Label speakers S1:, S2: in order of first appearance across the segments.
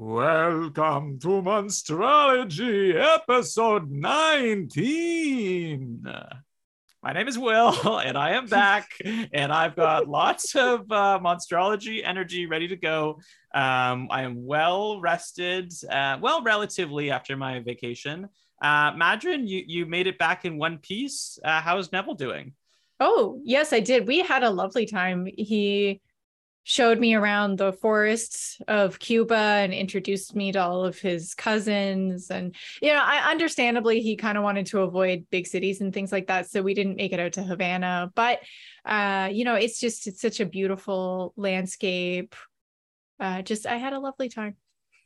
S1: Welcome to Monstrology, episode 19. My name is Will, and I am back, and I've got lots of uh, Monstrology energy ready to go. Um, I am well rested, uh, well, relatively after my vacation. Uh, Madrin, you, you made it back in one piece. Uh, how's Neville doing?
S2: Oh, yes, I did. We had a lovely time. He showed me around the forests of Cuba and introduced me to all of his cousins. And, you know, I understandably he kind of wanted to avoid big cities and things like that. So we didn't make it out to Havana. But uh, you know, it's just it's such a beautiful landscape. Uh, just I had a lovely time.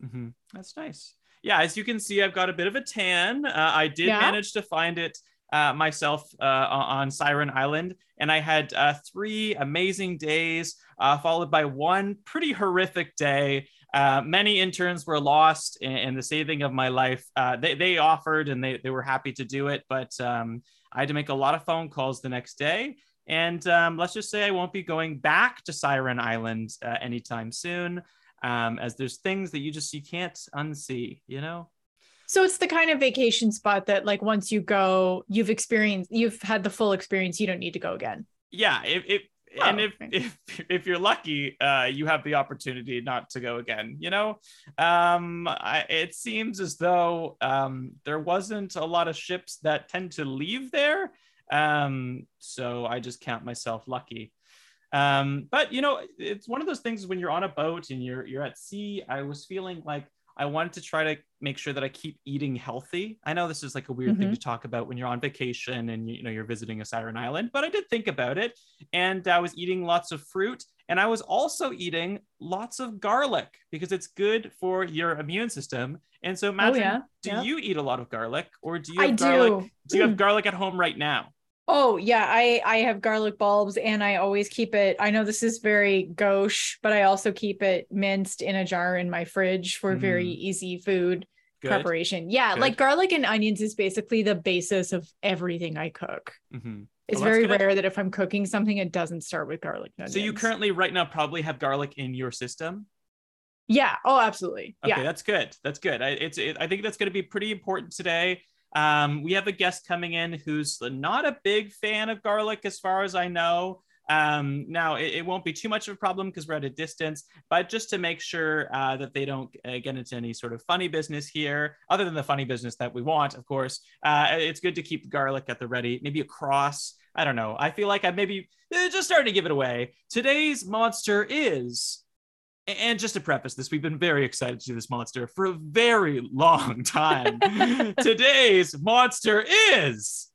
S1: Mm-hmm. That's nice. Yeah, as you can see, I've got a bit of a tan. Uh, I did
S2: Yeah.
S1: manage to find it uh, myself uh, on Siren Island, and I had uh, three amazing days, uh, followed by one pretty horrific day. Uh, many interns were lost in, in the saving of my life. Uh, they, they offered and they, they were happy to do it, but um, I had to make a lot of phone calls the next day. And um, let's just say I won't be going back to Siren Island anytime soon, um, as there's things that you just you can't unsee, you know.
S2: So it's the kind of vacation spot that like once you go, you've experienced you've had the full experience, you don't need to go again.
S1: Yeah, if, if
S2: Oh,
S1: and if, if if you're lucky, uh, you have the opportunity not to go again. You know, um, I, it seems as though um, there wasn't a lot of ships that tend to leave there, um, so I just count myself lucky. Um, but you know, it's one of those things when you're on a boat and you're you're at sea. I was feeling like I wanted to try to make sure that I keep eating healthy. I know this is like a weird thing
S2: Mhm.
S1: to talk about when you're on vacation and you, know you're visiting a siren island, but I did think about it and I was eating lots of fruit and I was also eating lots of garlic because it's good for your immune system. And so imagine,
S2: yeah,
S1: do
S2: yeah.
S1: you eat a lot of garlic or do you
S2: I
S1: garlic?
S2: do.
S1: Do you have
S2: Mm.
S1: garlic at home right now?
S2: Oh yeah, I I have garlic bulbs and I always keep it. I know this is very gauche, but I also keep it minced in a jar in my fridge for very easy food
S1: Good.
S2: preparation. Yeah,
S1: Good.
S2: like garlic and onions is basically the basis of everything I cook.
S1: Mhm.
S2: It's
S1: Well,
S2: very rare that if I'm cooking something, it doesn't start with garlic
S1: So you currently right now probably have garlic in your system.
S2: Yeah. Oh, absolutely.
S1: Okay,
S2: Yeah.
S1: that's good. That's good. I, it's it, I think that's going to be pretty important today. Um, we have a guest coming in who's not a big fan of garlic, as far as I know. Um, now it, it won't be too much of a problem because we're at a distance, but just to make sure uh, that they don't uh, get into any sort of funny business here, other than the funny business that we want, of course. Uh, it's good to keep garlic at the ready. Maybe a cross. I don't know. I feel like I'm maybe eh, just starting to give it away. Today's monster is and just to preface this, we've been very excited to do this monster for a very long time. Today's monster is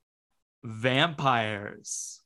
S1: vampires.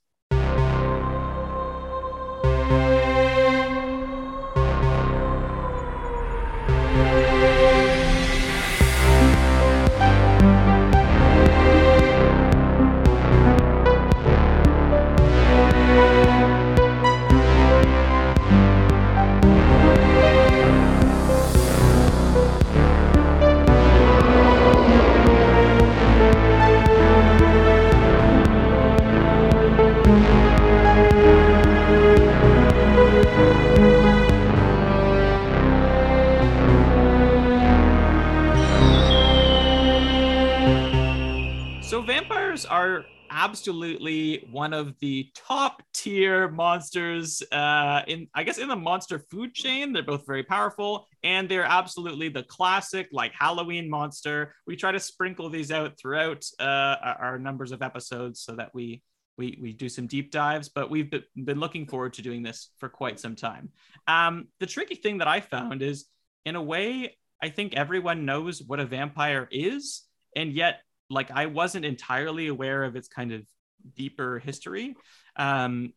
S1: Absolutely one of the top tier monsters uh in I guess in the monster food chain. They're both very powerful and they're absolutely the classic like Halloween monster. We try to sprinkle these out throughout uh our numbers of episodes so that we we, we do some deep dives, but we've been looking forward to doing this for quite some time. Um, the tricky thing that I found is, in a way, I think everyone knows what a vampire is, and yet like I wasn't entirely aware of its kind of deeper history. Um,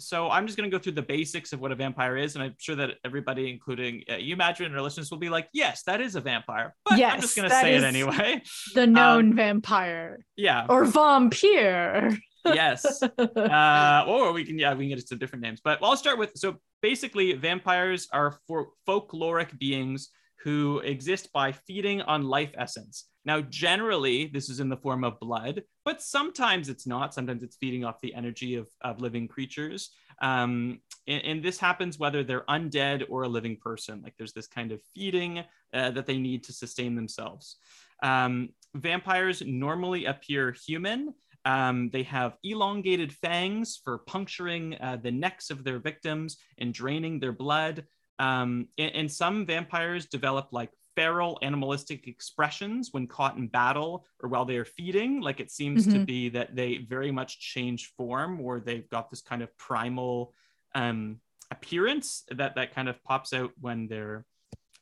S1: so I'm just going to go through the basics of what a vampire is, and I'm sure that everybody, including uh, you, Imagine, and our listeners, will be like, "Yes, that is a vampire." But I'm just going to say it anyway.
S2: The known vampire
S1: Yeah.
S2: or vampire.
S1: yes. uh, or we can, yeah, we can get into some different names. But I'll start with so basically, vampires are for folkloric beings who exist by feeding on life essence. Now, generally, this is in the form of blood, but sometimes it's not. Sometimes it's feeding off the energy of, of living creatures. Um, and, and, this happens whether they're undead or a living person. Like there's this kind of feeding uh, that they need to sustain themselves. Um, vampires normally appear human. Um, they have elongated fangs for puncturing uh, the necks of their victims and draining their blood. Um, and, and, some vampires develop like feral animalistic expressions when caught in battle or while they are feeding. Like it seems mm-hmm. to be that they very much change form or they've got this kind of primal um, appearance that that kind of pops out when they're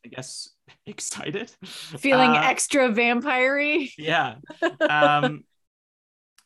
S1: I guess excited,
S2: feeling uh, extra vampire
S1: Yeah. Um,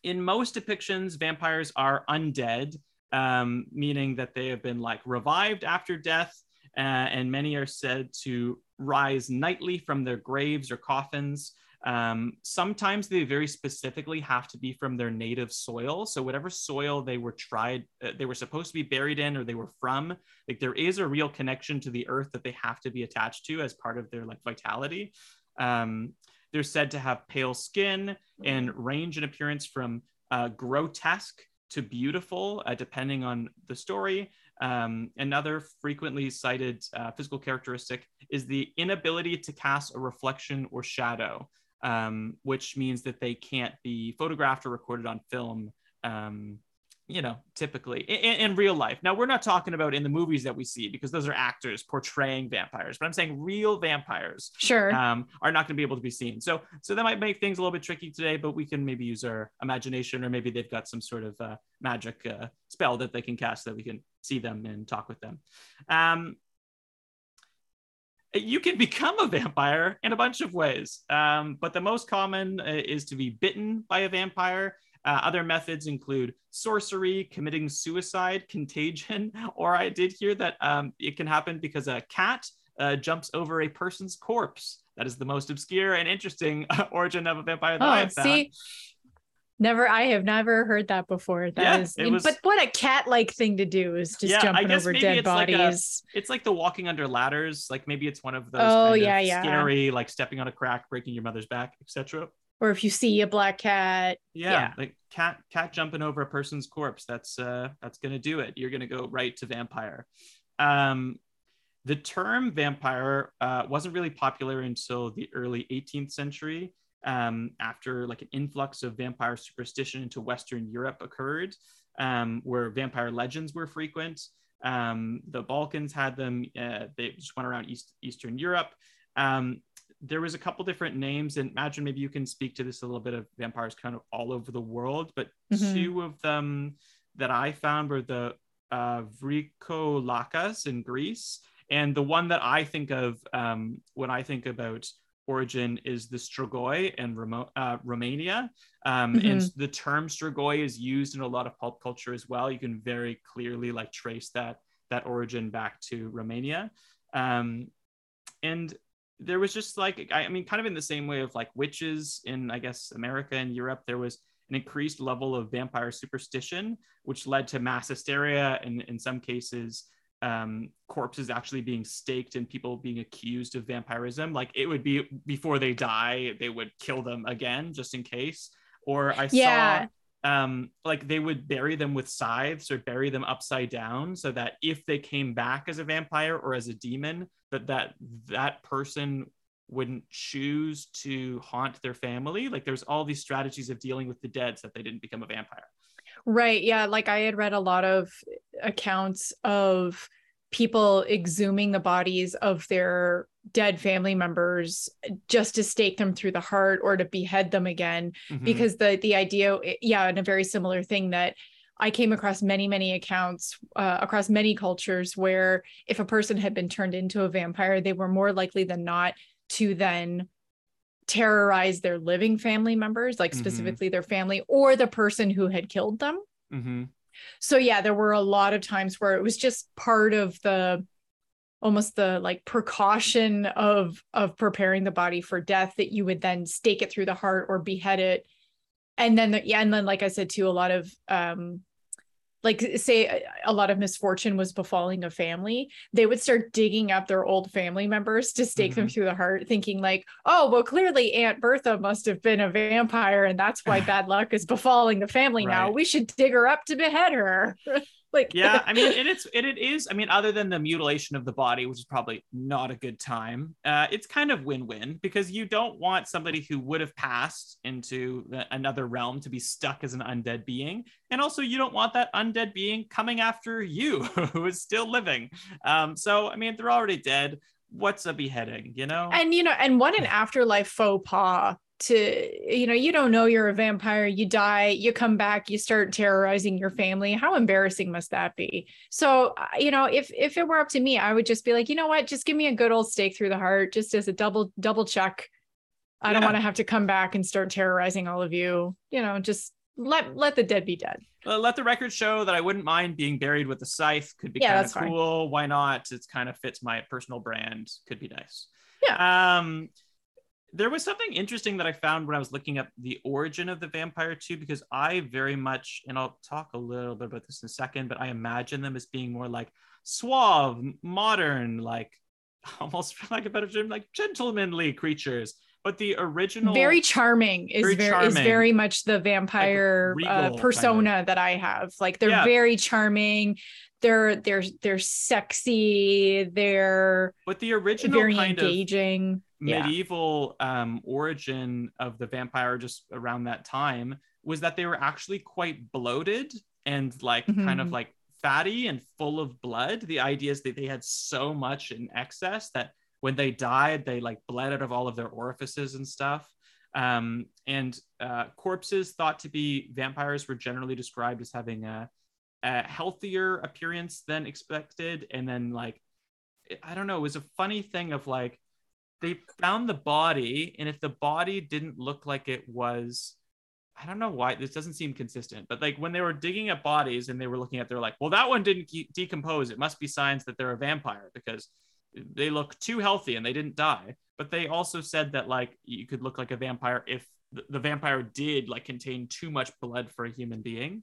S1: in most depictions, vampires are undead, um, meaning that they have been like revived after death, uh, and many are said to rise nightly from their graves or coffins. Um, sometimes they very specifically have to be from their native soil. So whatever soil they were tried, uh, they were supposed to be buried in, or they were from, like there is a real connection to the earth that they have to be attached to as part of their like vitality. Um, they're said to have pale skin and range in appearance from uh, grotesque to beautiful, uh, depending on the story. Um, another frequently cited uh, physical characteristic is the inability to cast a reflection or shadow um, which means that they can't be photographed or recorded on film. Um, you know, typically in, in, real life. Now, we're not talking about in the movies that we see because those are actors portraying vampires, but I'm saying real vampires,
S2: sure,
S1: um, are not going to be able to be seen. So, so that might make things a little bit tricky today, but we can maybe use our imagination, or maybe they've got some sort of uh, magic uh, spell that they can cast that we can see them and talk with them. Um, you can become a vampire in a bunch of ways, um, but the most common uh, is to be bitten by a vampire. Uh, other methods include sorcery, committing suicide, contagion, or I did hear that um, it can happen because a cat uh, jumps over a person's corpse. That is the most obscure and interesting origin of a vampire that oh, I have found. See,
S2: Never, I have never heard that before. That yeah, is, was, but what a cat-like thing to do is just yeah, jumping over dead bodies.
S1: Like a, it's like the walking under ladders. Like maybe it's one of those. Oh yeah, yeah. Scary, like stepping on a crack, breaking your mother's back, etc.
S2: Or if you see a black cat.
S1: Yeah, yeah, like cat cat jumping over a person's corpse. That's uh that's gonna do it. You're gonna go right to vampire. Um, the term vampire uh, wasn't really popular until the early 18th century um, after like an influx of vampire superstition into Western Europe occurred, um, where vampire legends were frequent. Um, the Balkans had them; uh, they just went around East, Eastern Europe. Um, there was a couple different names, and imagine maybe you can speak to this a little bit of vampires kind of all over the world. But mm-hmm. two of them that I found were the uh, Vrikolakas in Greece, and the one that I think of um, when I think about origin is the Strigoi in uh, Romania. Um, mm-hmm. And the term Strigoi is used in a lot of pulp culture as well. You can very clearly like trace that that origin back to Romania. Um, and there was just like, I, I mean, kind of in the same way of like witches in, I guess, America and Europe, there was an increased level of vampire superstition, which led to mass hysteria and in some cases um, corpses actually being staked and people being accused of vampirism. Like it would be before they die, they would kill them again just in case. Or I yeah. saw um, like they would bury them with scythes or bury them upside down so that if they came back as a vampire or as a demon, that that that person wouldn't choose to haunt their family. Like there's all these strategies of dealing with the dead so that they didn't become a vampire.
S2: Right. Yeah. Like I had read a lot of accounts of people exhuming the bodies of their dead family members just to stake them through the heart or to behead them again mm-hmm. because the the idea yeah and a very similar thing that I came across many, many accounts uh, across many cultures where if a person had been turned into a vampire, they were more likely than not to then terrorize their living family members, like mm-hmm. specifically their family or the person who had killed them. Mm-hmm. So, yeah, there were a lot of times where it was just part of the almost the like precaution of of preparing the body for death that you would then stake it through the heart or behead it. And then the, yeah and then like i said too a lot of um like say a lot of misfortune was befalling a family they would start digging up their old family members to stake mm-hmm. them through the heart thinking like oh well clearly aunt bertha must have been a vampire and that's why bad luck is befalling the family right. now we should dig her up to behead her like
S1: yeah i mean it's it, it is i mean other than the mutilation of the body which is probably not a good time uh, it's kind of win-win because you don't want somebody who would have passed into the, another realm to be stuck as an undead being. And also you don't want that undead being coming after you who is still living. Um, so i mean they're already dead. What's a beheading you know?
S2: And you know and what an afterlife faux pas to you know you don't know you're a vampire you die you come back you start terrorizing your family. How embarrassing must that be? So uh, you know if if it were up to me i would just be like you know what? Just give me a good old stake through the heart just as a double double check. I yeah. don't want to have to come back and start terrorizing all of you. You know just let let the dead be dead.
S1: Uh, let the record show that i wouldn't mind being buried with a scythe. Could be yeah, kind of cool. Fine. why not? It kind of fits my personal brand. Could be nice.
S2: Yeah.
S1: Um there was something interesting that I found when I was looking up the origin of the vampire too, because I very much, and I'll talk a little bit about this in a second, but I imagine them as being more like suave, modern, like almost for like a better term, like gentlemanly creatures. But the original,
S2: very charming, is very, very charming. is very much the vampire like uh, persona kind of. that I have. Like they're yeah. very charming. They're they're they're sexy. They're
S1: but the original
S2: very
S1: kind
S2: engaging.
S1: Medieval yeah. um, origin of the vampire just around that time was that they were actually quite bloated and like mm-hmm. kind of like fatty and full of blood. The idea is that they had so much in excess that when they died, they like bled out of all of their orifices and stuff. Um, and uh, corpses thought to be vampires were generally described as having a, a healthier appearance than expected. And then like, I don't know, it was a funny thing of like, they found the body, and if the body didn't look like it was, I don't know why this doesn't seem consistent, but like when they were digging up bodies and they were looking at, they're like, well, that one didn't decompose. It must be signs that they're a vampire because they look too healthy and they didn't die. But they also said that like you could look like a vampire if the vampire did like contain too much blood for a human being.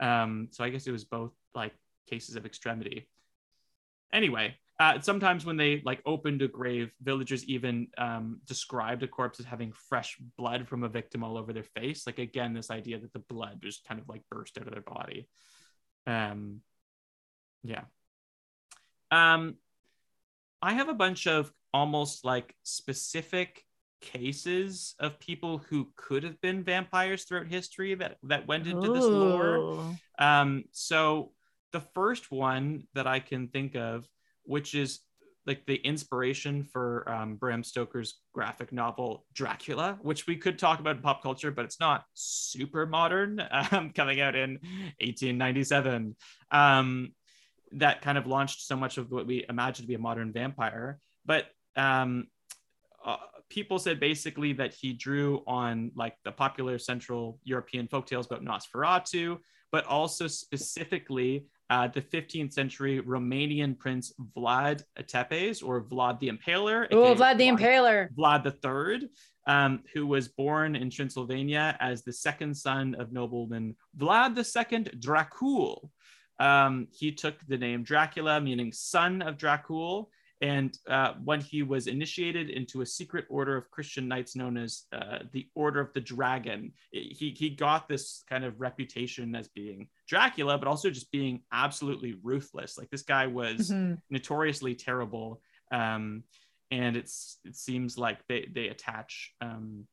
S1: Um, so I guess it was both like cases of extremity. Anyway, uh, sometimes when they like opened a grave, villagers even um, described a corpse as having fresh blood from a victim all over their face. Like again, this idea that the blood just kind of like burst out of their body. Um, yeah. Um, I have a bunch of almost like specific cases of people who could have been vampires throughout history that that went into Ooh. this lore. Um, so the first one that I can think of which is like the inspiration for um, Bram Stoker's graphic novel Dracula, which we could talk about in pop culture, but it's not super modern, um, coming out in 1897. Um, that kind of launched so much of what we imagine to be a modern vampire. But um, uh, people said basically that he drew on like the popular Central European folktales about Nosferatu, but also specifically uh, the 15th century Romanian prince Vlad Tepes or Vlad the Impaler.
S2: Oh, Vlad the Impaler.
S1: Vlad the Third, um, who was born in Transylvania as the second son of nobleman Vlad II Dracul. Um, he took the name Dracula, meaning son of Dracul, and uh, when he was initiated into a secret order of Christian knights known as uh, the Order of the Dragon, he, he got this kind of reputation as being Dracula, but also just being absolutely ruthless. Like this guy was mm-hmm. notoriously terrible. Um, and it's it seems like they, they attach um,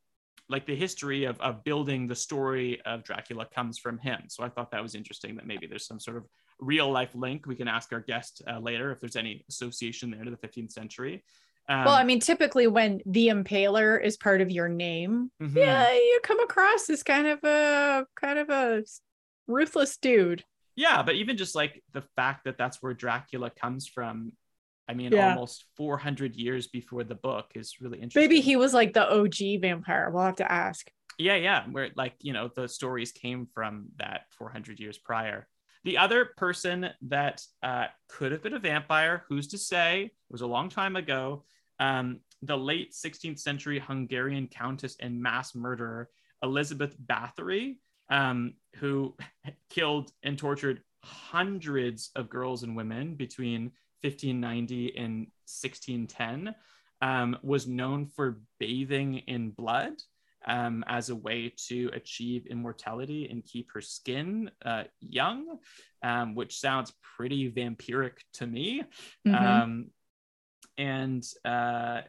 S1: like the history of, of building the story of Dracula comes from him. So I thought that was interesting that maybe there's some sort of real life link. We can ask our guest uh, later if there's any association there to the 15th century.
S2: Um, well, I mean, typically when the impaler is part of your name, mm-hmm. yeah, you come across as kind of a kind of a ruthless dude.
S1: Yeah, but even just like the fact that that's where Dracula comes from, I mean, yeah. almost 400 years before the book is really interesting.
S2: Maybe he was like the OG vampire. We'll have to ask.
S1: Yeah, yeah, where like, you know, the stories came from that 400 years prior. The other person that uh, could have been a vampire, who's to say, it was a long time ago, um, the late 16th century Hungarian countess and mass murderer Elizabeth Bathory, um, who killed and tortured hundreds of girls and women between 1590 and 1610, um, was known for bathing in blood um, as a way to achieve immortality and keep her skin uh, young, um, which sounds pretty vampiric to me.
S2: Mhm.
S1: Um, and uh,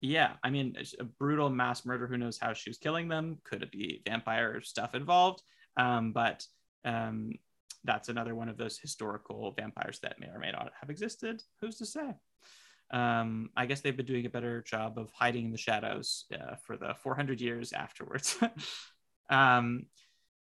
S1: yeah, I mean, a brutal mass murder. Who knows how she was killing them? Could it be vampire stuff involved? Um, but um, that's another one of those historical vampires that may or may not have existed. Who's to say? Um, I guess they've been doing a better job of hiding in the shadows uh, for the 400 years afterwards. um,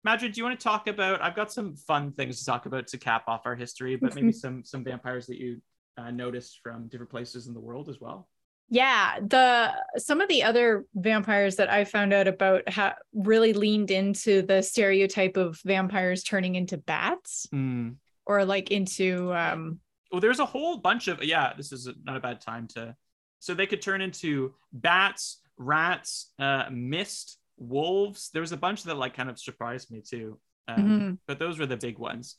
S1: Madrid, do you want to talk about? I've got some fun things to talk about to cap off our history, but maybe some some vampires that you uh, noticed from different places in the world as well.
S2: Yeah, the some of the other vampires that I found out about ha- really leaned into the stereotype of vampires turning into bats
S1: Mm.
S2: or like into um
S1: Well, there's a whole bunch of yeah. This is not a bad time to. So they could turn into bats, rats, uh, mist, wolves. There was a bunch that like kind of surprised me too. Um,
S2: mhm.
S1: But those were the big ones.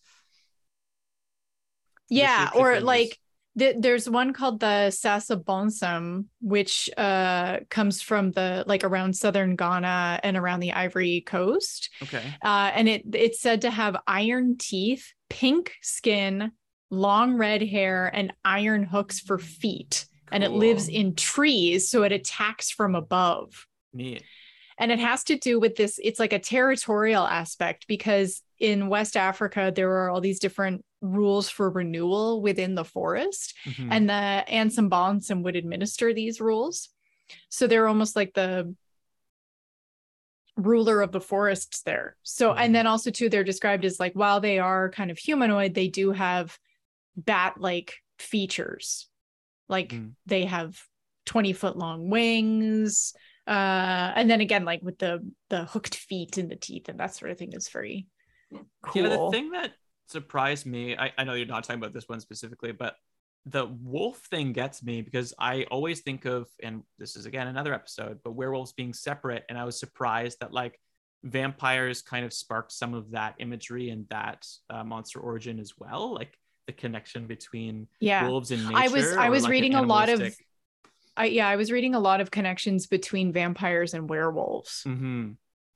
S2: yeah, or
S1: was-
S2: like th- there's one called the Sassa Sasabonsam, which uh comes from the like around southern Ghana and around the Ivory Coast.
S1: Okay.
S2: Uh, and it it's said to have iron teeth, pink skin, long red hair, and iron hooks for feet. And it lives in trees, so it attacks from above.
S1: Neat.
S2: And it has to do with this, it's like a territorial aspect because in West Africa, there are all these different rules for renewal within the forest
S1: Mhm.
S2: and the Ansem Bonsam would administer these rules. So they're almost like the ruler of the forests there. So,
S1: Mhm.
S2: and then also too, they're described as like while they are kind of humanoid, they do have bat-like features. Like
S1: Mm.
S2: they have 20 foot long wings. Uh, and then again, like with the the hooked feet and the teeth and that sort of thing is very cool.
S1: You know, the thing that surprised me, I, I know you're not talking about this one specifically, but the wolf thing gets me because I always think of, and this is again another episode, but werewolves being separate. And I was surprised that like vampires kind of sparked some of that imagery and that uh, monster origin as well. Like the connection between
S2: yeah.
S1: wolves and nature.
S2: I was- I was
S1: like,
S2: reading a lot of- I yeah, I was reading a lot of connections between vampires and werewolves.
S1: Mm-hmm.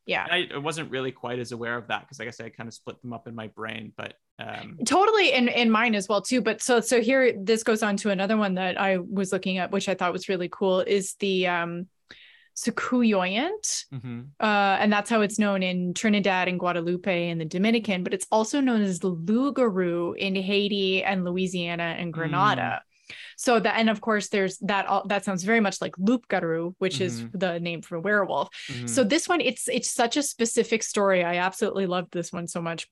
S2: Yeah.
S1: I, I wasn't really quite as aware of that because like I said, I kind of split them up in my brain, but um,
S2: Totally and in mine as well too. But so so here this goes on to another one that I was looking at, which I thought was really cool, is the um Soucouyant.
S1: mhm.
S2: Uh, and that's how it's known in Trinidad and Guadeloupe and the Dominican, but it's also known as the Lugaroo in Haiti and Louisiana and Grenada. So that, and of course, there's that. All, that sounds very much like Loup-garou, which is
S1: Mhm.
S2: the name for werewolf.
S1: Mhm.
S2: So this one, it's it's such a specific story. I absolutely loved this one so much.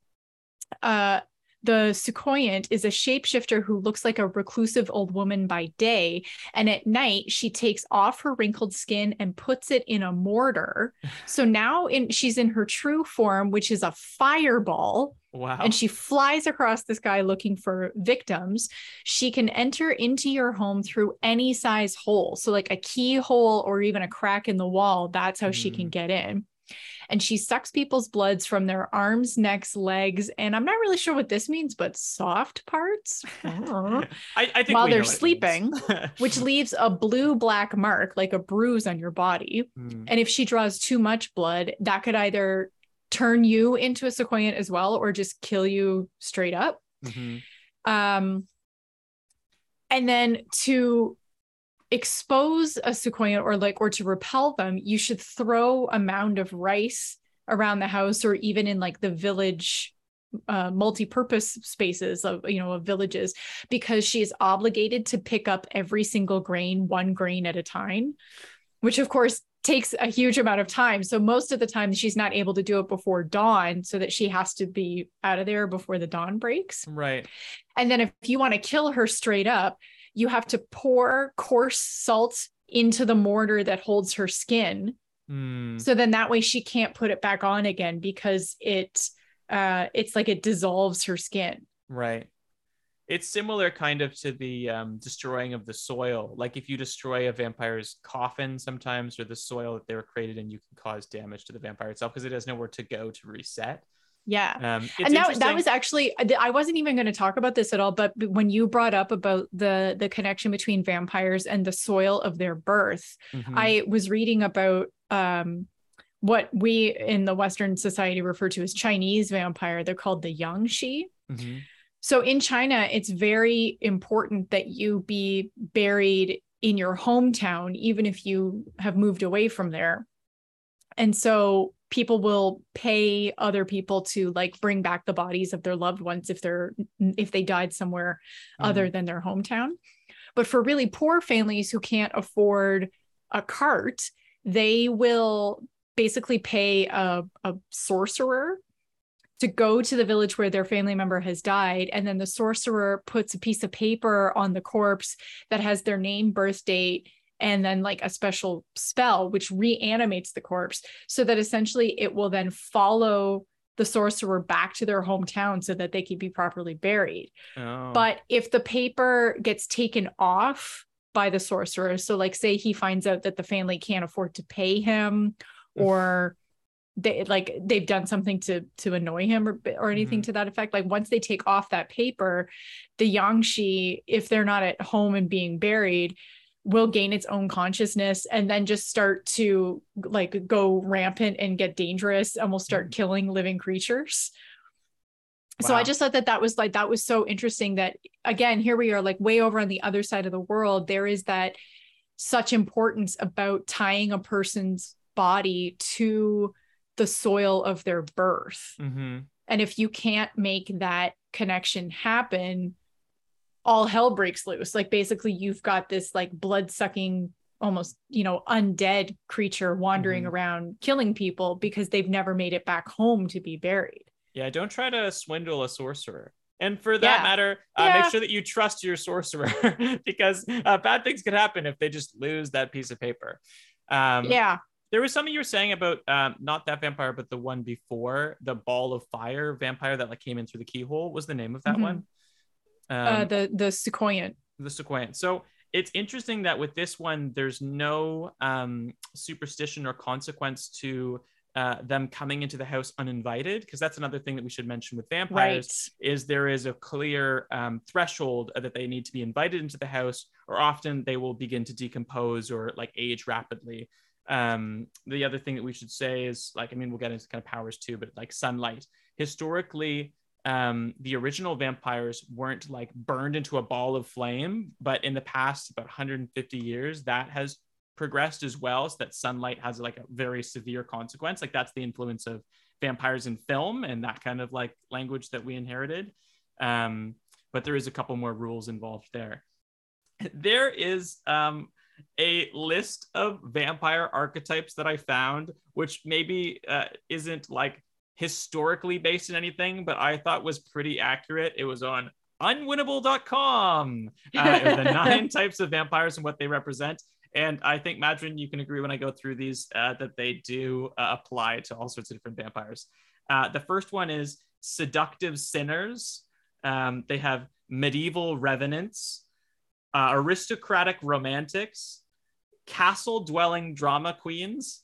S2: Uh, the Soucouyant is a shapeshifter who looks like a reclusive old woman by day, and at night she takes off her wrinkled skin and puts it in a mortar. So now in she's in her true form, which is a fireball
S1: wow.
S2: and she flies across the sky looking for victims. She can enter into your home through any size hole. So, like a keyhole or even a crack in the wall, that's how she can mm. get in. And she sucks people's bloods from their arms, necks, legs, and I'm not really sure what this means, but soft parts,
S1: I, I think
S2: While they're sleeping, which leaves a blue black mark, like a bruise on your body.
S1: Mm,
S2: And if she draws too much blood, that could either turn you into a soucouyant as well or just kill you straight up.
S1: mhm.
S2: Um, and then to expose a sequoia or like or to repel them, you should throw a mound of rice around the house or even in like the village uh, multi-purpose spaces of you know of villages because she is obligated to pick up every single grain one grain at a time which of course takes a huge amount of time so most of the time she's not able to do it before dawn so that she has to be out of there before the dawn breaks
S1: Right.
S2: and then if you want to kill her straight up, you have to pour coarse salt into the mortar that holds her skin.
S1: Mm,
S2: So then that way she can't put it back on again because it uh it's like it dissolves her skin.
S1: right. It's similar kind of to the um, destroying of the soil. Like if you destroy a vampire's coffin sometimes or the soil that they were created in, you can cause damage to the vampire itself because it has nowhere to go to reset.
S2: Yeah.
S1: Um,
S2: and that, that was actually I wasn't even going to talk about this at all, but when you brought up about the the connection between vampires and the soil of their birth,
S1: Mhm.
S2: I was reading about um what we in the Western society refer to as Chinese vampire. They're called the Jiangshi.
S1: Mhm.
S2: So in China, it's very important that you be buried in your hometown, even if you have moved away from there. And so people will pay other people to like bring back the bodies of their loved ones if they're if they died somewhere other mm. than their hometown. But for really poor families who can't afford a cart, they will basically pay a, a sorcerer to go to the village where their family member has died. And then the sorcerer puts a piece of paper on the corpse that has their name, birth date, and then like a special spell which reanimates the corpse so that essentially it will then follow the sorcerer back to their hometown so that they can be properly buried.
S1: Oh.
S2: But if the paper gets taken off by the sorcerer, so like say he finds out that the family can't afford to pay him or they like they've done something to to annoy him or or anything
S1: Mhm.
S2: to that effect like once they take off that paper the jiangshi if they're not at home and being buried will gain its own consciousness and then just start to like go rampant and get dangerous and will start killing living creatures. So i just thought that that was like that was so interesting that again here we are like way over on the other side of the world. There is that such importance about tying a person's body to the soil of their birth.
S1: Mhm.
S2: and if you can't make that connection happen all hell breaks loose like basically you've got this like blood sucking almost you know undead creature wandering
S1: Mhm.
S2: around killing people because they've never made it back home to be buried
S1: Yeah, don't try to swindle a sorcerer. And for that
S2: Yeah.
S1: matter, uh,
S2: Yeah.
S1: make sure that you trust your sorcerer because uh, bad things could happen if they just lose that piece of paper. Um,
S2: yeah
S1: There was something you were saying about um, not that vampire, but the one before, the ball of fire vampire that like came in through the keyhole. Was the name of that
S2: Mhm.
S1: one? Um,
S2: uh the the soucouyant
S1: the soucouyant. So it's interesting that with this one, there's no um, superstition or consequence to uh, them coming into the house uninvited, because that's another thing that we should mention with vampires
S2: right
S1: is there is a clear um, threshold that they need to be invited into the house, or often they will begin to decompose or like age rapidly. Um, the other thing that we should say is like, I mean, we'll get into kind of powers too, but like sunlight. Historically, um, the original vampires weren't like burned into a ball of flame, but in the past about 150 years, that has progressed as well, so that sunlight has like a very severe consequence. Like that's the influence of vampires in film and that kind of like language that we inherited. Um, but there is a couple more rules involved there. There is um, a list of vampire archetypes that I found, which maybe uh, isn't like historically based in anything, but I thought was pretty accurate. It was on unwinnable.com. Uh, the nine types of vampires and what they represent. And I think, Madrin, you can agree when I go through these uh, that they do uh, apply to all sorts of different vampires. Uh, the first one is seductive sinners. Um, they have medieval revenants, uh, aristocratic romantics, castle dwelling drama queens,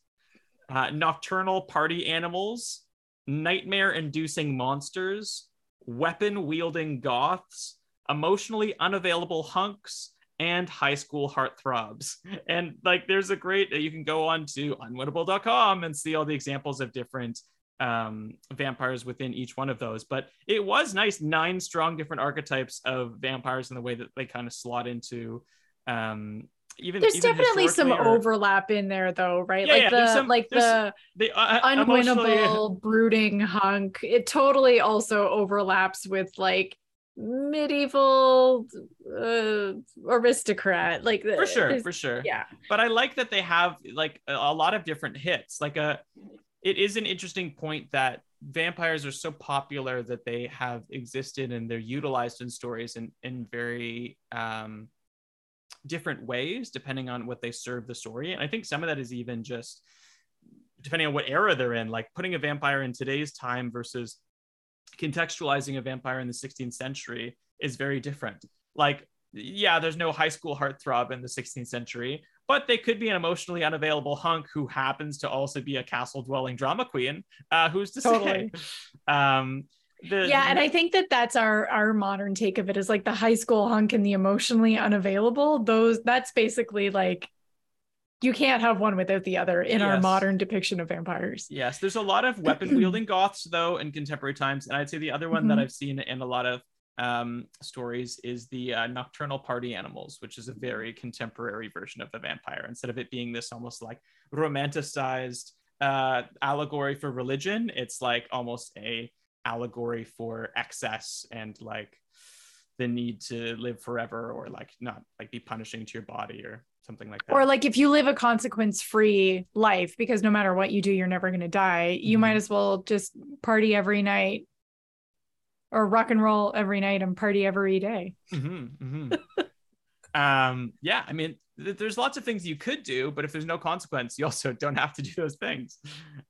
S1: uh, nocturnal party animals, nightmare inducing monsters, weapon wielding goths, emotionally unavailable hunks, and high school heartthrobs. And like, there's a great, you can go on to unwinnable.com and see all the examples of different um, vampires within each one of those. But it was nice, nine strong different archetypes of vampires and the way that they kind of slot into. Um, even
S2: there's
S1: even
S2: definitely some
S1: or-
S2: overlap in there though right?
S1: Yeah,
S2: like
S1: yeah,
S2: the
S1: some-
S2: like the
S1: they uh, emotionally-
S2: unwinnable brooding hunk. It totally also overlaps with like medieval uh, aristocrat like
S1: for sure for sure.
S2: yeah.
S1: But i like that they have like a, a lot of different hits. Like a it is an interesting point that vampires are so popular that they have existed and they're utilized in stories in in very um different ways depending on what they serve the story and i think some of that is even just depending on what era they're in like putting a vampire in today's time versus contextualizing a vampire in the 16th century is very different like yeah there's no high school heartthrob in the 16th century but they could be an emotionally unavailable hunk who happens to also be a castle dwelling drama queen. Uh, who's to
S2: Totally.
S1: say? Um, the,
S2: yeah and i think that that's our our modern take of it is like the high school hunk and the emotionally unavailable those that's basically like you can't have one without the other in our modern depiction of vampires
S1: Yes, there's a lot of weapon wielding goths though in contemporary times, and I'd say the other one that
S2: Mhm.
S1: I've seen in a lot of um, stories is the uh, nocturnal party animals, which is a very contemporary version of the vampire. Instead of it being this almost like romanticized uh, allegory for religion, it's like almost a allegory for excess and like the need to live forever or like not like be punishing to your body or something like that.
S2: or like if you live a consequence free life because no matter what you do you're never going to die you
S1: Mhm.
S2: might as well just party every night or rock and roll every night and party every day
S1: hmm hmm um, yeah, I mean, th- there's lots of things you could do, but if there's no consequence, you also don't have to do those things.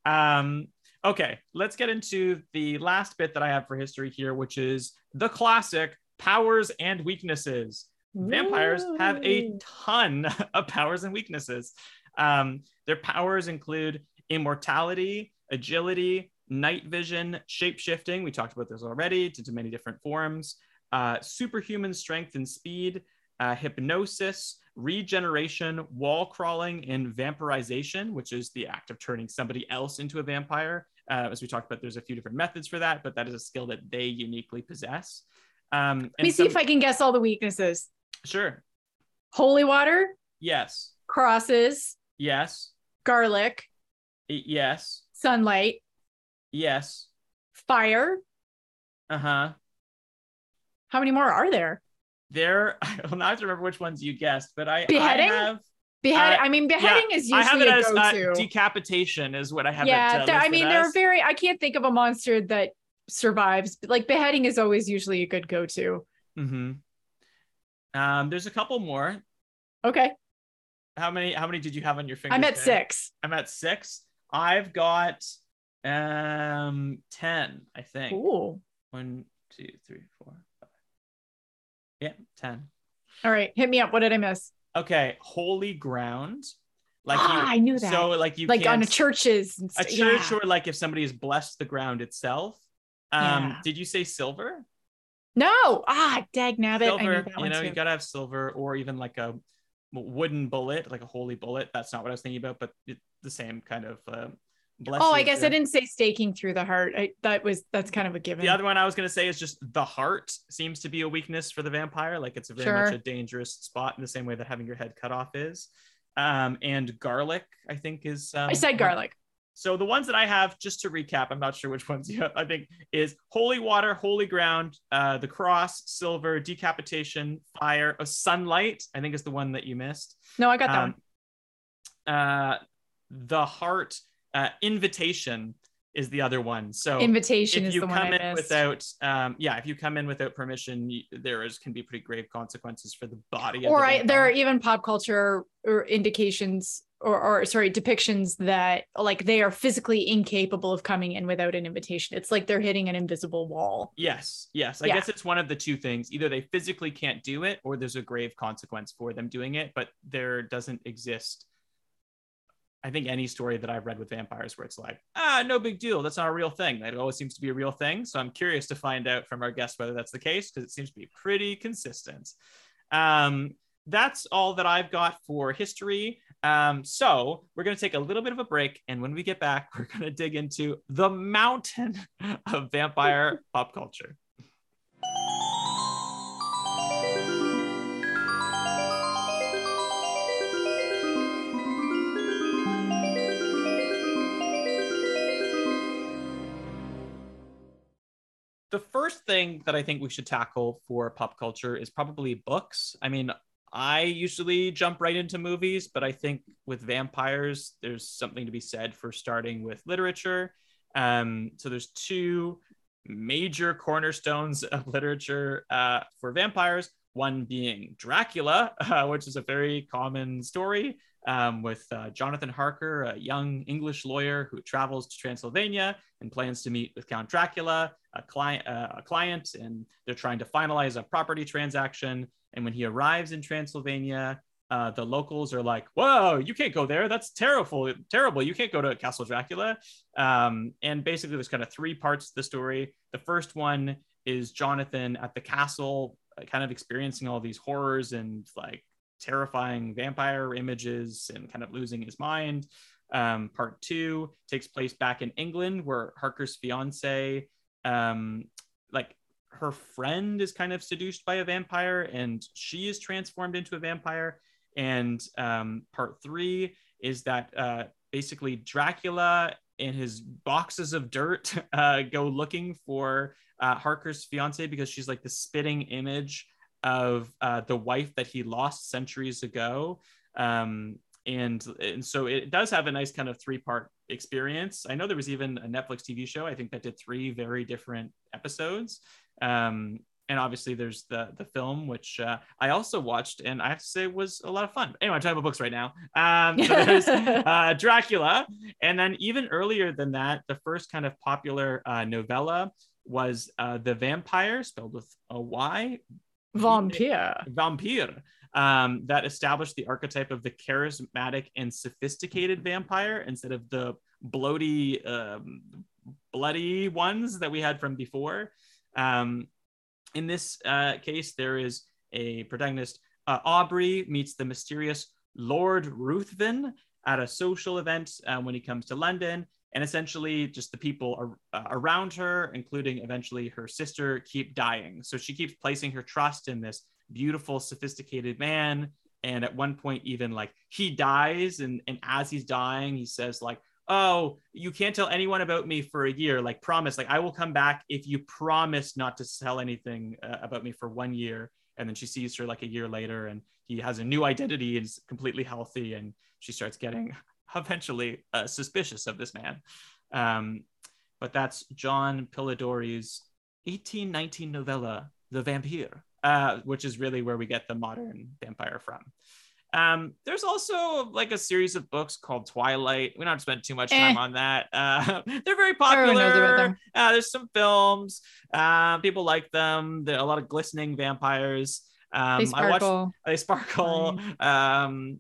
S1: Um, okay, let's get into the last bit that I have for history here, which is the classic powers and weaknesses. Vampires have a ton of powers and weaknesses. Um, their powers include immortality, agility, night vision, shape shifting. We talked about this already to, to many different forms. Uh, superhuman strength and speed, uh, hypnosis, regeneration, wall crawling, and vampirization, which is the act of turning somebody else into a vampire. Uh, as we talked about, there's a few different methods for that, but that is a skill that they uniquely possess. Um,
S2: let me see if i can guess all the weaknesses
S1: Sure.
S2: holy water
S1: Yes.
S2: crosses
S1: Yes.
S2: garlic
S1: Yes.
S2: sunlight
S1: Yes.
S2: fire
S1: Uh huh.
S2: how many more are there
S1: There. I have to remember which ones you guessed, but I,
S2: Beheading?
S1: I have.
S2: Beheading
S1: Uh,
S2: i mean beheading is
S1: I have
S2: usually
S1: it
S2: a
S1: as uh, decapitation is what I have.
S2: yeah
S1: it, uh,
S2: there- i mean they're very i can't think of a monster that survives like beheading is always usually a good go-to
S1: Mm-hmm. Um, there's a couple more.
S2: okay
S1: How many? How many did you have on your finger?
S2: i'm at six
S1: I'm at six. I've got um ten. I think.
S2: Ooh.
S1: One, two, three, four, five. Yeah, ten.
S2: all right hit me up what did i miss
S1: Okay, holy ground. Like
S2: Ah,
S1: you,
S2: I knew that.
S1: So like you
S2: like on a churches and
S1: a church
S2: yeah.
S1: or like if somebody has blessed the ground itself. Um,
S2: Yeah.
S1: did you say silver?
S2: no ah dag nabbit
S1: silver, you know,
S2: too.
S1: you gotta have silver or even like a wooden bullet, like a holy bullet. That's not what I was thinking about, but it, the same kind of uh,
S2: oh i guess i didn't say staking through the heart I, that was that's kind of a given
S1: The other one I was going to say is just the heart seems to be a weakness for the vampire. Like it's a very much a dangerous spot in the same way that having your head cut off is. Um, and garlic, I think, is. Um,
S2: i said garlic
S1: So the ones that I have, just to recap, I'm not sure which ones you have. I think is holy water, holy ground, uh, the cross, silver, decapitation, fire, oh, sunlight. I think is the one that you missed.
S2: no i got that one
S1: Um, uh, the heart, uh, invitation is the other one. So
S2: invitation
S1: if
S2: is
S1: you
S2: the one
S1: come in
S2: missed
S1: without, um, yeah, if you come in without permission, you, there is can be pretty grave consequences for the body. of
S2: or
S1: the
S2: I, there are even pop culture or indications or, or sorry depictions that like they are physically incapable of coming in without an invitation it's like they're hitting an invisible wall
S1: Yes, yes. I
S2: Yeah.
S1: guess it's one of the two things. Either they physically can't do it, or there's a grave consequence for them doing it. But there doesn't exist. I think any story that I've read with vampires where it's like, ah, no big deal. That's not a real thing. That always seems to be a real thing. So I'm curious to find out from our guest whether that's the case because it seems to be pretty consistent. Um, that's all that I've got for history. Um, so we're going to take a little bit of a break. And when we get back, we're going to dig into the mountain of vampire pop culture. The first thing that I think we should tackle for pop culture is probably books. I mean, I usually jump right into movies, but I think with vampires, there's something to be said for starting with literature. Um, so there's two major cornerstones of literature uh, for vampires. One being Dracula, uh, which is a very common story um, with uh, Jonathan Harker, a young English lawyer who travels to Transylvania and plans to meet with Count Dracula, a client, uh, a client, and they're trying to finalize a property transaction. And when he arrives in Transylvania, uh, the locals are like, "Whoa, you can't go there. That's terrible. Terrible. You can't go to Castle Dracula." Um, and basically, there's kind of three parts to the story. The first one is Jonathan at the castle, uh, kind of experiencing all these horrors and like terrifying vampire images, and kind of losing his mind. Um, part two takes place back in England, where Harker's fiance, um, like her friend, is kind of seduced by a vampire, and she is transformed into a vampire and um, part three is that uh, basically Dracula and his boxes of dirt uh, go looking for uh, Harker's fiance because she's like the spitting image of uh, the wife that he lost centuries ago. Um, and, and so it does have a nice kind of three part experience. I know there was even a Netflix TV show, I think, that did three very different episodes. Um, and obviously there's the the film which uh, i also watched and i have to say was a lot of fun anyway i'm talking about books right now um, so there's uh, dracula and then even earlier than that the first kind of popular uh, novella was uh, the vampire spelled with a y
S2: vampire
S1: vampire um, that established the archetype of the charismatic and sophisticated vampire instead of the bloaty um, bloody ones that we had from before um, in this uh, case, there is a protagonist. Uh, Aubrey meets the mysterious Lord Ruthven at a social event uh, when he comes to London. And essentially, just the people are, uh, around her, including eventually her sister, keep dying. So she keeps placing her trust in this beautiful, sophisticated man. And at one point, even like he dies, and, and as he's dying, he says, like, oh, you can't tell anyone about me for a year. Like, promise, like, I will come back if you promise not to tell anything uh, about me for one year. And then she sees her like a year later, and he has a new identity and is completely healthy. And she starts getting eventually uh, suspicious of this man. Um, but that's John Polidori's 1819 novella, The Vampire, uh, which is really where we get the modern vampire from. Um, there's also like a series of books called Twilight. We don't spend too much time eh. on that. Uh, they're very popular. Uh, there's some films. Uh, people like them. There are a lot of glistening vampires. Um,
S2: they sparkle.
S1: I watched, they sparkle. Um,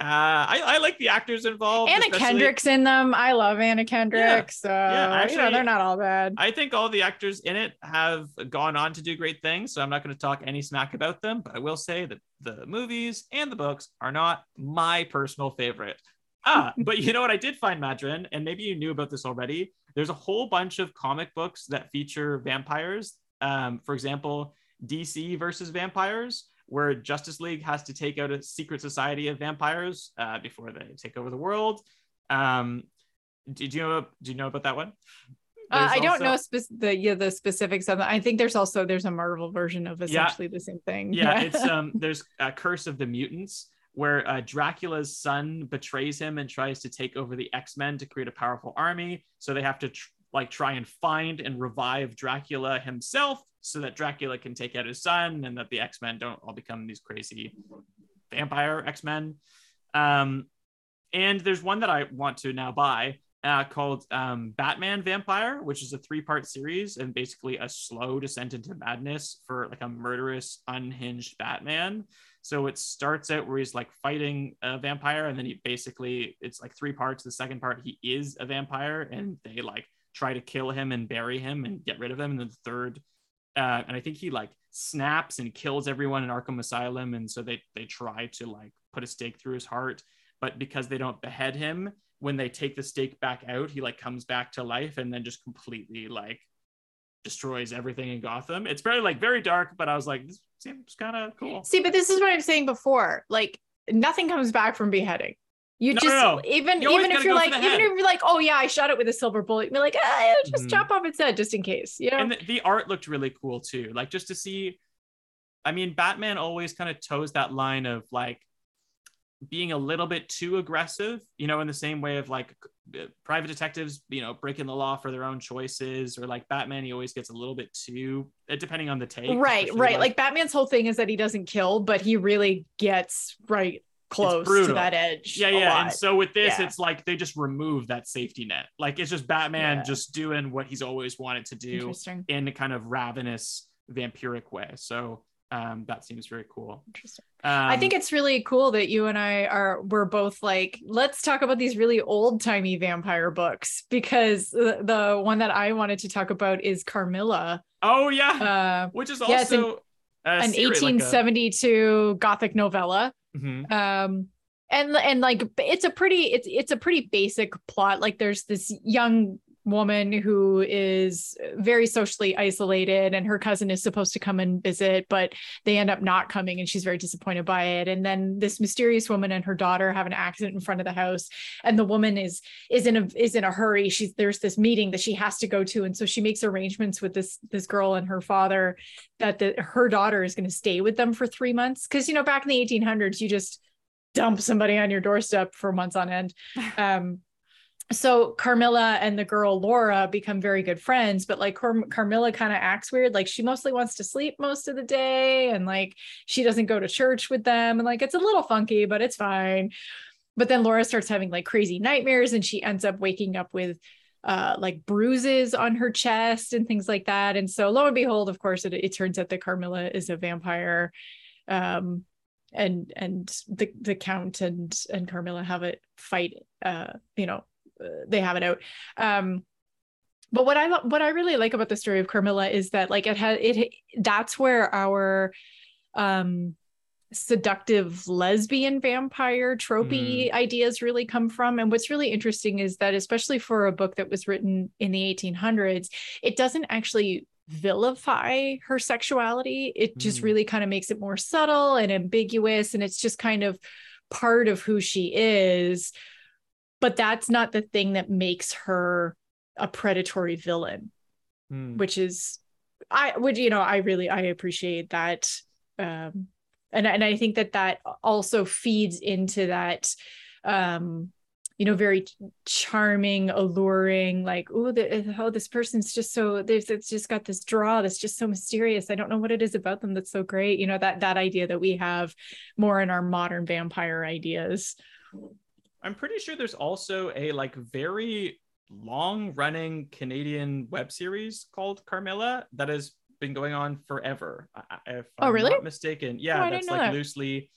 S1: uh, I, I like the actors involved.
S2: Anna especially. Kendrick's in them. I love Anna Kendrick. Yeah. So yeah, actually, you know, they're not all bad.
S1: I think all the actors in it have gone on to do great things. So I'm not going to talk any smack about them, but I will say that the movies and the books are not my personal favorite. Ah, but you know what? I did find Madrin, and maybe you knew about this already. There's a whole bunch of comic books that feature vampires. Um, for example, DC versus vampires where Justice League has to take out a secret society of vampires uh, before they take over the world. Um, did you know? Do you know about that one?
S2: Uh, I don't know spe- the yeah the specifics of it. I think there's also there's a Marvel version of essentially yeah. the same thing.
S1: Yeah, it's um there's a Curse of the Mutants where uh, Dracula's son betrays him and tries to take over the X Men to create a powerful army. So they have to tr- like try and find and revive Dracula himself so that Dracula can take out his son and that the X Men don't all become these crazy vampire X Men. Um, and there's one that I want to now buy uh, called um, Batman Vampire, which is a three part series and basically a slow descent into madness for like a murderous, unhinged Batman. So it starts out where he's like fighting a vampire, and then he basically it's like three parts. The second part, he is a vampire, and they like try to kill him and bury him and get rid of him. And then the third, uh, and I think he like snaps and kills everyone in Arkham Asylum. And so they they try to like put a stake through his heart, but because they don't behead him, when they take the stake back out, he like comes back to life and then just completely like destroys everything in Gotham. It's very like very dark, but I was like, this seems kind of cool.
S2: See, but this is what I'm saying before. Like nothing comes back from beheading. You no, just no, no. even you even if you're like even if you're like oh yeah I shot it with a silver bullet you're like ah, just mm-hmm. chop off its head just in case you know
S1: and the, the, art looked really cool too like just to see I mean Batman always kind of toes that line of like being a little bit too aggressive you know in the same way of like uh, private detectives you know breaking the law for their own choices or like Batman he always gets a little bit too uh, depending on the take
S2: right right like, like Batman's whole thing is that he doesn't kill but he really gets right close to that edge.
S1: Yeah, yeah. And so with this, yeah. it's like they just remove that safety net. Like it's just Batman yeah. just doing what he's always wanted to do in a kind of ravenous vampiric way. So um, that seems very cool.
S2: Interesting.
S1: Um,
S2: I think it's really cool that you and I are we're both like, let's talk about these really old timey vampire books because the, the one that I wanted to talk about is Carmilla.
S1: Oh yeah,
S2: Uh,
S1: which is
S2: yeah, an-
S1: also a
S2: an
S1: series, like a-
S2: 1872 gothic novella.
S1: Mhm.
S2: um and and like it's a pretty it's it's a pretty basic plot like there's this young woman who is very socially isolated and her cousin is supposed to come and visit but they end up not coming and she's very disappointed by it. And then this mysterious woman and her daughter have an accident in front of the house and the woman is is in a is in a hurry. She's there's this meeting that she has to go to. And so she makes arrangements with this this girl and her father that the, her daughter is going to stay with them for 3 months. Cuz you know back in the 1800s you just dump somebody on your doorstep for months on end. Um, so Carmilla and the girl Laura become very good friends, but like Car- Carmilla kind of acts weird. Like she mostly wants to sleep most of the day, and like she doesn't go to church with them, and like it's a little funky, but it's fine. But then Laura starts having like crazy nightmares, and she ends up waking up with uh like bruises on her chest and things like that. And so lo and behold, of course, it, it turns out that Carmilla is a vampire. Um, and and the the count and and Carmilla have it fight uh you know they have it out. Um but what I what I really like about the story of Carmilla is that like it had it that's where our um seductive lesbian vampire tropey ideas really come from. And what's really interesting is that especially for a book that was written in the 1800s it doesn't actually vilify her sexuality. It just
S1: Mm.
S2: really kind of makes it more subtle and ambiguous. And it's just kind of part of who she is but that's not the thing that makes her a predatory villain
S1: Hmm.
S2: which is i would you know i really i appreciate that um and and i think that that also feeds into that um you know very charming alluring like oh the, oh this person's just so there's it's just got this draw that's just so mysterious. I don't know what it is about them that's so great. You know that that idea that we have more in our modern vampire ideas
S1: I'm pretty sure there's also a like very long running Canadian web series called Carmilla that has been going on forever. If
S2: Oh,
S1: I'm
S2: really?
S1: not mistaken. Yeah,
S2: Oh,
S1: that's like
S2: that.
S1: loosely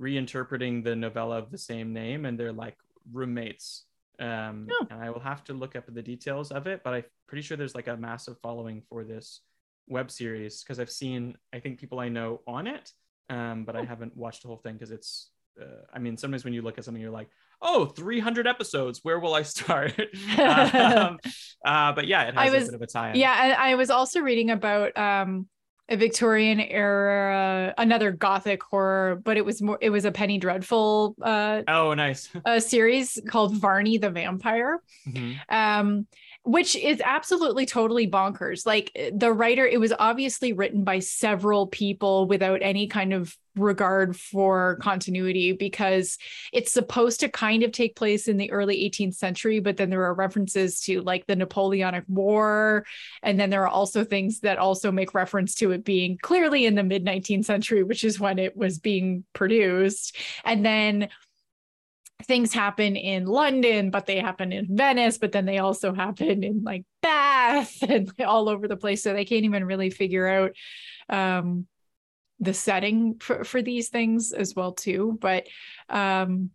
S1: reinterpreting the novella of the same name, and they're like roommates. Um,
S2: Oh.
S1: and I will have to look up the details of it, but I'm pretty sure there's like a massive following for this web series because I've seen I think people I know on it, um, but I
S2: Oh.
S1: haven't watched the whole thing because it's. Uh, I mean, sometimes when you look at something, you're like, oh 300 episodes where will i start um, uh, but yeah it
S2: I
S1: has
S2: was-
S1: a bit of a tie
S2: Yeah, and I was also reading about um a Victorian era another gothic horror, but it was more it was a Penny Dreadful uh,
S1: oh nice
S2: a series called Varney the Vampire.
S1: Mhm.
S2: Um which is absolutely totally bonkers. Like eh, the writer, it was obviously written by several people without any kind of regard for continuity because it's supposed to kind of take place in the early 18th century, but then there are references to like the Napoleonic War. And then there are also things that also make reference to it being clearly in the mid 19th century, which is when it was being produced. And then things happen in London, but they happen in Venice, but then they also happen in like Bath and all over the place. So they can't even really figure out um, the setting for, for these things as well too. But um,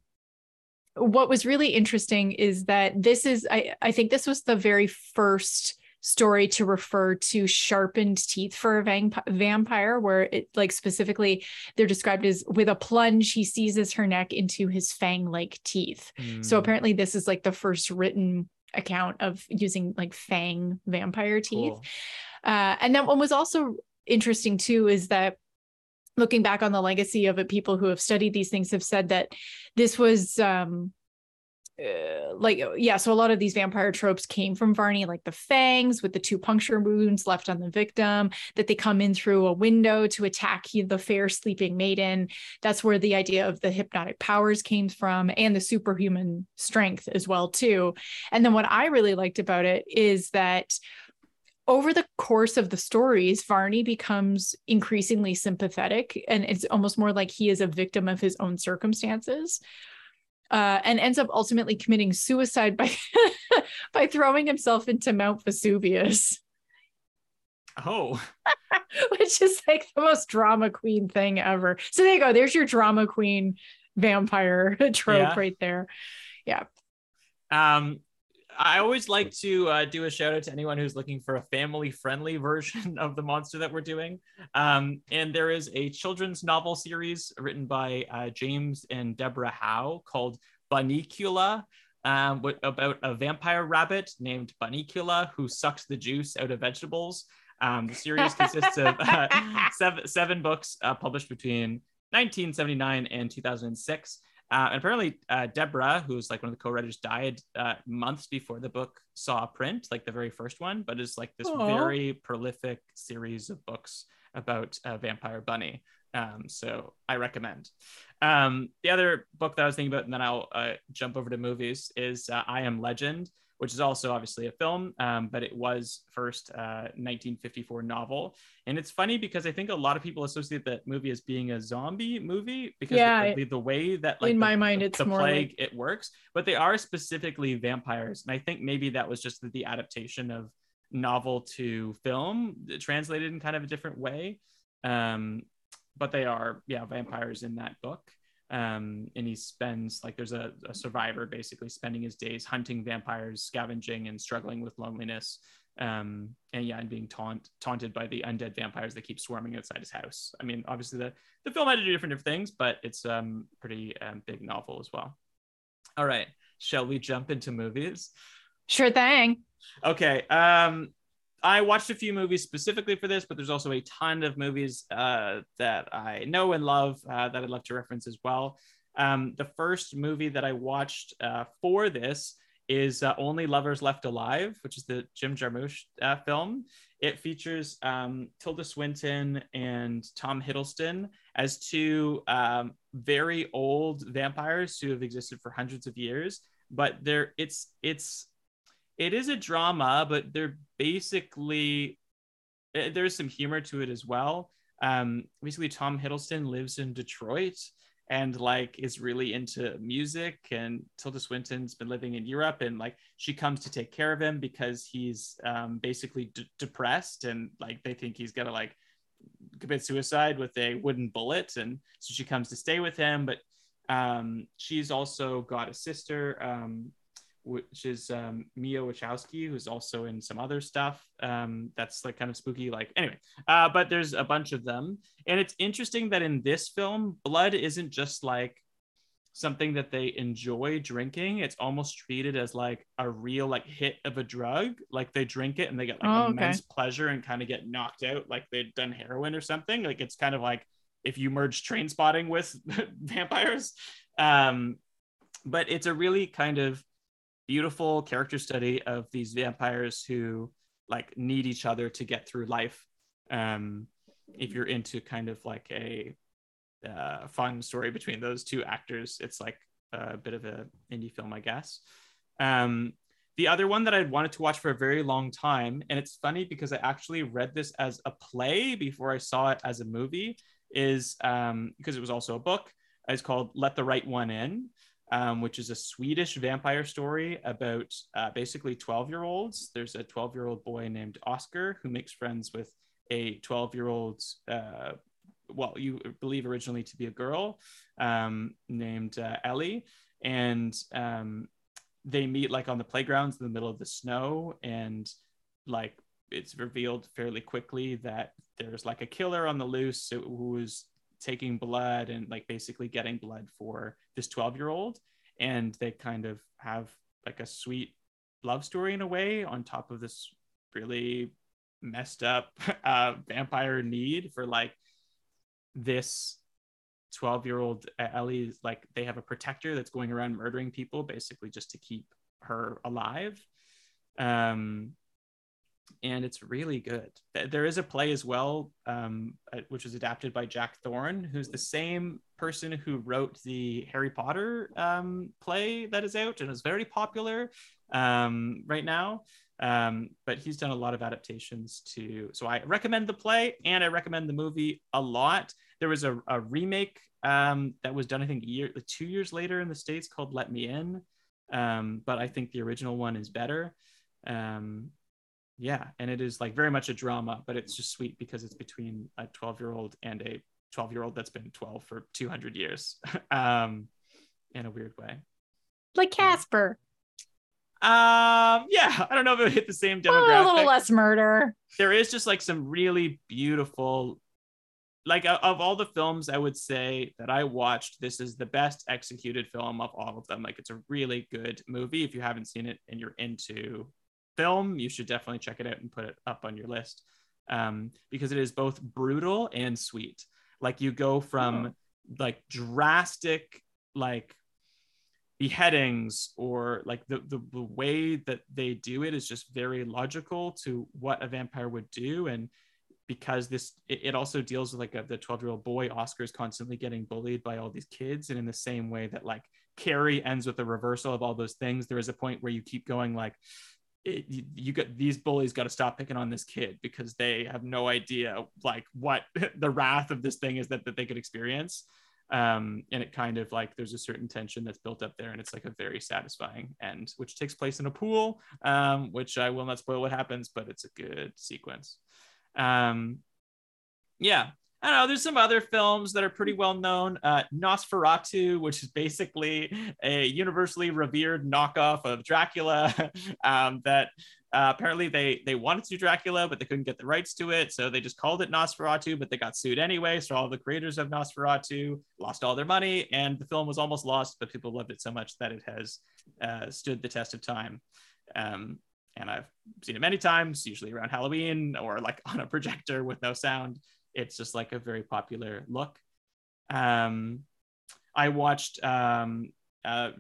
S2: what was really interesting is that this is, I, I think this was the very first story to refer to sharpened teeth for a vamp- vampire where it like specifically they're described as with a plunge he seizes her neck into his fang like teeth. So
S1: Mm,
S2: apparently this is like the first written account of using like fang vampire teeth.
S1: Cool.
S2: uh, and then what was also interesting too is that looking back on the legacy of it, people who have studied these things have said that this was um uh, like yeah so a lot of these vampire tropes came from varney like the fangs with the two puncture wounds left on the victim that they come in through a window to attack the fair sleeping maiden that's where the idea of the hypnotic powers came from and the superhuman strength as well too and then what i really liked about it is that over the course of the stories, Varney becomes increasingly sympathetic, and it's almost more like he is a victim of his own circumstances. Uh, and ends up ultimately committing suicide by by throwing himself into Mount Vesuvius.
S1: Oh,
S2: which is like the most drama queen thing ever. So there you go. There's your drama queen vampire trope
S1: Yeah.
S2: right there. Yeah.
S1: Um, I always like to uh, do a shout out to anyone who's looking for a family friendly version of the monster that we're doing. Um, and there is a children's novel series written by uh, James and Deborah Howe called Bunnicula. Um, about a vampire rabbit named Bunnicula who sucks the juice out of vegetables. Um, the series consists of uh, seven, seven books uh, published between 1979 and 2006. Uh, and apparently, uh, Deborah, who's like one of the co-writers, died uh, months before the book saw print, like the very first one. But it's like this
S2: Aw.
S1: very prolific series of books about uh, Vampire Bunny. Um, so I recommend. Um, the other book that I was thinking about, and then I'll uh, jump over to movies, is uh, I Am Legend, which is also obviously a film, um, but it was first uh, 1954 novel. And it's funny because I think a lot of people associate that movie as being a zombie movie because
S2: Yeah,
S1: the, the, the way that like
S2: in
S1: the-
S2: my mind, it's
S1: the
S2: more
S1: plague
S2: like-
S1: it works, but they are specifically vampires. And I think maybe that was just the, the adaptation of novel to film translated in kind of a different way. Um, but they are, yeah, vampires in that book. Um, and he spends like there's a, a survivor basically spending his days hunting vampires, scavenging, and struggling with loneliness. Um, and yeah, and being taunt taunted by the undead vampires that keep swarming outside his house. I mean, obviously the the film had to do different different things, but it's um pretty um, big novel as well. All right, shall we jump into movies?
S2: Sure thing.
S1: Okay. Um, I watched a few movies specifically for this, but there's also a ton of movies uh, that I know and love uh, that I'd love to reference as well. Um, the first movie that I watched uh, for this is uh, Only Lovers Left Alive, which is the Jim Jarmusch uh, film. It features um, Tilda Swinton and Tom Hiddleston as two um, very old vampires who have existed for hundreds of years. But they're it's it's it is a drama, but they're basically eh, there's some humor to it as well. Um, basically, Tom Hiddleston lives in Detroit and like is really into music, and Tilda Swinton's been living in Europe, and like she comes to take care of him because he's um, basically d- depressed, and like they think he's gonna like commit suicide with a wooden bullet, and so she comes to stay with him, but um, she's also got a sister. Um, which is um, Mia Wasikowska, who's also in some other stuff um, that's like kind of spooky. Like anyway, uh, but there's a bunch of them, and it's interesting that in this film, blood isn't just like something that they enjoy drinking. It's almost treated as like a real like hit of a drug. Like they drink it and they get like
S2: Oh, okay.
S1: immense pleasure and kind of get knocked out like they'd done heroin or something. Like it's kind of like if you merge train spotting with vampires. Um, but it's a really kind of beautiful character study of these vampires who like need each other to get through life. Um if you're into kind of like a uh, fun story between those two actors it's like a bit of a indie film i guess. Um the other one that i'd wanted to watch for a very long time and it's funny because i actually read this as a play before i saw it as a movie is um because it was also a book. It's called let the right one in um, which is a Swedish vampire story about uh, basically 12 year olds. There's a 12 year old boy named Oscar who makes friends with a 12 year old, uh, well, you believe originally to be a girl um, named uh, Ellie. And um, they meet like on the playgrounds in the middle of the snow. And like it's revealed fairly quickly that there's like a killer on the loose who is taking blood and like basically getting blood for this 12 year old and they kind of have like a sweet love story in a way on top of this really messed up uh, vampire need for like this 12 year old Ellie like they have a protector that's going around murdering people basically just to keep her alive. Um and it's really good. There is a play as well, um, uh, which was adapted by Jack Thorne, who's the same person who wrote the Harry Potter um, play that is out and is very popular um, right now. Um, but he's done a lot of adaptations to. So I recommend the play and I recommend the movie a lot. There was a, a remake um, that was done, I think, year, two years later in the states called "Let Me In," um, but I think the original one is better. Yeah, and it is like very much a drama, but it's just sweet because it's between a 12 year old and a 12 year old that's been 12 for 200 years, um, in a weird way.
S2: Like Casper.
S1: Um, yeah, I don't know if it hit the same demographic Oh,
S2: a little less murder.
S1: there is just like some really beautiful like of all the films i would say that i watched this is the best executed film of all of them like it's a really good movie if you haven't seen it and you're into film you should definitely check it out and put it up on your list um, because it is both brutal and sweet. Like you go from like drastic like beheadings or like the, the the way that they do it is just very logical to what a vampire would do. And because this it, it also deals with like a, the 12 year old boy oscar is constantly getting bullied by all these kids. And in the same way that like carrie ends with a reversal of all those things there is a point where you keep going like it, you, got these bullies got to stop picking on this kid because they have no idea like what the wrath of this thing is that, that they could experience. Um, and it kind of like there's a certain tension that's built up there and it's like a very satisfying end which takes place in a pool um, which i will not spoil what happens but it's a good sequence. Um, yeah I don't know. There's some other films that are pretty well known. Uh, Nosferatu, which is basically a universally revered knockoff of Dracula. um, that uh, apparently they they wanted to do Dracula, but they couldn't get the rights to it, so they just called it Nosferatu. But they got sued anyway. So all the creators of Nosferatu lost all their money, and the film was almost lost. But people loved it so much that it has uh, stood the test of time. Um, and I've seen it many times, usually around Halloween or like on a projector with no sound it's just like a very popular look. Um, I watched um, uh,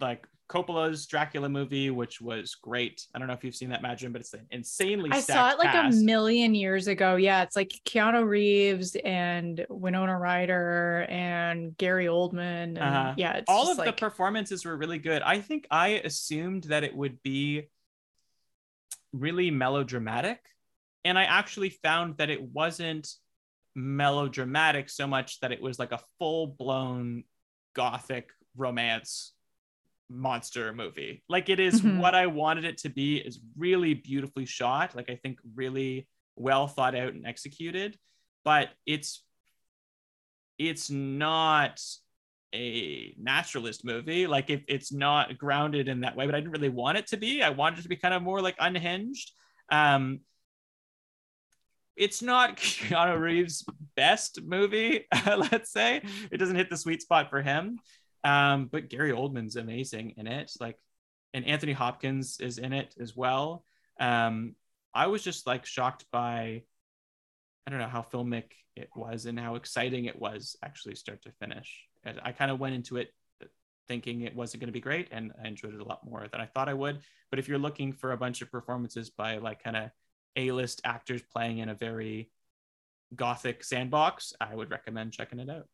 S1: like Coppola's Dracula movie, which was great. I don't know if you've seen that, Imagine, but it's an insanely.
S2: I saw it like
S1: cast.
S2: a million years ago. Yeah, it's like Keanu Reeves and Winona Ryder and Gary Oldman. And
S1: Uh-huh.
S2: yeah, it's
S1: All of
S2: like,
S1: the performances were really good. I think I assumed that it would be really melodramatic, and I actually found that it wasn't melodramatic so much that it was like a full blown gothic romance monster movie. Like it is
S2: Mhm.
S1: what I wanted it to be is really beautifully shot, like I think really well thought out and executed, but it's it's not a naturalist movie. Like if it's not grounded in that way, but I didn't really want it to be. I wanted it to be kind of more like unhinged. Um it's not Keanu Reeves' best movie, let's say. It doesn't hit the sweet spot for him. Um, but Gary Oldman's amazing in it. Like, and Anthony Hopkins is in it as well. Um, I was just like shocked by, I don't know how filmic it was and how exciting it was actually start to finish. And I kind of went into it thinking it wasn't going to be great, and I enjoyed it a lot more than I thought I would. But if you're looking for a bunch of performances by like kind of a-list actors playing in a very gothic sandbox i would recommend checking it out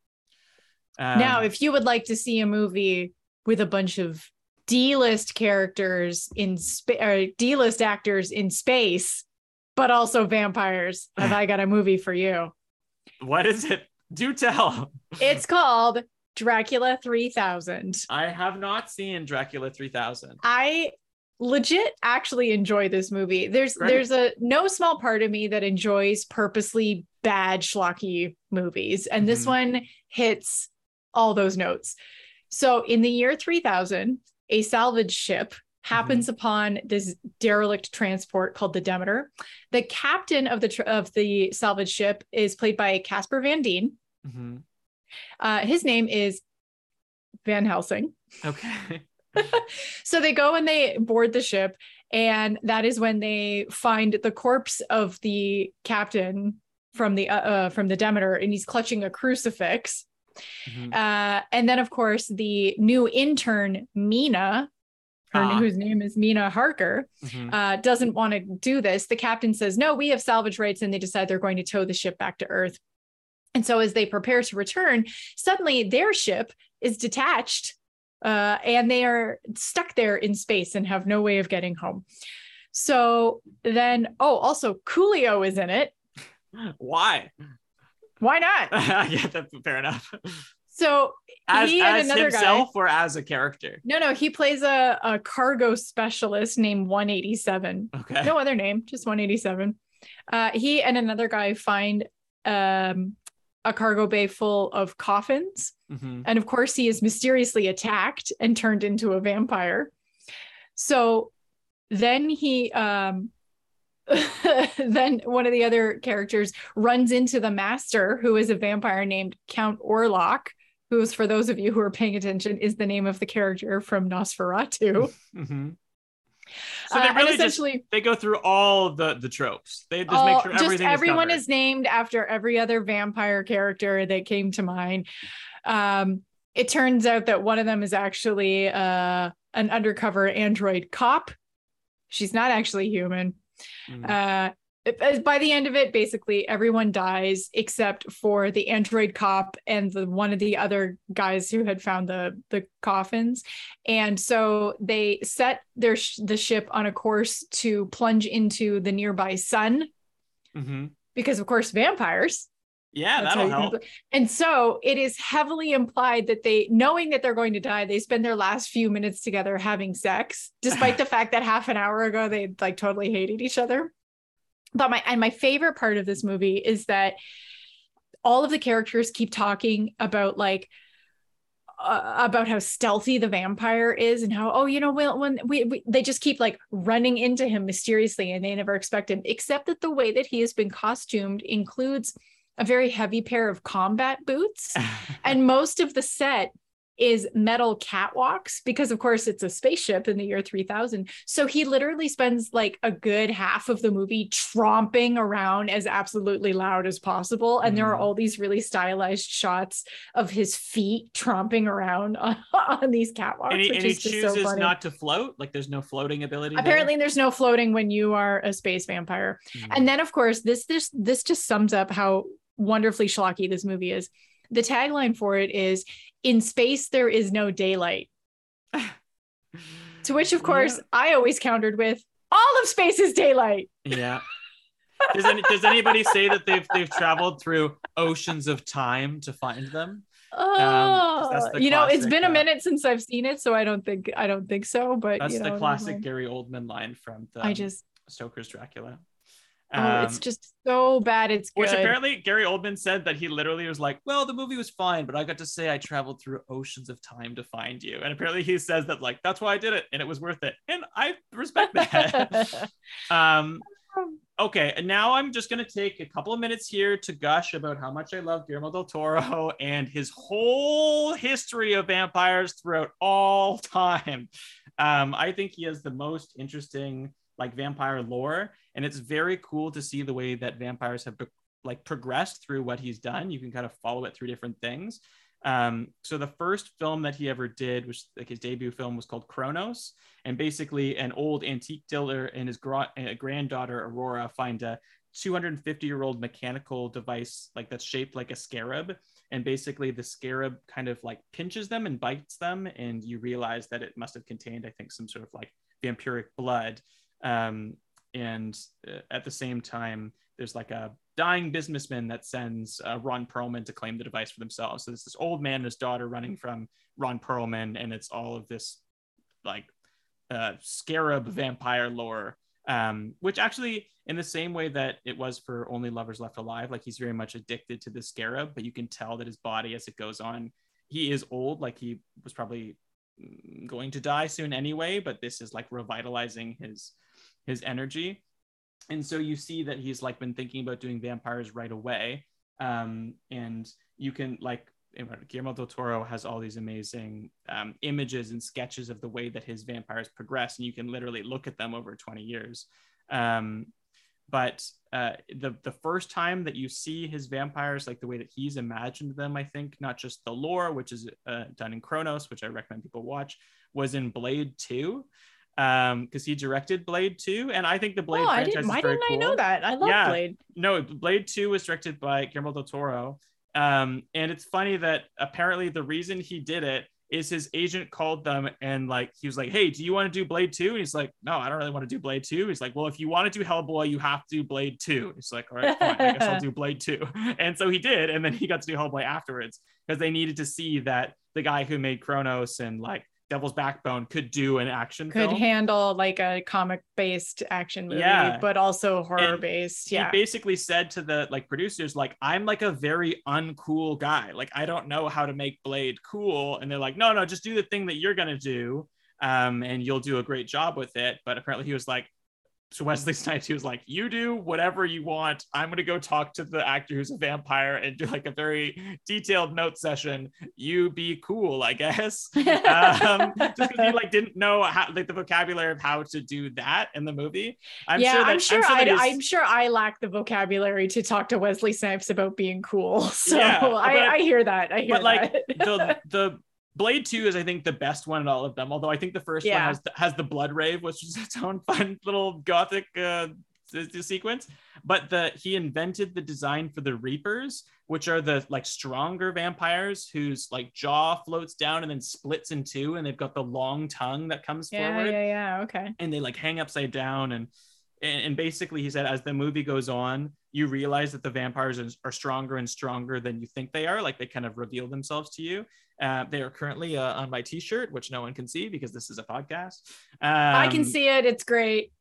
S1: um,
S2: now, if you would like to see a movie with a bunch of D-list characters in space, or D-list actors in space, but also vampires, have I got a movie for you?
S1: what is it do tell
S2: It's called Dracula 3000.
S1: i have not seen dracula 3000
S2: I legit actually enjoy this movie. There's
S1: Great.
S2: there's a no small part of me that enjoys purposely bad schlocky movies, and this
S1: Mhm.
S2: one hits all those notes. So in the year 3000, a salvage ship happens
S1: Mm-hmm.
S2: upon this derelict transport called the Demeter. The captain of the tr- of the salvage ship is played by Casper Van Dien.
S1: Mhm.
S2: Uh, his name is Van Helsing.
S1: okay
S2: so they go and they board the ship and that is when they find the corpse of the captain from the uh, uh, from the demeter and he's clutching a crucifix
S1: Mhm.
S2: uh, and then of course the new intern mina
S1: Ah.
S2: whose name is mina harker
S1: Mhm.
S2: uh, doesn't want to do this the captain says no we have salvage rights and they decide they're going to tow the ship back to earth and so as they prepare to return suddenly their ship is detached uh, and they are stuck there in space and have no way of getting home so then oh also coolio is in it
S1: why
S2: why not
S1: yeah that's fair enough
S2: So
S1: as,
S2: he and
S1: as
S2: another guy.
S1: himself or as a character?
S2: No, no, he plays a, a cargo specialist named 187.
S1: Okay.
S2: No other name, just 187. Uh, he and another guy find um, a cargo bay full of coffins.
S1: Mhm.
S2: And of course, he is mysteriously attacked and turned into a vampire. So then he, um, then one of the other characters runs into the master, who is a vampire named Count Orlok, who's, for those of you who are paying attention, is the name of the character from Nosferatu.
S1: Mhm. So
S2: Uh,
S1: they
S2: and
S1: really just
S2: essentially,
S1: they go through all the the tropes. They just
S2: all-
S1: make sure
S2: just everyone
S1: is,
S2: is named after every other vampire character that came to mind. Um, it turns out that one of them is actually uh, an undercover android cop. She's not actually human.
S1: Mm.
S2: Uh, by the end of it, basically everyone dies except for the android cop and the one of the other guys who had found the the coffins. And so they set their sh- the ship on a course to plunge into the nearby sun
S1: Mhm.
S2: because, of course, vampires.
S1: Yeah,
S2: That's
S1: that'll help.
S2: And so it is heavily implied that they, knowing that they're going to die, they spend their last few minutes together having sex, despite the fact that half an hour ago they like totally hated each other. But my and my favorite part of this movie is that all of the characters keep talking about like uh, about how stealthy the vampire is and how oh you know when, when we, we they just keep like running into him mysteriously and they never expect him except that the way that he has been costumed includes a very heavy pair of combat boots and most of the set is metal catwalks because of course it's a spaceship in the year 3000 so he literally spends like a good half of the movie tromping around as absolutely loud as possible and there are
S1: Mhm.
S2: all these really stylized shots of his feet tromping around on, on these catwalks
S1: and he, and he
S2: so
S1: chooses
S2: funny.
S1: not to float. Like there's no floating ability. there?
S2: apparently there's no floating when you are a space vampire
S1: Mhm.
S2: and then of course this this this just sums up how wonderfully schlocky this movie is. The tagline for it is in space there is no daylight. To which of course I always countered with all of space is daylight.
S1: Yeah. Does, any, does anybody say that they've they've traveled through oceans of time to find them?
S2: Oh,
S1: that's the
S2: you know, it's been a
S1: uh,
S2: minute since I've seen it, so I don't think I don't think so. But
S1: That's
S2: you know,
S1: the classic. Gary Oldman line from the
S2: I just
S1: Stoker's Dracula.
S2: Oh, it's
S1: Um,
S2: just so bad. It's good.
S1: Which apparently Gary Oldman said that he literally was like, "Well, the movie was fine, but I got to say I traveled through oceans of time to find you." And apparently he says that like that's why I did it, and it was worth it, and I respect that. um, okay, and now I'm just gonna take a couple of minutes here to gush about how much I love Guillermo del Toro and his whole history of vampires throughout all time. Um, I think he has the most interesting like vampire lore, and it's very cool to see the way that vampires have like progressed through what he's done. You can kind of follow it through different things. Um, so the first film that he ever did, which like his debut film, was called Cronos, and basically an old antique dealer and his gra- uh, granddaughter Aurora find a 250 year old mechanical device like that's shaped like a scarab, and basically the scarab kind of like pinches them and bites them, and you realize that it must have contained, I think, some sort of like vampiric blood. Um, and uh, at the same time, there's like a dying businessman that sends uh, Ron Perlman to claim the device for themselves. So there's this old man and his daughter running from Ron Perlman, and it's all of this like uh, scarab vampire lore, um, which actually, in the same way that it was for Only Lovers Left Alive, like he's very much addicted to the scarab, but you can tell that his body, as it goes on, he is old. Like he was probably mm, going to die soon anyway, but this is like revitalizing his his energy. And so you see that he's like been thinking about doing vampires right away. Um, and you can like Guillermo del Toro has all these amazing um, images and sketches of the way that his vampires progress, and you can literally look at them over 20 years. Um, but uh, the the first time that you see his vampires, like the way that he's imagined them, I think not just the lore, which is uh, done in Cronos, which I recommend people watch, was in Blade Two, because he directed Blade Two, and I think the Blade
S2: oh, I
S1: franchise
S2: didn't.
S1: is
S2: Why didn't I know that? I love
S1: Yeah.
S2: Blade.
S1: no, Blade 2 was directed by Guillermo del Toro. Um, and it's funny that apparently the reason he did it is his agent called them and like he was like, "Hey, do you want to do Blade 2?" And he's like, "No, I don't really want to do Blade 2." He's like, "Well, if you want to do Hellboy, you have to do Blade 2." He's like, "All right, fine. I guess I'll do Blade 2." And so he did, and then he got to do Hellboy afterwards because they needed to see that the guy who made Cronos and like Devil's Backbone could do an action
S2: could
S1: film.
S2: handle like a comic based action movie,
S1: Yeah.
S2: but also horror based. Yeah.
S1: He basically said to the like producers, like, I'm like a very uncool guy. Like, I don't know how to make Blade cool. And they're like, no, no, just do the thing that you're gonna do. Um, and you'll do a great job with it. But apparently he was like, so Wesley Snipes, he was like, you do whatever you want. I'm gonna go talk to the actor who's a vampire and do like a very detailed note session. You be cool, I guess. um, just because he like didn't know how like the vocabulary of how to do that in the movie. I'm
S2: yeah,
S1: sure that,
S2: I'm sure,
S1: that
S2: I,
S1: his-
S2: I'm sure I lack the vocabulary to talk to Wesley Snipes about being cool. So
S1: Yeah, but-
S2: I, I hear that. I hear
S1: but like
S2: that.
S1: the the Blade Two is I think the best one in all of them. Although I think the first one has the, has the Blood Rave, which is its own fun little gothic uh, sequence. But the he invented the design for the Reapers, which are the like stronger vampires whose like jaw floats down and then splits in two, and they've got the long tongue that comes
S2: yeah,
S1: forward
S2: yeah, yeah. Okay.
S1: and they like hang upside down and and and basically he said as the movie goes on you realize that the vampires are, stronger and stronger than you think they are like they kind of reveal themselves to you uh, they are currently uh, on my t-shirt which no one can see because this is a podcast um,
S2: I can see it. It's great.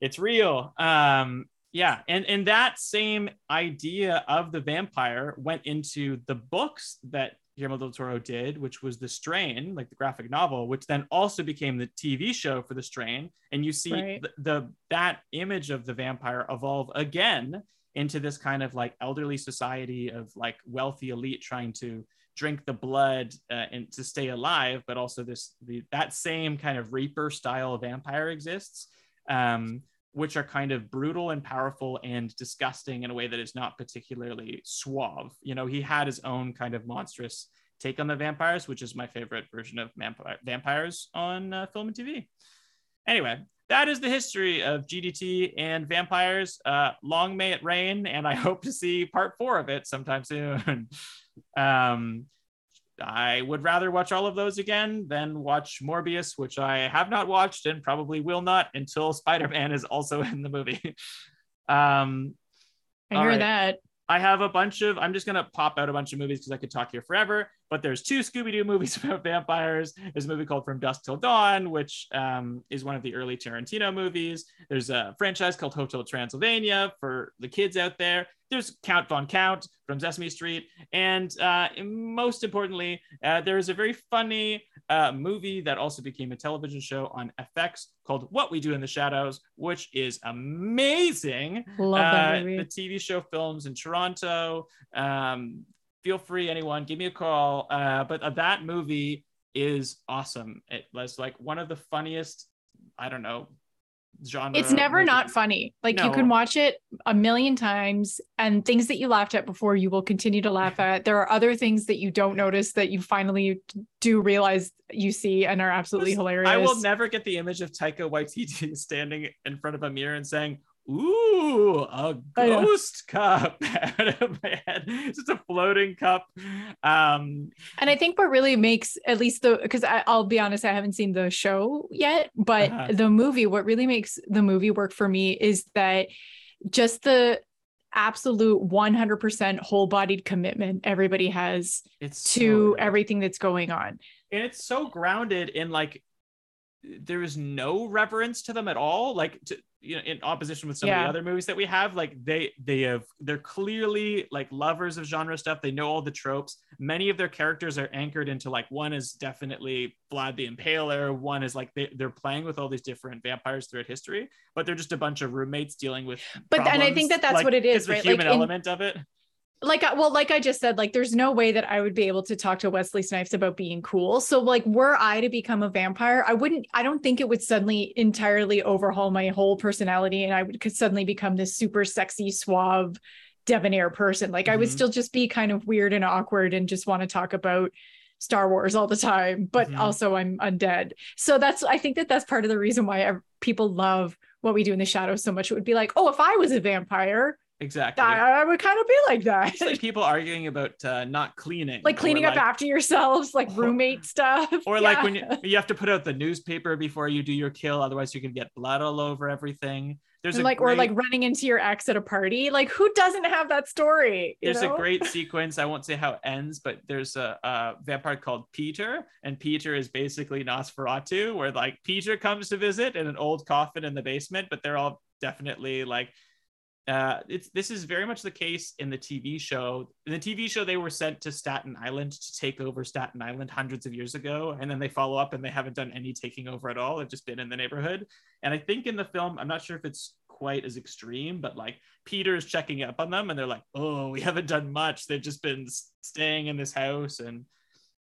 S1: it's real um yeah and and that same idea of the vampire went into the books that Guillermo del Toro did, which was The Strain, like the graphic novel, which then also became the TV show for The Strain. And you see
S2: Right.
S1: the, the that image of the vampire evolve again into this kind of like elderly society of like wealthy elite trying to drink the blood uh, and to stay alive, but also this the, that same kind of reaper style vampire exists. Um, which are kind of brutal and powerful and disgusting in a way that is not particularly suave. You know, he had his own kind of monstrous take on the vampires, which is my favorite version of vampire- vampires on uh, film and TV. Anyway, that is the history of GDT and vampires. Uh, long may it reign, and I hope to see part four of it sometime soon. um, I would rather watch all of those again than watch Morbius, which I have not watched and probably will not until Spider Man is also in the movie. um,
S2: I hear
S1: right.
S2: that.
S1: I have a bunch of, I'm just going to pop out a bunch of movies because I could talk here forever. But there's two Scooby Doo movies about vampires. There's a movie called From Dusk Till Dawn, which um, is one of the early Tarantino movies. There's a franchise called Hotel Transylvania for the kids out there. There's Count Von Count from Sesame Street. And uh, most importantly, uh, there is a very funny uh, movie that also became a television show on FX called What We Do in the Shadows, which is amazing
S2: Love that
S1: uh,
S2: movie.
S1: the TV show films in Toronto. Um, feel free, anyone, give me a call. Uh, but uh, that movie is awesome. It was like one of the funniest. I don't know genre.
S2: it's never
S1: movies.
S2: not funny. Like you can watch it a million times and things that you laughed at before you will continue to laugh at. There are other things that you don't notice that you finally do realize you see and are absolutely hilarious.
S1: I will never get the image of Taika Waititi standing in front of a mirror and saying, "Ooh, a
S2: know.
S1: ghost cup!" out of my head, it's just a floating cup. Um,
S2: And I think what really makes at least the because I'll be honest, I haven't seen the show yet, but
S1: Uh-huh.
S2: the movie, what really makes the movie work for me is that just the absolute 100% whole bodied commitment everybody has
S1: it's
S2: to
S1: good.
S2: everything that's going on.
S1: and it's so grounded in like there is no reverence to them at all like to, you know in opposition with some of the other movies that we have like they they have they're clearly like lovers of genre stuff. They know all the tropes. Many of their characters are anchored into like one is definitely vlad the impaler. One is like they, they're playing with all these different vampires throughout history but they're just a bunch of roommates dealing with
S2: But- and I think that that's
S1: Like,
S2: what it is,
S1: it's the
S2: right? Like,
S1: human
S2: in-
S1: element of it
S2: like I- well like i just said like there's no way that i would be able to talk to wesley snipes about being cool so like were i to become a vampire i wouldn't i don't think it would suddenly entirely overhaul my whole personality and i would could suddenly become this super sexy suave debonair person like i would
S1: Mhm.
S2: still just be kind of weird and awkward and just want to talk about Star Wars all the time, but
S1: Mhm.
S2: also I'm undead. So that's I think that that's part of the reason why people love what we do in the shadows so much. It would be like, oh, if I was a vampire,
S1: exactly.
S2: I, I would kind of be like that.
S1: It's like people arguing about uh, not cleaning,
S2: like
S1: or
S2: cleaning up after yourselves, like roommate stuff.
S1: or like when you, you have to put out the newspaper before you do your kill, otherwise you can get blood all over everything. There's
S2: like
S1: great,
S2: or like running into your ex at a party. Like who doesn't have that story?
S1: there's
S2: know?
S1: a great sequence. I won't say how it ends, but there's a, a vampire called Peter, and Peter is basically Nosferatu, where like Peter comes to visit in an old coffin in the basement, but they're all definitely like. Uh, it's this is very much the case in the TV show. In the TV show, they were sent to Staten Island to take over Staten Island hundreds of years ago, and then they follow up and they haven't done any taking over at all. They've just been in the neighborhood. And I think in the film, I'm not sure if it's quite as extreme, but like Peter is checking up on them, and they're like, "Oh, we haven't done much. They've just been staying in this house." And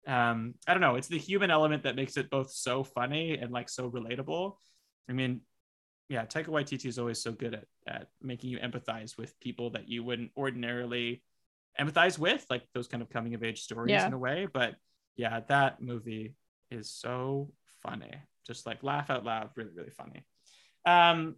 S1: um, I don't know. It's the human element that makes it both so funny and like so relatable. I mean, yeah, Taika Waititi is always so good at, at making you empathize with people that you wouldn't ordinarily empathize with, like those kind of coming of age stories
S2: Yeah.
S1: in a way. But yeah, that movie is so funny. Just like laugh out loud, really, really funny. Um,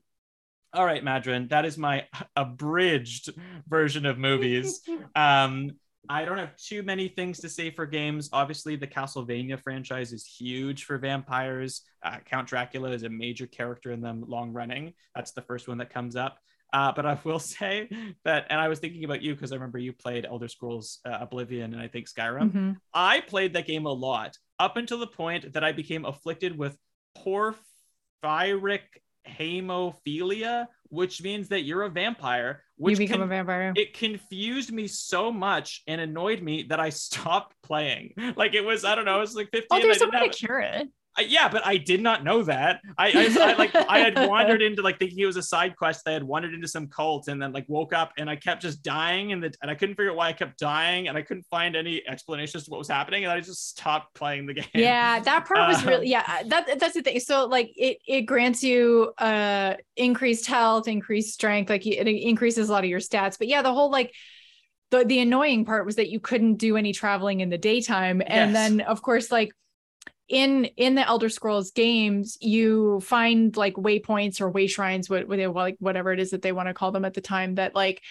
S1: all right, Madrin, that is my abridged version of movies. Um, I don't have too many things to say for games. Obviously, the Castlevania franchise is huge for vampires. Uh, Count Dracula is a major character in them long running. That's the first one that comes up. Uh, but I will say that, and I was thinking about you because I remember you played Elder Scrolls uh, Oblivion and I think Skyrim.
S2: Mhm.
S1: I played that game a lot up until the point that I became afflicted with porphyric hemophilia, which means that you're a vampire. Which
S2: you become
S1: can-
S2: a vampire.
S1: it confused me so much and annoyed me that I stopped playing. Like it was, I don't know, it was like 15.
S2: oh,
S1: I
S2: there's way
S1: have-
S2: to cure it.
S1: Yeah, but I did not know that. I, I, I like I had wandered into like thinking it was a side quest. I had wandered into some cult and then like woke up and I kept just dying and the, and I couldn't figure out why I kept dying and I couldn't find any explanations to what was happening and I just stopped playing the game.
S2: Yeah, that part was
S1: Uh,
S2: really yeah. That that's the thing. So like it it grants you uh increased health, increased strength, like it increases a lot of your stats. But yeah, the whole like the the annoying part was that you couldn't do any traveling in the daytime, and
S1: Yes.
S2: then of course like in in the elder scrolls games you find like waypoints or way shrines what, what like whatever it is that they want to call them at the time that like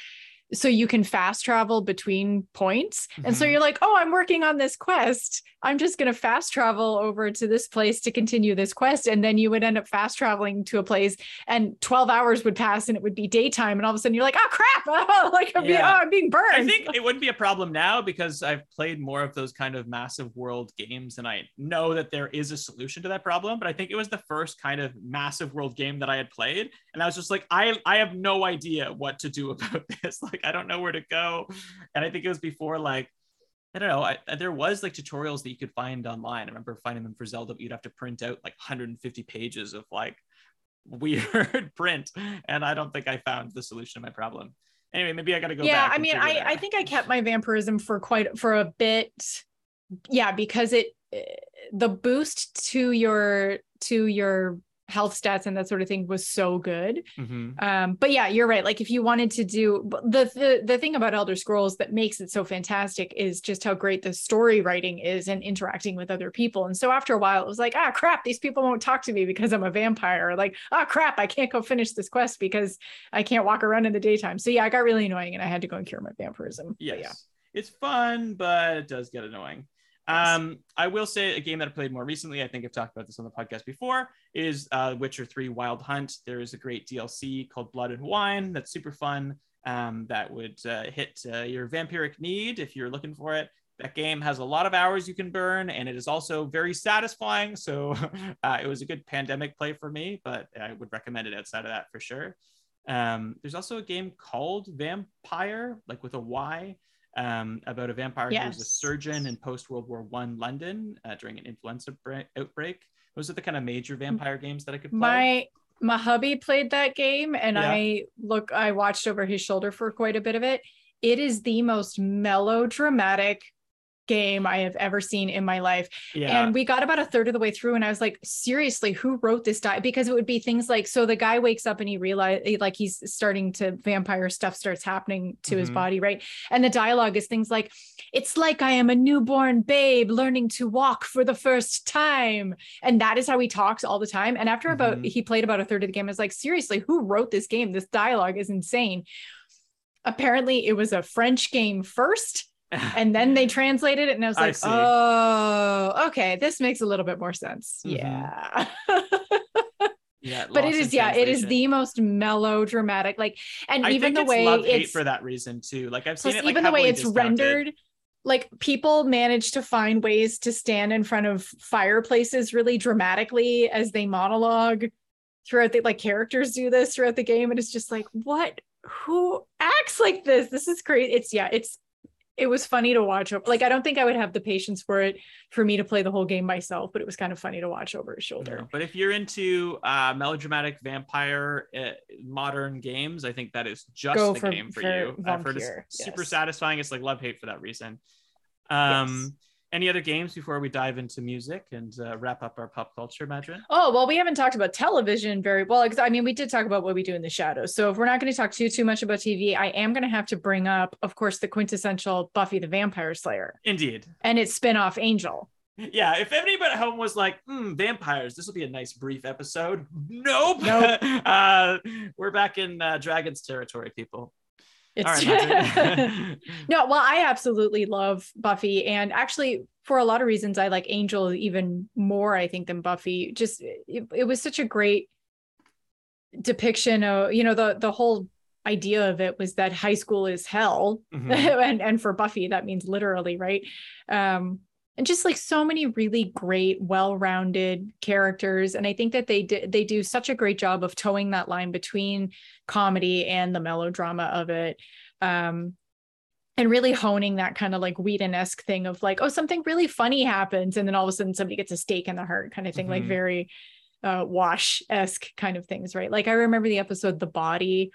S2: so you can fast travel between points and so
S1: Mhm.
S2: you're like oh i'm working on this quest i'm just going to fast travel over to this place to continue this quest and then you would end up fast traveling to a place and 12 hours would pass and it would be daytime and all of a sudden you're like oh crap oh, like I'm, being, oh, I'm being burned
S1: I think it wouldn't be a problem now because I've played more of those kind of massive world games and I know that there is a solution to that problem. But I think it was the first kind of massive world game that I had played. And I was just like, I, I have no idea what to do about this. Like, I don't know where to go. And I think it was before, like, I don't know. I, there was like tutorials that you could find online. I remember finding them for Zelda, but you'd have to print out like 150 pages of like weird print. And I don't think I found the solution to my problem. Anyway, maybe I got to go
S2: yeah
S1: back.
S2: i mean i i think i kept my vampirism for quite for a bit yeah because it eh, the boost to your to your health stats and that sort of thing was so good.
S1: Mhm.
S2: um but yeah you're right. Like if you wanted to do the, the the thing about elder scrolls that makes it so fantastic is just how great the story writing is and interacting with other people. And so after a while it was like ah crap these people won't talk to me because i'm a vampire. Or like ah crap i can't go finish this quest because i can't walk around in the daytime. So yeah i got really annoying and i had to go and cure my vampirism. But
S1: Yes.
S2: yeah
S1: It's fun, but it does get annoying. Um, I will say a game that I played more recently, I think I've talked about this on the podcast before, is uh, Witcher 3 Wild Hunt. There is a great DLC called Blood and Wine that's super fun. Um, that would uh, hit uh, your vampiric need if you're looking for it. That game has a lot of hours you can burn, and it is also very satisfying. So uh, it was a good pandemic play for me, but I would recommend it outside of that for sure. Um, there's also a game called Vampyr, like with a Y, um, about a vampire who was a surgeon in post World War One London uh, during an influenza bra- outbreak. Those are the kind of major vampire games that I could play.
S2: my my hubby played that game and
S1: Yeah.
S2: i look i watched over his shoulder for quite a bit of it it is the most melodramatic game i have ever seen in my life
S1: yeah,
S2: And we got about a third of the way through, and I was like, seriously, who wrote this die? Because it would be things like, so the guy wakes up and he realized like he's starting to vampire stuff starts happening to his
S1: Mhm.
S2: body, right? And the dialogue is things like, it's like I am a newborn babe learning to walk for the first time. And that is how he talks all the time. And after about
S1: Mhm.
S2: he played about a third of the game, I was like, seriously, who wrote this game? This dialogue is insane. apparently it was a French game first and then they translated it and I was like,
S1: see.
S2: "Oh, okay, this makes a little bit more sense."
S1: Mhm.
S2: Yeah.
S1: yeah,
S2: but it is yeah, it is the most melodramatic like and
S1: I
S2: even the way
S1: love
S2: it's
S1: for that reason too. Like I've seen it like
S2: even the way it's
S1: discounted.
S2: rendered like people manage to find ways to stand in front of fireplaces really dramatically as they monologue throughout the like characters do this throughout the game and it's just like what who acts like this this is great it's yeah it's it was funny to watch over. like i don't think i would have the patience for it for me to play the whole game myself but it was kind of funny to watch over his shoulder
S1: No, But if you're into uh, melodramatic vampire uh, modern games, I think that is just
S2: Go
S1: the
S2: for-
S1: game for,
S2: for
S1: you. I've heard it's
S2: Vampire,
S1: super satisfying. It's like love hate for that reason. Um,
S2: Yes.
S1: Any other games before we dive into music and uh, wrap up our pop culture, Madrin?
S2: Oh, well, we haven't talked about television very well. I mean, we did talk about what we do in the shadows. So if we're not going to talk too too much about TV, I am going to have to bring up, of course, the quintessential Buffy the Vampire Slayer
S1: Indeed.
S2: and its spin-off Angel.
S1: Yeah, if anybody at home was like, hmm, vampires, this will be a nice brief episode. Nope.
S2: Nope.
S1: uh, we're back in uh, Dragon's territory, people.
S2: It's
S1: right,
S2: no, well, I absolutely love Buffy, and actually, for a lot of reasons, I like Angel even more. I think than Buffy. Just it, it was such a great depiction of you know the the whole idea of it was that high school is hell
S1: Mhm.
S2: and and for Buffy that means literally right um and just like so many really great well-rounded characters and I think that they did they do such a great job of toeing that line between comedy and the melodrama of it um and really honing that kind of like Whedon-esque thing of like oh something really funny happens and then all of a sudden somebody gets a stake in the heart kind of thing like
S1: Mhm.
S2: very uh wash-esque kind of things right like I remember the episode The Body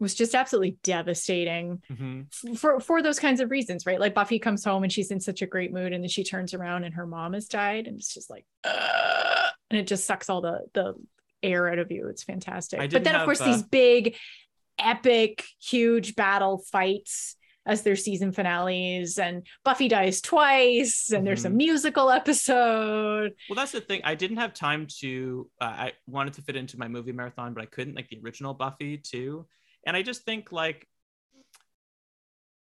S2: was just absolutely devastating
S1: Mhm.
S2: for for those kinds of reasons, right? Like Buffy comes home and she's in such a great mood, and then she turns around and her mom has died, and it's just like, "Ugh," and it just sucks all the the air out of you. It's fantastic. But then, of course,
S1: uh,
S2: these big, epic, huge battle fights as their season finales, and Buffy dies twice, and there's a
S1: Mhm.
S2: musical episode.
S1: Well, that's the thing. I didn't have time to. Uh, I wanted to fit into my movie marathon, but I couldn't. Like the original Buffy too, and I just think like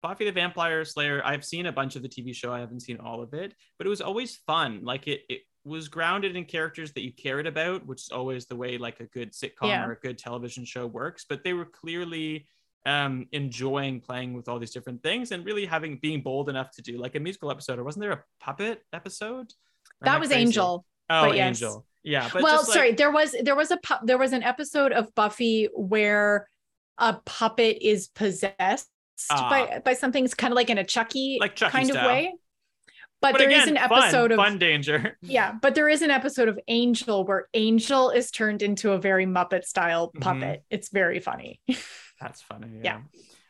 S1: Buffy the Vampire Slayer. I've seen a bunch of the TV show. I haven't seen all of it, but it was always fun. Like it, it was grounded in characters that you cared about, which is always the way like a good sitcom
S2: Yeah.
S1: or a good television show works. But they were clearly um enjoying playing with all these different things and really having being bold enough to do like a musical episode or wasn't there a puppet episode Or
S2: That was
S1: crazy?
S2: Angel.
S1: Oh,
S2: yes.
S1: Angel. Yeah, but
S2: well,
S1: just, like-
S2: sorry, there was there was a pu- there was an episode of Buffy where a puppet is possessed by by something. It's kind of like in a Chucky,
S1: Like Chucky
S2: kind
S1: style.
S2: of way. But,
S1: but
S2: there is
S1: again,
S2: an
S1: fun,
S2: episode of
S1: fun danger.
S2: yeah, but there is an episode of Angel where Angel is turned into a very Muppet style
S1: Mhm.
S2: puppet. It's very funny.
S1: That's funny. Yeah.
S2: Yeah.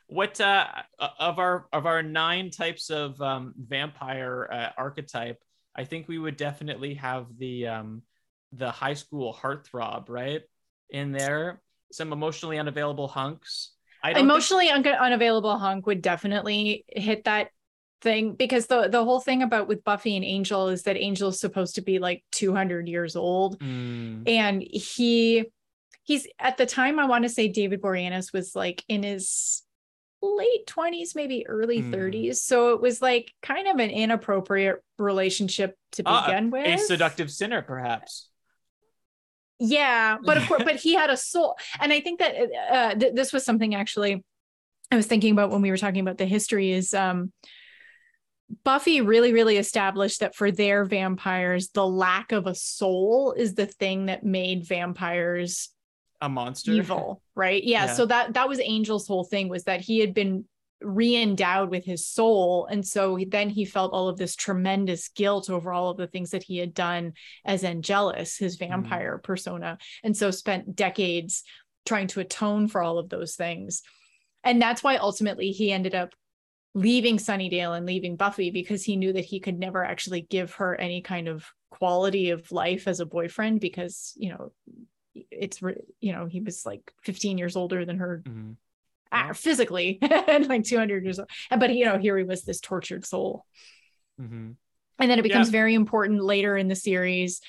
S1: What uh of our of our nine types of um vampire uh, archetype, I think we would definitely have the um the high school heartthrob, right? In there, some emotionally unavailable hunks. I don't think-
S2: Emotionally un- unavailable hunk would definitely hit that thing because the the whole thing about with Buffy and Angel is that Angel is supposed to be like 200 years old
S1: Mm,
S2: and he he's at the time i want to say david boreanaz was like in his late 20s maybe early
S1: Hmm.
S2: 30s so it was like kind of an inappropriate relationship to
S1: Uh,
S2: begin with
S1: a seductive sinner, perhaps.
S2: Yeah but of course but he had a soul and i think that uh, th- this was something actually i was thinking about when we were talking about the history is um buffy really really established that for their vampires the lack of a soul is the thing that made vampires
S1: A monster.
S2: evil right yeah,
S1: Yeah.
S2: so that that was angel's whole thing was that he had been re-endowed with his soul. And so he- then he felt all of this tremendous guilt over all of the things that he had done as angelus his vampire persona and so spent decades trying to atone for all of those things. And that's why ultimately he ended up leaving sunnydale and leaving buffy because he knew that he could never actually give her any kind of quality of life as a boyfriend because you know it's you know he was like 15 years older than her
S1: Mhm.
S2: Uh, physically and like 200 years old but you know here he was this tortured soul
S1: Mhm.
S2: and then it becomes very important later in the series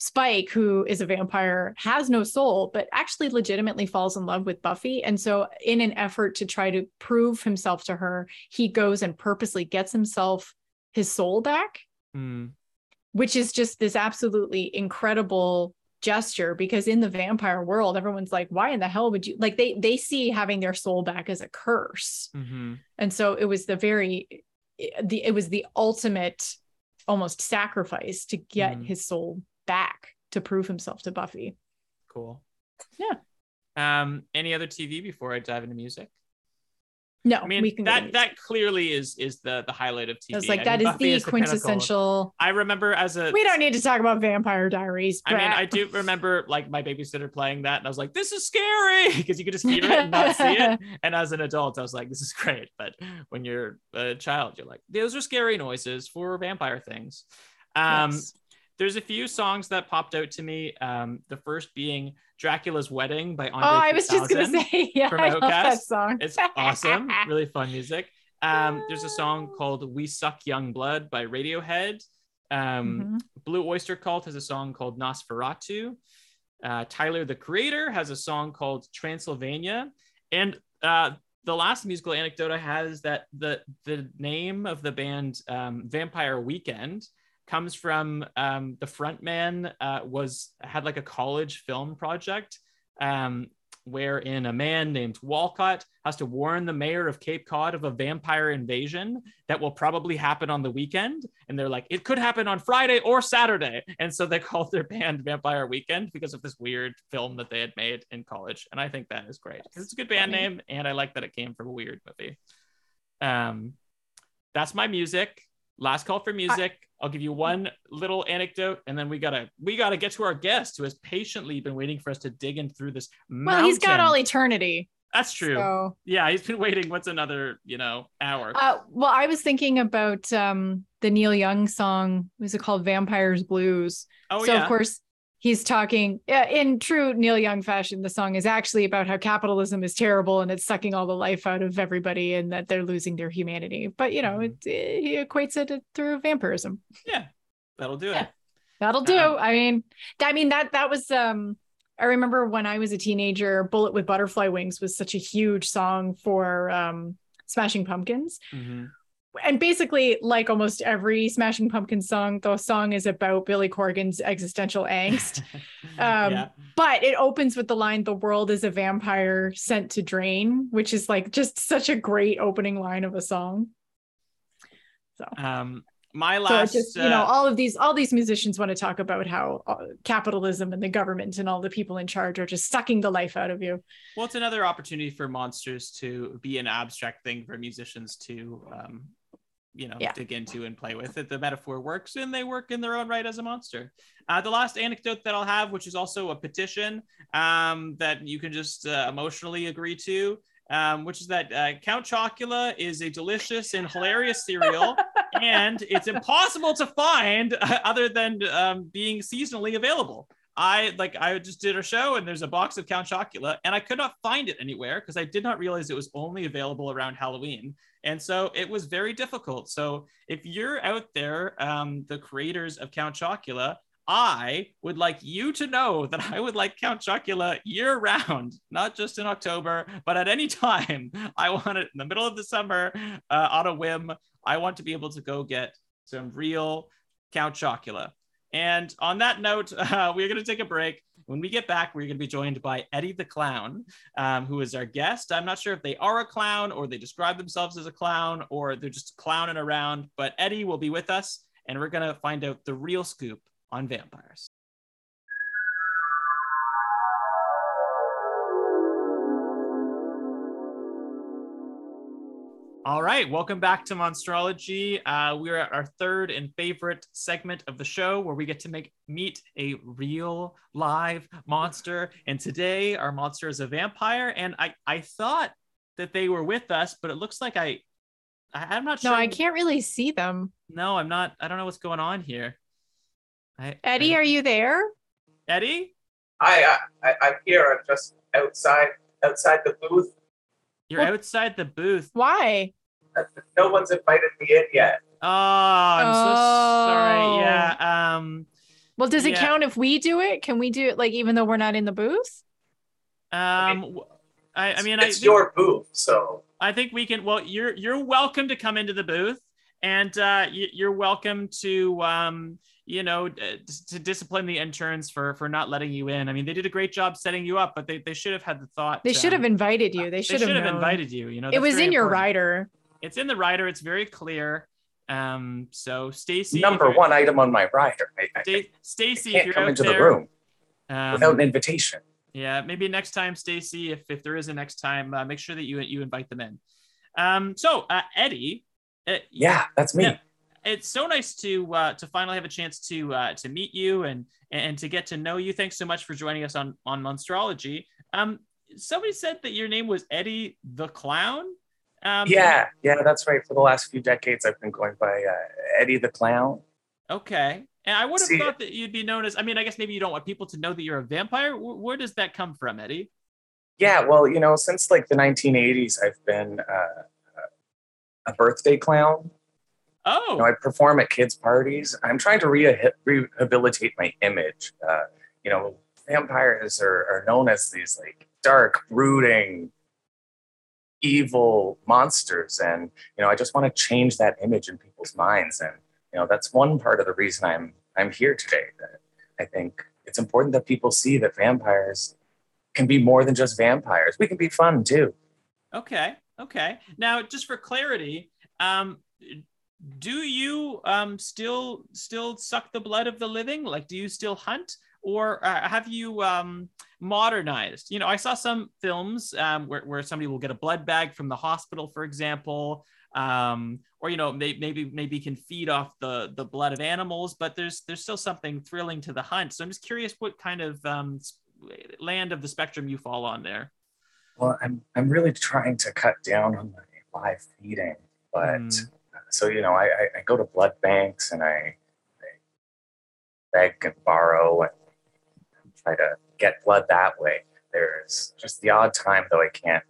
S2: Spike, who is a vampire, has no soul, but actually legitimately falls in love with Buffy. And so, in an effort to try to prove himself to her, he goes and purposely gets himself his soul back,
S1: Mm.
S2: which is just this absolutely incredible gesture because in the vampire world everyone's like why in the hell would you like they they see having their soul back as a curse
S1: hmm
S2: and so it was the very the it was the ultimate almost sacrifice to get
S1: Mm.
S2: his soul back to prove himself to buffy
S1: Cool.
S2: Yeah.
S1: Um, any other TV before I dive into music?
S2: No
S1: I mean,
S2: we can
S1: that that clearly is is the the highlight of TV.
S2: I was like
S1: I
S2: that
S1: mean,
S2: is the
S1: pinnacle.
S2: quintessential
S1: I remember as a
S2: we don't need to talk about vampire diaries
S1: I mean, I do remember like my babysitter playing that, and I was like, "This is scary," because you could just hear it and not see it. And as an adult, I was like, "This is great," but when you're a child, you're like, "Those are scary noises for vampire things." Um,
S2: Yes.
S1: There's a few songs that popped out to me. Um, the first being "Dracula's Wedding" by
S2: oh
S1: Andre.
S2: i was just gonna
S1: 3000.
S2: say yeah
S1: from
S2: i love that song
S1: It's awesome, really fun music. Um, there's a song called "We Suck Young Blood" by Radiohead. Um,
S2: Mhm.
S1: Blue Oyster Cult has a song called Nosferatu. Uh, Tyler the Creator has a song called Transylvania. And uh, the last musical anecdote I had is that the the name of the band um, Vampire Weekend comes from um, the frontman uh, was had like a college film project um, wherein a man named Walcott has to warn the mayor of Cape Cod of a vampire invasion that will probably happen on the weekend. And they're like, it could happen on Friday or Saturday. And so they called their band Vampire Weekend because of this weird film that they had made in college. And I think that is great because it's a good band
S2: funny.
S1: name. And I like that it came from a weird movie. Um, that's my music. Last call for music. I'll give you one little anecdote, and then we gotta we gotta get to our guest who has patiently been waiting for us to dig in through this.
S2: well he's got all eternity
S1: That's true.
S2: so
S1: Yeah, he's been waiting. What's another, you know, hour?
S2: Uh, well, I was thinking about um, the Neil Young song. Was it called Vampires Blues?
S1: oh
S2: so
S1: yeah.
S2: of course he's talking in true Neil Young fashion. The song is actually about how capitalism is terrible and it's sucking all the life out of everybody, and that they're losing their humanity. But you know,
S1: Mhm.
S2: it, he equates it through vampirism.
S1: yeah, that'll do
S2: Yeah.
S1: it.
S2: That'll do.
S1: Um,
S2: I mean, I mean that that was um I remember when I was a teenager, Bullet with Butterfly Wings was such a huge song for um Smashing Pumpkins.
S1: Mhm.
S2: And basically, like almost every Smashing Pumpkins song, the song is about Billy Corgan's existential angst. Um,
S1: yeah,
S2: but it opens with the line, The world is a vampire sent to drain, which is like just such a great opening line of a song. So
S1: um, my
S2: so
S1: last,
S2: it just you know
S1: uh,
S2: all of these all these musicians want to talk about how uh, capitalism and the government and all the people in charge are just sucking the life out of you
S1: well, it's another opportunity for monsters to be an abstract thing for musicians to, um, you know,
S2: Yeah.
S1: dig into and play with. It the metaphor works, and they work in their own right as a monster. Uh, the last anecdote that I'll have, which is also a petition um, that you can just uh, emotionally agree to. Um, which is that uh, Count Chocula is a delicious and hilarious cereal, and it's impossible to find uh, other than um, being seasonally available. I like I just did a show and there's a box of Count Chocula and I could not find it anywhere because I did not realize it was only available around Halloween. And so it was very difficult. So if you're out there, um, the creators of Count Chocula, I would like you to know that I would like Count Chocula year round, not just in October, but at any time. I want it in the middle of the summer uh, on a whim. I want to be able to go get some real Count Chocula. And on that note, uh, we're going to take a break. When we get back, we're going to be joined by Eddie the Clown, um, who is our guest. I'm not sure if they are a clown or they describe themselves as a clown or they're just clowning around, but Eddie will be with us and we're going to find out the real scoop on vampires. All right, welcome back to Monstrology. Uh, we're at our third and favorite segment of the show where we get to make meet a real live monster. And today our monster is a vampire. And I, I thought that they were with us, but it looks like I, I I'm not
S2: no i can't really see them
S1: No, I'm not. I don't know what's going on here. I,
S2: eddie
S1: I-
S2: are you there
S1: Eddie?
S3: I, I, I'm here. I'm just outside outside the booth.
S1: You're
S2: Well-
S1: outside the booth.
S2: why
S3: No one's invited me in yet.
S1: Oh, I'm so sorry.
S2: Oh.
S1: Yeah. Um,
S2: Well, does it
S1: Yeah.
S2: count if we do it? Can we do it like even though we're not in the booth?
S1: Um, I, I mean, I
S3: it's
S1: think,
S3: your booth, so
S1: I think we can. Well, you're you're welcome to come into the booth, and uh, you, you're welcome to um, you know, to discipline the interns for for not letting you in. I mean, they did a great job setting you up, but they, they should have had the thought.
S2: They should
S1: um,
S2: have invited you. They
S1: They
S2: should
S1: should
S2: have
S1: have invited you. You know,
S2: It was
S1: very
S2: in your
S1: important.
S2: rider.
S1: It's in the rider. It's very clear. Um, so Stacy,
S3: number one item on my rider. I, I,
S1: Sta-
S3: I
S1: Stacy, if
S3: can't
S1: you're
S3: come into
S1: there,
S3: the room
S1: um,
S3: without an invitation.
S1: yeah, maybe next time, Stacy, if if there is a next time, uh, make sure that you you invite them in. Um, so uh, Eddie, uh,
S3: Yeah, that's me.
S1: Yeah. it's so nice to uh, to finally have a chance to uh, to meet you and and to get to know you. Thanks so much for joining us on on Monstrology. Um, somebody said that your name was Eddie the Clown. Um,
S3: yeah, yeah, that's right. For the last few decades, I've been going by uh, Eddie the Clown.
S1: Okay. And I would have
S3: See-
S1: thought that you'd be known as. I mean, I guess maybe you don't want people to know that you're a vampire. Where, where does that come from, Eddie?
S3: Yeah, well, you know, since like the 1980s, I've been uh, a birthday clown.
S1: Oh,
S3: You know, I perform at kids' parties. I'm trying to reha- rehabilitate my image. Uh, you know, vampires are, are known as these like dark, brooding, evil monsters, and you know, I just want to change that image in people's minds. And you know, that's one part of the reason I'm I'm here today. That I think it's important that people see that vampires can be more than just vampires. We can be fun too.
S1: okay, okay. Now, just for clarity, um, do you um still still suck the blood of the living? Like, do you still hunt, or uh, have you um modernized? You know, I saw some films um where where somebody will get a blood bag from the hospital, for example. Um, or you know, may, maybe maybe can feed off the the blood of animals, but there's there's still something thrilling to the hunt. So I'm just curious what kind of um land of the spectrum you fall on there.
S3: Well, I'm I'm really trying to cut down on my live feeding, but
S1: Mm.
S3: so you know, I, I I go to blood banks and I, I beg and borrow and try to get blood that way. There's just the odd time though I can't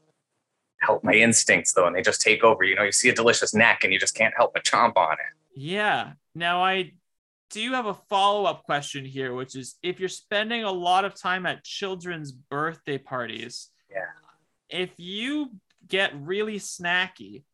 S3: help my instincts though, and they just take over. You know, you see a delicious neck and you just can't help but chomp on it.
S1: Yeah. Now I do have a follow-up question here, which is if you're spending a lot of time at children's birthday parties,
S3: Yeah.
S1: if you get really snacky,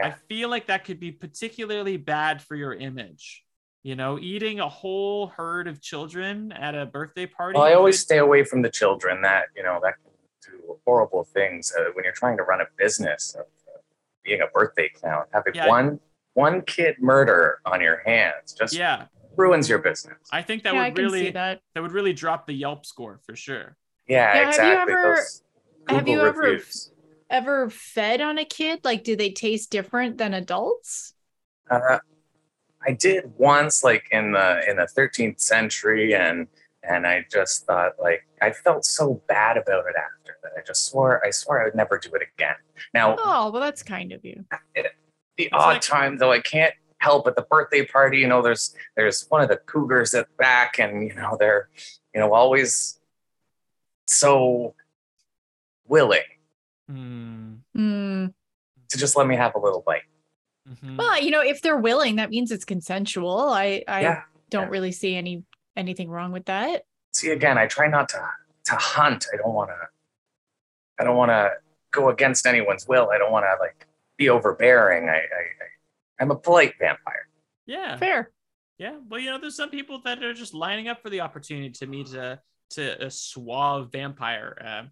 S1: I feel like that could be particularly bad for your image. You know, eating a whole herd of children at a birthday party.
S3: well, I always
S1: could-
S3: stay away from the children. That you know that can do horrible things uh, when you're trying to run a business of uh, being a birthday clown. Having
S1: Yeah.
S3: one one kid murder on your hands just
S1: yeah,
S3: ruins your business.
S1: I think that
S2: yeah,
S1: would
S2: can
S1: really
S2: that.
S1: that would really drop the Yelp score for sure.
S3: Yeah,
S2: Yeah, have you
S3: exactly.
S2: ever-
S3: Those
S2: have you ever- Ever fed on a kid? Like, do they taste different than adults?
S3: Uh, I did once, like in the in the 13th century, and and I just thought like I felt so bad about it after that. I just swore I swore I would never do it again. Now
S2: Oh, well, that's kind of you.
S3: the odd
S1: like-
S3: time though, I can't help at the birthday party. You know, there's there's one of the cougars at the back, and you know they're you know always so willing.
S1: Hmm.
S3: to just let me have a little bite.
S1: Mhm.
S2: Well, you know, if they're willing, that means it's consensual. I I
S3: yeah.
S2: don't
S3: yeah.
S2: really see any anything wrong with that.
S3: see again i try not to to hunt i don't want to i don't want to go against anyone's will i don't want to like be overbearing I, I i i'm a polite vampire
S1: Yeah.
S2: Fair.
S1: Yeah, well, you know, there's some people that are just lining up for the opportunity to meet a to a suave vampire. Um,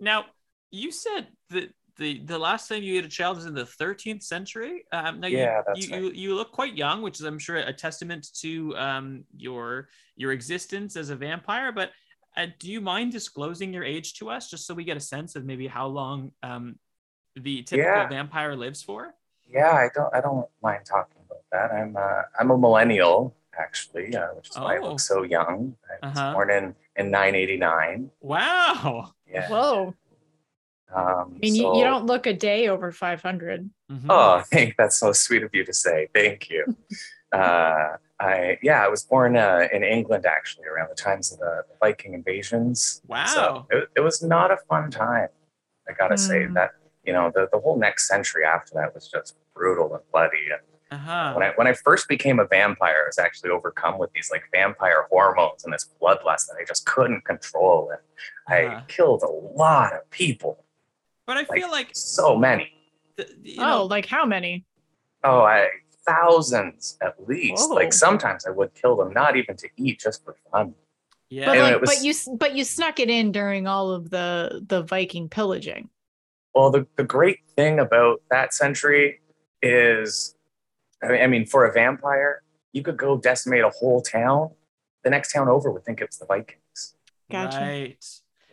S1: now, you said that the the last time you ate a child was in the 13th century. Um, now,
S3: Yeah,
S1: you,
S3: that's
S1: you,
S3: right.
S1: you you look quite young, which is, I'm sure, a testament to um your your existence as a vampire. But uh, do you mind disclosing your age to us, just so we get a sense of maybe how long um the typical
S3: Yeah.
S1: vampire lives for?
S3: yeah i don't i don't mind talking about that i'm uh i'm a millennial actually uh, which is why i
S1: Oh.
S3: look so young i was
S1: Uh-huh.
S3: born in in 989
S1: Wow.
S3: yeah
S2: Whoa.
S3: Um
S2: I mean, you,
S3: so-
S2: you don't look a day over 500.
S1: Mhm.
S3: Oh, thank that's so sweet of you to say. Thank you. uh, I yeah, I was born uh, in England actually around the times of the Viking invasions.
S1: Wow.
S3: So it, it was not a fun time. I gotta say
S2: Hmm.
S3: that you know the the whole next century after that was just brutal and bloody, and
S1: Uh-huh.
S3: When I when I first became a vampire, I was actually overcome with these like vampire hormones and this bloodlust that I just couldn't control, and
S1: Uh-huh.
S3: I killed a lot of people,
S1: But I
S3: like,
S1: feel like
S3: so many.
S1: the, you
S2: oh, like how many?
S3: Oh, I thousands at least.
S2: Whoa.
S3: Like sometimes I would kill them, not even to eat, just for fun.
S1: yeah.
S2: But like,
S3: was-
S2: but you but you snuck it in during all of the the Viking pillaging.
S3: Well, the, the great thing about that century is, I mean, I mean, for a vampire, you could go decimate a whole town. The next town over would think it was the Vikings.
S2: Gotcha.
S1: Right.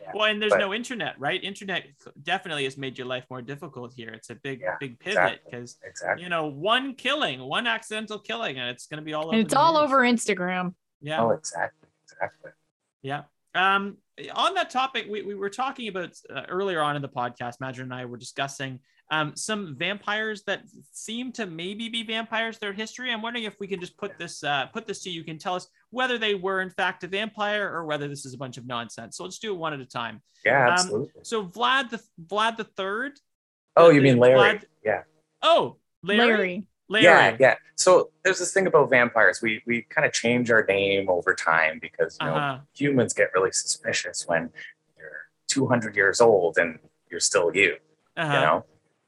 S3: Yeah,
S1: Well, and there's
S3: but-
S1: no internet, right? Internet definitely has made your life more difficult here. It's a big,
S3: Yeah,
S1: big pivot because
S3: Exactly.
S1: you know one killing, one accidental killing, and it's going to be all over.
S2: And it's all
S1: news.
S2: over Instagram.
S1: Yeah.
S3: Oh, exactly. Exactly.
S1: Yeah. Um, on that topic, we, we were talking about uh, earlier on in the podcast. Madron and I were discussing um, some vampires that seem to maybe be vampires. Their history. I'm wondering if we can just put this uh, put this to you. You can tell us whether they were in fact a vampire or whether this is a bunch of nonsense. So let's do it one at a time.
S3: Yeah,
S1: Um,
S3: absolutely.
S1: So Vlad the Vlad the Third.
S3: oh,
S1: the-
S3: you mean Larry?
S1: Vlad-
S3: yeah.
S1: Oh, Larry.
S2: Larry.
S1: Larry.
S3: Yeah, yeah. So there's this thing about vampires. We we kind of change our name over time because you know
S1: Uh-huh.
S3: humans get really suspicious when you're 200 years old and you're still you.
S1: Uh-huh.
S3: you know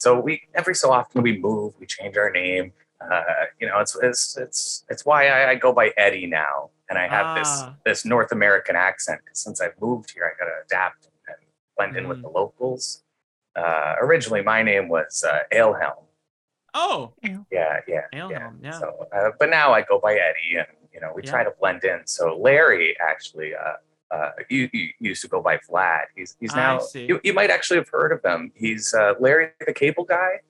S3: so we every so often we move we change our name uh you know it's it's it's it's why i, I go by eddie now and i have
S1: Ah.
S3: this this north american accent because since i've moved here i gotta adapt and blend in with
S1: Mhm.
S3: the locals. Uh originally my name was uh alehelm
S1: Oh,
S3: yeah yeah yeah.
S1: Alehelm, yeah.
S3: so uh, but now i go by eddie and you know we try to blend in. So larry actually uh you, you used to go by Vlad. He's he's now. You, you might actually have heard of him. He's uh, Larry the Cable Guy.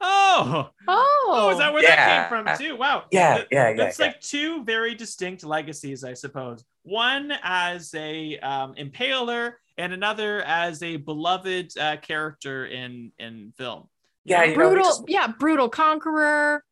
S1: oh,
S2: Oh,
S1: oh! Is that where that came from too? Wow.
S3: Yeah,
S1: That-
S3: yeah, yeah.
S1: That's
S3: yeah.
S1: like two very distinct legacies, I suppose. One as a um, impaler, and another as a beloved uh, character in in film.
S3: Yeah, you know,
S2: brutal.
S3: just-
S2: Yeah, brutal conqueror,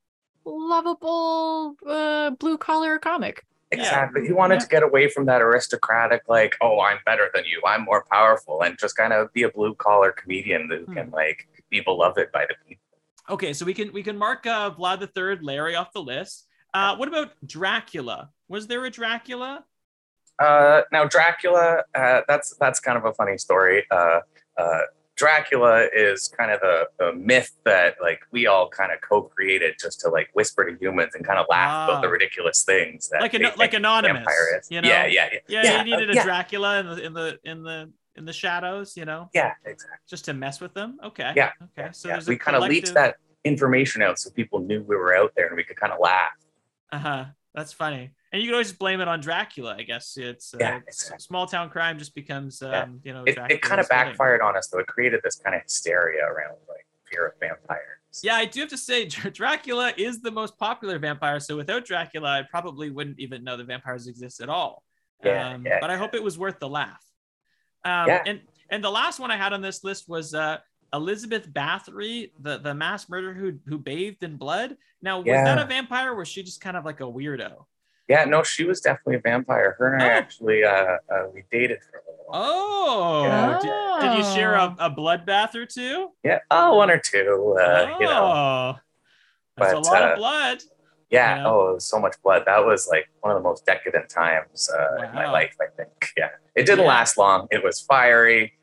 S2: lovable, uh, blue collar comic.
S3: Exactly. He wanted
S1: Yeah.
S3: to get away from that aristocratic, like, oh, I'm better than you, I'm more powerful, and just kind of be a blue collar comedian who
S1: Hmm.
S3: can like be beloved by the people.
S1: Okay, so we can we can mark uh, Vlad the Third, Larry off the list. Uh, what about Dracula? Was there a Dracula?
S3: Uh, now Dracula, uh, that's that's kind of a funny story. Uh, uh, Dracula is kind of the, the myth that like we all kind of co-created just to like whisper to humans and kind of laugh about the
S1: Ah.
S3: ridiculous things that
S1: Like an-
S3: think
S1: like anonymous, you know?
S3: Yeah, yeah, yeah,
S1: Yeah,
S3: Yeah,
S1: you needed
S3: uh,
S1: a
S3: yeah.
S1: Dracula in the in the in the in the shadows, you know,
S3: yeah, exactly.
S1: just to mess with them. Okay.
S3: Yeah,
S1: Okay. So
S3: yeah.
S1: there's a
S3: we kind of leaked that information out so people knew we were out there and we could kind of laugh.
S1: Uh-huh. That's funny. And you can always just blame it on Dracula, I guess. It's uh,
S3: Yeah, exactly.
S1: small town crime just becomes um,
S3: Yeah.
S1: you know,
S3: It, it kind of backfired on us though. It created this kind of hysteria around like fear of vampires.
S1: Yeah, I do have to say Dracula is the most popular vampire, so without Dracula, I probably wouldn't even know the vampires exist at all.
S3: Yeah,
S1: um,
S3: yeah,
S1: but I hope it was worth the laugh. Um,
S3: Yeah.
S1: and and the last one I had on this list was uh, Elizabeth Bathory, the the mass murderer who who bathed in blood. Now, was that a vampire or was she just kind of like a weirdo?
S3: Yeah, no, she was definitely a vampire. Her and I
S1: Oh.
S3: actually uh, uh we dated for a little while.
S1: Oh,
S3: Yeah.
S1: did, did you share a, a bloodbath or two?
S3: Yeah, oh, one or two. Uh, You know,
S1: Oh, that's a lot
S3: uh,
S1: of blood.
S3: yeah.
S1: yeah.
S3: Oh, it was so much blood. That was like one of the most decadent times uh, in my life. I think. Yeah, it didn't
S1: Yeah.
S3: last long. It was fiery.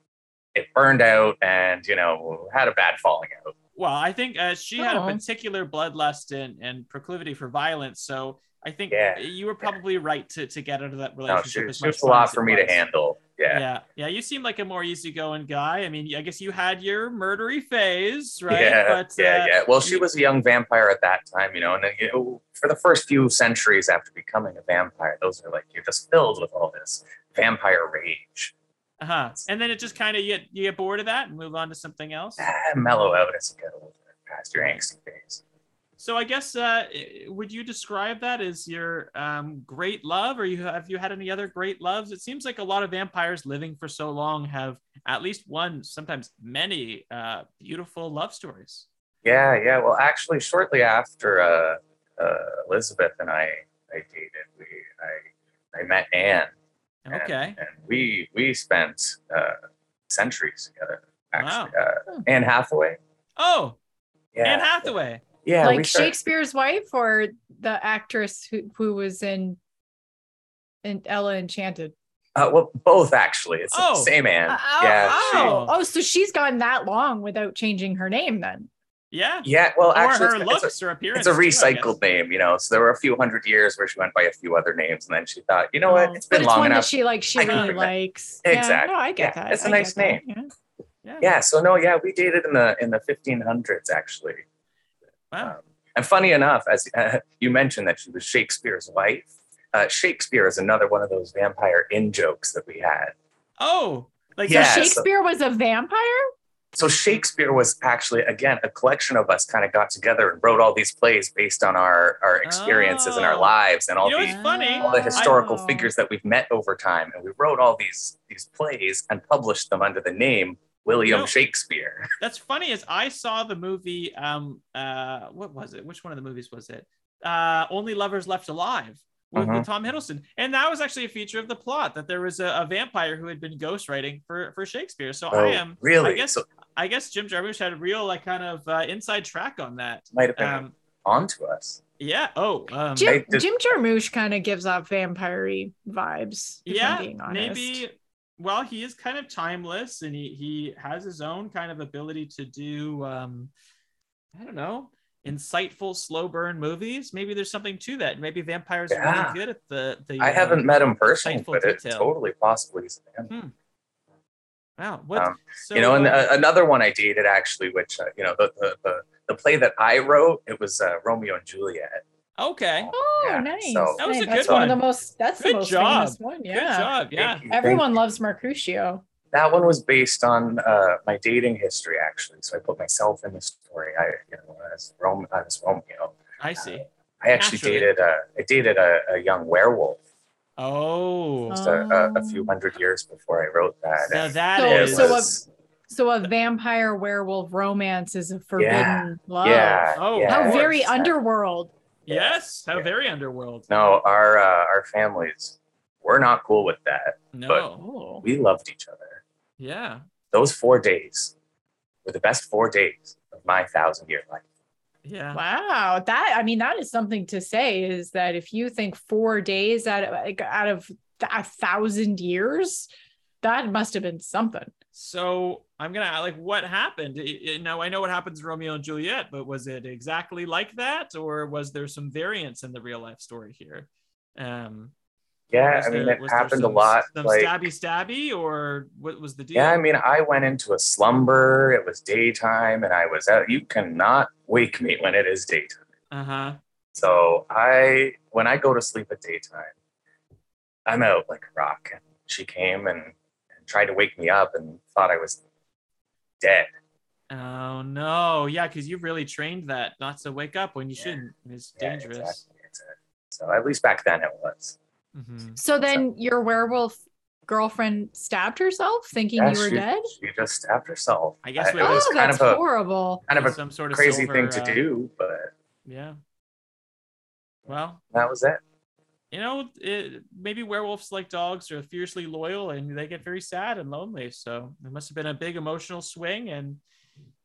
S3: It burned out, and you know, had a bad falling out.
S1: Well, I think uh, she had a
S2: Oh.
S1: particular bloodlust and, and proclivity for violence. So I think
S3: Yeah.
S1: you were probably right to, to get out of that
S3: No,
S1: relationship.
S3: she,
S1: as
S3: she was a lot for me to handle. Yeah.
S1: Yeah, yeah. You seem like a more easygoing guy. I mean, I guess you had your murdery phase, right?
S3: Yeah,
S1: but,
S3: yeah,
S1: uh,
S3: yeah. Well, she was a young vampire at that time, you know, and then, you know, for the first few centuries after becoming a vampire, those are like you're just filled with all this vampire rage.
S1: Uh-huh. And then it just kind of you get you get bored of that and move on to something else.
S3: Ah, mellow out as you get older, past your angsty phase.
S1: So I guess uh, would you describe that as your um, great love, or you have you had any other great loves? It seems like a lot of vampires living for so long have at least one, sometimes many, uh, beautiful love stories.
S3: Yeah, yeah. Well, actually, shortly after uh, uh, Elizabeth and I, I dated, we I I met Anne,
S1: Okay.
S3: and we we spent uh, centuries together. Actually,
S2: Wow.
S3: uh, Anne Hathaway.
S1: Oh,
S3: Yeah,
S1: Anne Hathaway.
S3: Yeah,
S2: like
S3: start-
S2: Shakespeare's wife or the actress who, who was in in Ella Enchanted.
S3: Uh, well, both actually. It's
S1: Oh.
S3: the same Anne.
S2: Oh,
S3: yeah,
S2: oh, oh, so she's gone that long without changing her name then.
S1: Yeah.
S3: yeah. Well,
S1: Or
S3: actually,
S1: her
S3: it's, it's a-
S1: looks or appearance.
S3: it's a recycled
S1: guess.
S3: name, you know. So there were a few hundred years where she went by a few other names, and then she thought, you know what,
S2: Oh,
S3: it's
S2: but
S3: been
S2: it's
S3: long
S2: one
S3: enough.
S2: that she like she
S3: I
S2: really
S3: bring that-
S2: likes.
S3: Exactly.
S2: No, I get
S3: Yeah,
S2: that.
S3: it's a
S2: I
S3: nice name.
S2: yeah.
S1: Yeah.
S3: yeah. So no, yeah, we dated in the in the 1500s actually.
S1: Wow.
S3: Um, and funny enough, as uh, you mentioned that she was Shakespeare's wife, uh, Shakespeare is another one of those vampire in jokes that we had.
S1: Oh, like
S3: Yeah,
S2: So
S3: so-
S2: Shakespeare was a vampire?
S3: So Shakespeare was actually again a collection of us kind of got together and wrote all these plays based on our our experiences and our
S1: Oh.
S3: lives and all
S1: You know
S3: the
S1: funny?
S3: all the historical
S2: Oh.
S3: figures that we've met over time, and we wrote all these these plays and published them under the name William
S1: No.
S3: Shakespeare.
S1: That's funny. Is I saw the movie. Um. Uh. What was it? Which one of the movies was it? Uh. Only Lovers Left Alive. With,
S3: Mhm.
S1: with Tom Hiddleston, and that was actually a feature of the plot that there was a, a vampire who had been ghostwriting for for Shakespeare. So I am
S3: Oh, really
S1: I guess
S3: so
S1: I guess Jim Jarmusch had a real like kind of uh, inside track on that.
S3: might have been
S1: Um.
S3: onto us.
S1: Yeah. Oh. Um,
S2: Jim,
S3: I did-
S2: Jim Jarmusch kind of gives off vampire vibes. If
S1: yeah
S2: I'm being honest.
S1: maybe well he is kind of timeless and he he has his own kind of ability to do um i don't know insightful slow burn movies maybe there's something to that maybe vampires are really good at the the
S3: I
S1: uh,
S3: haven't met him personally, but it's
S1: detail.
S3: totally possible he's a vampire.
S1: wow what
S3: Um,
S1: so,
S3: you know, and
S1: uh,
S3: uh, another one I dated actually, which uh, you know, the, the the the play that I wrote, it was uh, Romeo and Juliet.
S1: Okay
S2: Oh,
S3: Yeah,
S2: nice.
S3: so-
S1: That was a
S2: that's
S1: good
S2: one of
S1: one.
S2: the most. That's
S1: Good
S2: the most
S1: job.
S2: famous one. Yeah.
S1: good
S2: Yeah.
S1: job yeah
S2: Everyone loves Mercutio.
S3: That one was based on uh, my dating history, actually. So I put myself in the story. I, you know, as Rome, I was Romeo.
S1: i see uh,
S3: I actually
S1: Naturally.
S3: dated a, I dated a, a young werewolf
S1: oh
S3: just uh, a, a, a few hundred years before I wrote that.
S1: now
S3: And
S1: that
S2: So-
S3: it
S1: is
S2: so
S3: was,
S2: So a vampire werewolf romance is a forbidden love.
S3: yeah,
S1: Oh,
S3: yeah,
S2: How very underworld.
S1: Yes how
S3: Yeah.
S1: very underworld
S3: No, our uh, our families, we're not cool with that.
S1: no
S2: Oh.
S3: We loved each other.
S1: yeah
S3: Those four days were the best four days of my thousand year life.
S1: yeah
S2: Wow, that I mean that is something to say. Is that if you think four days out of like, out of a thousand years, that must have been something.
S1: So I'm gonna like, what happened? I- I- Now I know what happens in Romeo and Juliet, but was it exactly like that, or was there some variance in the real life story here? Um,
S3: Yeah, I mean,
S1: there-
S3: it happened a lot.
S1: Some
S3: Like,
S1: stabby stabby, or what was the deal?
S3: yeah, I mean, I went into a slumber. It was daytime, and I was out. You cannot wake me when it is daytime.
S1: uh huh.
S3: So I, when I go to sleep at daytime, I'm out like a rock. And she came and, and tried to wake me up and thought I was dead.
S1: Oh no, yeah, because you've really trained that not to wake up when you
S3: Yeah.
S1: shouldn't. It's
S3: Yeah,
S1: dangerous.
S3: exactly. It's a- so at least back then it was.
S1: Mhm.
S2: So then your werewolf girlfriend stabbed herself, thinking
S3: Yeah,
S2: you were
S3: she,
S2: dead.
S3: She just stabbed herself.
S1: I guess we
S3: it
S1: have-
S3: was
S2: Oh,
S3: kind
S2: that's
S3: of a
S2: horrible.
S3: kind of a
S1: Some sort of
S3: crazy
S1: silver,
S3: thing to
S1: uh,
S3: do, but
S1: Yeah. Well,
S3: that was it.
S1: You know, it, maybe werewolves like dogs are fiercely loyal and they get very sad and lonely. So it must have been a big emotional swing. And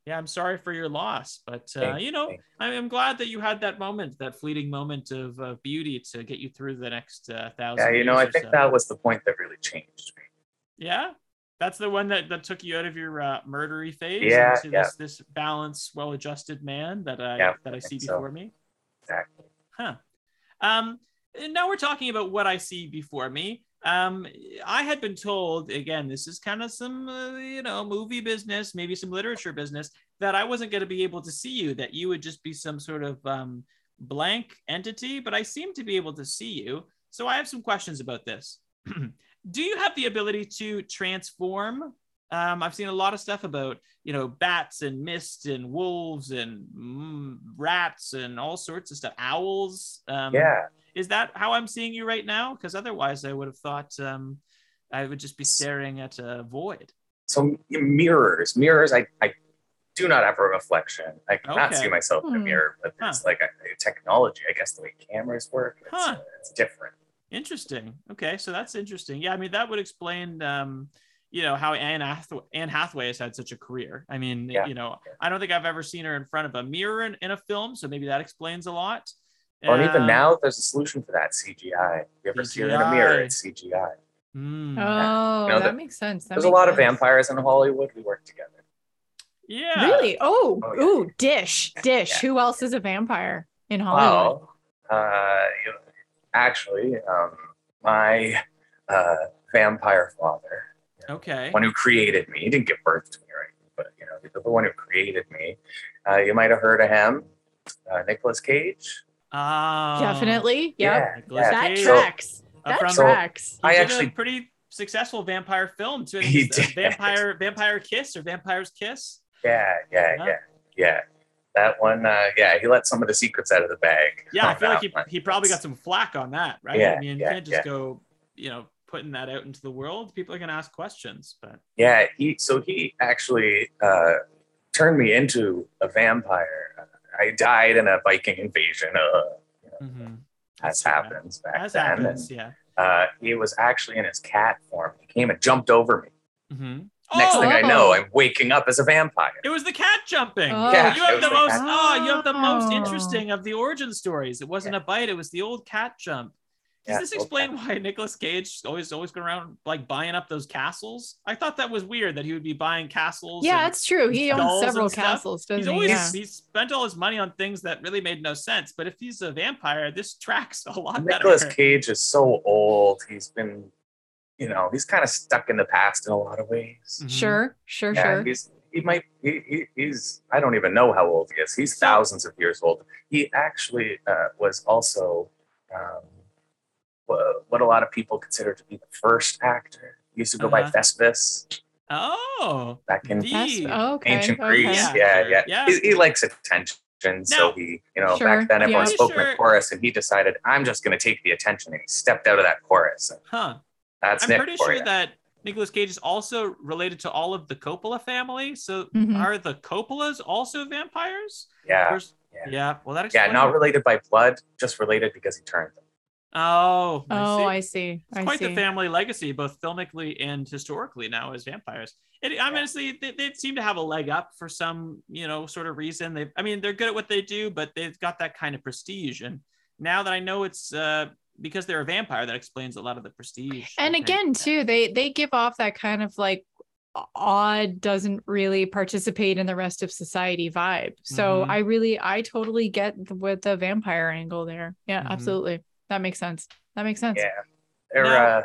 S1: yeah, I'm sorry for your loss, but uh, you know, I- I'm glad that you had that moment, that fleeting moment of uh, beauty to get you through the next uh, thousand.
S3: Yeah, you know, I think
S1: so.
S3: that was the point that really changed me.
S1: Yeah, that's the one that, that took you out of your uh, murdery phase
S3: Yeah,
S1: into
S3: yeah.
S1: this this balanced, well-adjusted man that I
S3: Yeah,
S1: that I
S3: I
S1: see
S3: so.
S1: before me.
S3: Exactly.
S1: Huh. Um, now we're talking about what I see before me. Um, I had been told again, this is kind of some uh, you know movie business, maybe some literature business, that I wasn't going to be able to see you, that you would just be some sort of um, blank entity. But I seem to be able to see you. So I have some questions about this. Do you have the ability to transform? Um, I've seen a lot of stuff about you know bats and mist and wolves and mm, rats and all sorts of stuff. Owls. Um,
S3: Yeah.
S1: is that how I'm seeing you right now? Because otherwise, I would have thought um, I would just be staring at a void.
S3: So mirrors, mirrors. I, I do not have a reflection. I cannot
S1: Okay.
S3: see myself in a
S2: Hmm.
S3: mirror, but it's like a, a technology. I guess the way cameras work, it's,
S1: Huh.
S3: it's different.
S1: Interesting. Okay, so that's interesting. Yeah, I mean that would explain, um, you know how Anne Hathaway, Anne Hathaway has had such a career. I mean,
S3: Yeah.
S1: you know, I don't think I've ever seen her in front of a mirror in, in a film, so maybe that explains a lot.
S3: Well, and even
S1: Um,
S3: now, there's a solution for that CGI. You ever see her in a mirror? It's CGI.
S1: hmm,
S2: Oh,
S3: You know,
S2: that
S3: the-
S2: makes sense. That
S3: There's a
S2: makes
S3: lot of vampires in Hollywood. We work together.
S1: yeah,
S2: Really? Oh,
S3: Oh, yeah.
S2: ooh, Dish, Dish.
S3: Yeah.
S2: Who else is a vampire in Hollywood?
S3: Well, uh, you actually, um, my uh, vampire father,
S1: Okay.
S3: one who created me, he didn't give birth to me, right? But you know, the one who created me. Uh, you might have heard of him, uh, Nicolas Cage.
S1: Uh,
S2: Definitely. Yep.
S1: Nicolas
S2: That
S1: Cage.
S2: tracks.
S1: Uh,
S2: That
S1: from-
S3: So-
S2: tracks.
S1: He
S3: I
S1: did
S3: actually-
S1: a pretty successful vampire film too.
S3: He
S1: uh,
S3: did.
S1: Vampire Vampire Kiss or Vampire's Kiss.
S3: Yeah, yeah,
S1: Yeah.
S3: yeah, yeah. That one, uh, yeah, he let some of the secrets out of the bag.
S1: Yeah, I feel like he,
S3: one.
S1: he probably got some flack on that, right?
S3: Yeah,
S1: I mean, you
S3: yeah,
S1: can't just
S3: yeah.
S1: go, you know, putting that out into the world. People are gonna ask questions, but
S3: Yeah, he so he actually uh, turned me into a vampire. I died in a Viking invasion, uh,
S1: mhm.
S3: as
S1: That's too bad.
S3: happens back
S1: As
S3: then.
S1: happens,
S3: And,
S1: yeah.
S3: uh, he was actually in his cat form. He came and jumped over me.
S1: Mm-hmm.
S3: Next
S1: Oh,
S3: thing I know,
S2: Oh.
S3: I'm waking up as a vampire.
S1: it was the cat jumping.
S2: Oh,
S3: Yeah,
S1: you have the
S3: the
S1: most.
S3: cat.
S1: Oh, you have the most
S2: Oh.
S1: interesting of the origin stories. It wasn't a bite; it was the old cat jump. Does
S3: Yeah,
S1: this
S3: old
S1: explain why Nicolas Cage always always going around like buying up those castles? I thought that was weird that he would be buying castles.
S2: Yeah, that's true. He owns several castles, doesn't
S1: he's
S2: he?
S1: always
S2: Yeah.
S1: he's spent all his money on things that really made no sense. But if he's a vampire, this tracks a lot
S3: Nicolas
S1: better.
S3: Cage is so old. He's been, you know, he's kind of stuck in the past in a lot of ways.
S1: Mhm.
S2: Sure, sure,
S3: Yeah,
S2: sure.
S3: he's he might he, he, he's I don't even know how old he is. He's thousands of years old. He actually uh, was also um, wha- what a lot of people consider to be the first actor. He used to go by
S1: Uh-huh.
S3: Thespis
S1: Oh,
S3: back in
S1: the-
S2: oh, okay.
S3: ancient
S2: okay.
S3: Greece.
S1: Yeah.
S3: Yeah, yeah.
S1: Yeah.
S3: He, he likes attention.
S1: Now-
S3: so he, you know,
S2: Sure,
S3: back then everyone
S2: yeah.
S3: spoke
S1: Sure.
S3: in a chorus, and he decided, "I'm just going to take the attention," and he stepped out of that chorus. And
S1: huh.
S3: that's
S1: I'm
S3: Nick
S1: pretty sure
S3: you.
S1: that Nicolas Cage is also related to all of the Coppola family. So
S2: Mhm.
S1: are the Coppolas also vampires?
S3: yeah,
S1: There's-
S3: yeah.
S1: yeah. Well, that
S3: yeah, not related by blood, just related because he turned them.
S1: Oh, I
S2: Oh,
S1: see.
S2: I see.
S1: It's
S2: I
S1: quite
S2: see.
S1: the family legacy, both filmically and historically now as vampires. It, I mean,
S3: Yeah.
S1: honestly, they, they seem to have a leg up for some, you know, sort of reason. They, I mean, they're good at what they do, but they've got that kind of prestige. And now that I know it's uh, because they're a vampire, that explains a lot of the prestige.
S2: And again too they they give off that kind of like odd doesn't really participate in the rest of society vibe so
S1: Mhm.
S2: i really i totally get the, with the vampire angle there yeah
S1: Mhm.
S2: absolutely that makes sense that makes sense
S3: Yeah, they're.
S1: Now-
S3: uh,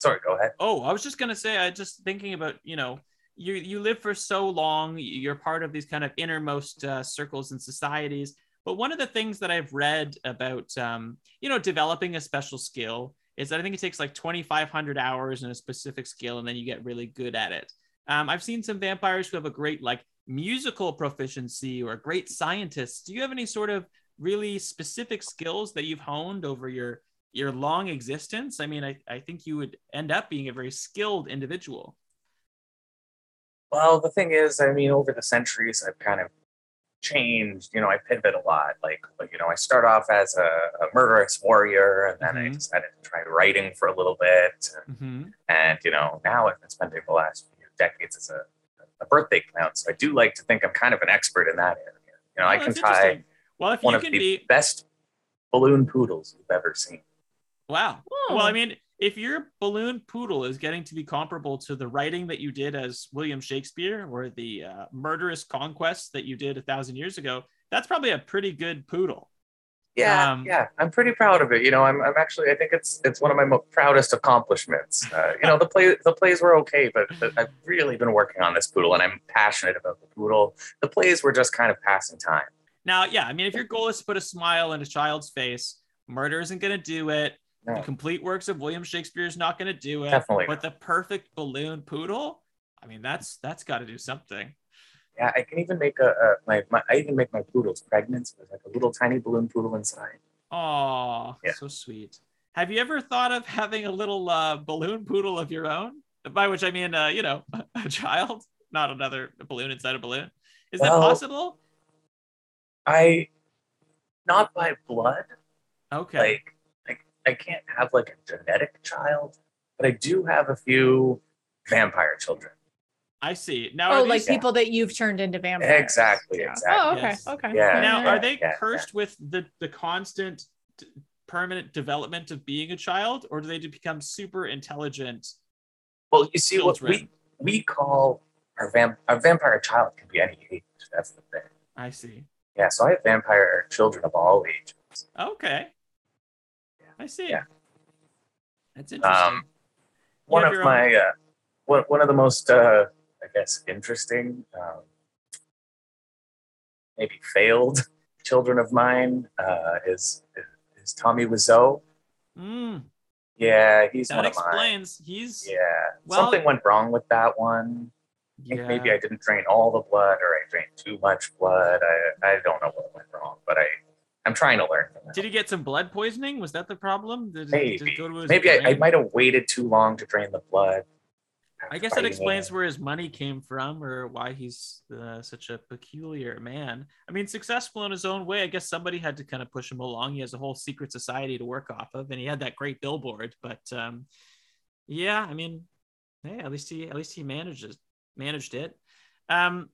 S3: sorry, go ahead.
S1: Oh, I was just gonna say, I just thinking about, you know, you you live for so long, you're part of these kind of innermost uh, circles and societies. But one of the things that I've read about, um, you know, developing a special skill is that I think it takes like 2,500 hours in a specific skill, and then you get really good at it. Um, I've seen some vampires who have a great like musical proficiency or great scientists. Do you have any sort of really specific skills that you've honed over your your long existence? I mean, I, I think you would end up being a very skilled individual.
S3: Well, the thing is, I mean, over the centuries, I've kind of changed. You know, I pivot a lot. Like, you know, I start off as a, a murderous warrior, and then I
S1: Mhm.
S3: decided to try writing for a little bit.
S1: Mm-hmm.
S3: And you know, now I've been spending the last few decades as a, a birthday clown. So I do like to think I'm kind of an expert in that area. You know, I can tie
S1: Well, if
S3: one
S1: you
S3: of
S1: can
S3: the
S1: be,
S3: best balloon poodles you've ever seen.
S1: wow.
S2: Oh.
S1: Well, I mean, if your balloon poodle is getting to be comparable to the writing that you did as William Shakespeare or the uh, murderous conquest that you did a thousand years ago, that's probably a pretty good poodle.
S3: Yeah,
S1: Um,
S3: yeah, I'm pretty proud of it. You know, I'm, I'm actually, I think it's it's one of my most proudest accomplishments. Uh, you know, the play the plays were okay, but the, I've really been working on this poodle, and I'm passionate about the poodle. The plays were just kind of passing time.
S1: Now, yeah, I mean, if your goal is to put a smile on a child's face, murder isn't going to do it. The complete works of William Shakespeare is not going to do it.
S3: Definitely
S1: But the perfect balloon poodle, I mean, that's that's got to do something.
S3: Yeah, I can even make a, a my, my I even make my poodles pregnant. So there's like a little tiny balloon poodle inside.
S1: Oh,
S3: Yeah.
S1: so sweet. Have you ever thought of having a little uh, balloon poodle of your own? By which I mean, uh, you know, a child, not another balloon inside a balloon. Is that possible?
S3: I, not by blood.
S1: Okay.
S3: Like, like I can't have like a genetic child, but I do have a few vampire children.
S1: I see. Now,
S2: Oh,
S1: are
S2: like
S1: these,
S2: people that you've turned into vampires.
S3: Exactly,
S2: Yeah.
S3: exactly.
S2: Oh, okay.
S1: Yes.
S2: Okay.
S3: Yeah.
S1: now are they
S3: yeah,
S1: cursed with the the constant d- permanent development of being a child, or do they become super intelligent?
S3: Well, you see, what we we call our vamp our vampire child can be any age. That's the thing.
S1: I see.
S3: Yeah, so I have vampire children of all ages.
S1: Okay. I see.
S3: Yeah.
S1: That's interesting.
S3: Um, one of my uh, one one of the most uh, I guess interesting, um, maybe failed children of mine uh, is is Tommy Wiseau.
S1: Mm,
S3: Yeah, he's
S1: that
S3: one of mine.
S1: explains. He's
S3: Yeah,
S1: Well-
S3: something went wrong with that one.
S1: Yeah.
S3: maybe I didn't drain all the blood, or I drained too much blood. I I don't know what went wrong, but I I'm trying to learn from.
S1: Did he get some blood poisoning? Was that the problem? Did,
S3: Maybe.
S1: it go to his
S3: Maybe I, I might have waited too long to drain the blood.
S1: I guess that explains
S3: it.
S1: where his money came from or why he's uh, such a peculiar man. I mean, successful in his own way. I guess somebody had to kind of push him along. He has a whole secret society to work off of, and he had that great billboard. But um, yeah, I mean, hey, at least he at least he manages managed it. Um,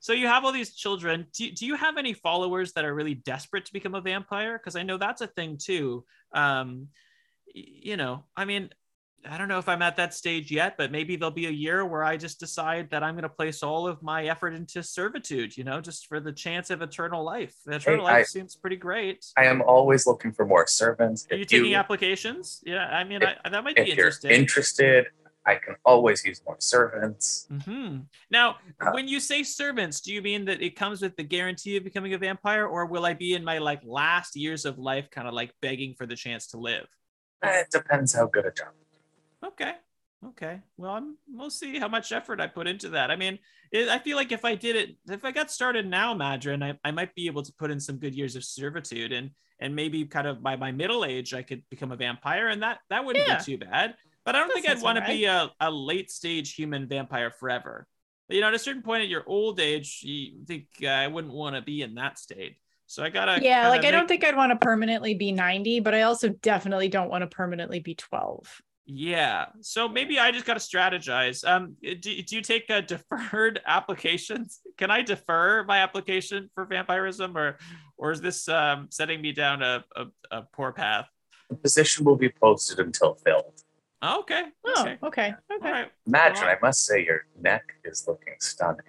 S1: so you have all these children. Do, do you have any followers that are really desperate to become a vampire? Because I know that's a thing too. Um, you know, I mean, I don't know if I'm at that stage yet, but maybe there'll be a year where I just decide that I'm going to place all of my effort into servitude, you know, just for the chance of eternal life. Eternal
S3: I-
S1: life seems pretty great.
S3: I am always looking for more servants.
S1: Are you
S3: If
S1: taking applications? Yeah, I mean,
S3: if-
S1: I, that might be
S3: if you're
S1: interesting.
S3: interested, I can always use more servants.
S1: Mm-hmm. Now,
S3: Uh,
S1: when you say servants, do you mean that it comes with the guarantee of becoming a vampire, or will I be in my like last years of life, kind of like begging for the chance to live?
S3: Eh, It depends how good a job.
S1: Okay. Okay. Well, I'm, we'll see how much effort I put into that. I mean, it, I feel like if I did it, if I got started now, Madron, I, I might be able to put in some good years of servitude and and maybe kind of by my middle age, I could become a vampire, and that that wouldn't
S2: Yeah.
S1: be too bad. But I don't
S2: That
S1: think I'd
S2: sounds
S1: want to be a, a late stage human vampire forever. You know, at a certain point at your old age, you think uh, I wouldn't want to be in that state. So I gotta
S2: Yeah,
S1: kinda
S2: like I don't think I'd want to permanently be 90, but I also definitely don't want to permanently be 12.
S1: Yeah. So maybe I just got to strategize. Um, do, do you take uh, deferred applications? Can I defer my application for vampirism, or or is this um, setting me down a, a, a poor path?
S3: The position will be posted until filled.
S1: Oh, okay.
S2: Oh,
S1: Okay.
S2: okay.
S1: All
S2: Okay.
S1: right.
S3: Imagine,
S1: Well-
S3: I must say, your neck is looking stunning.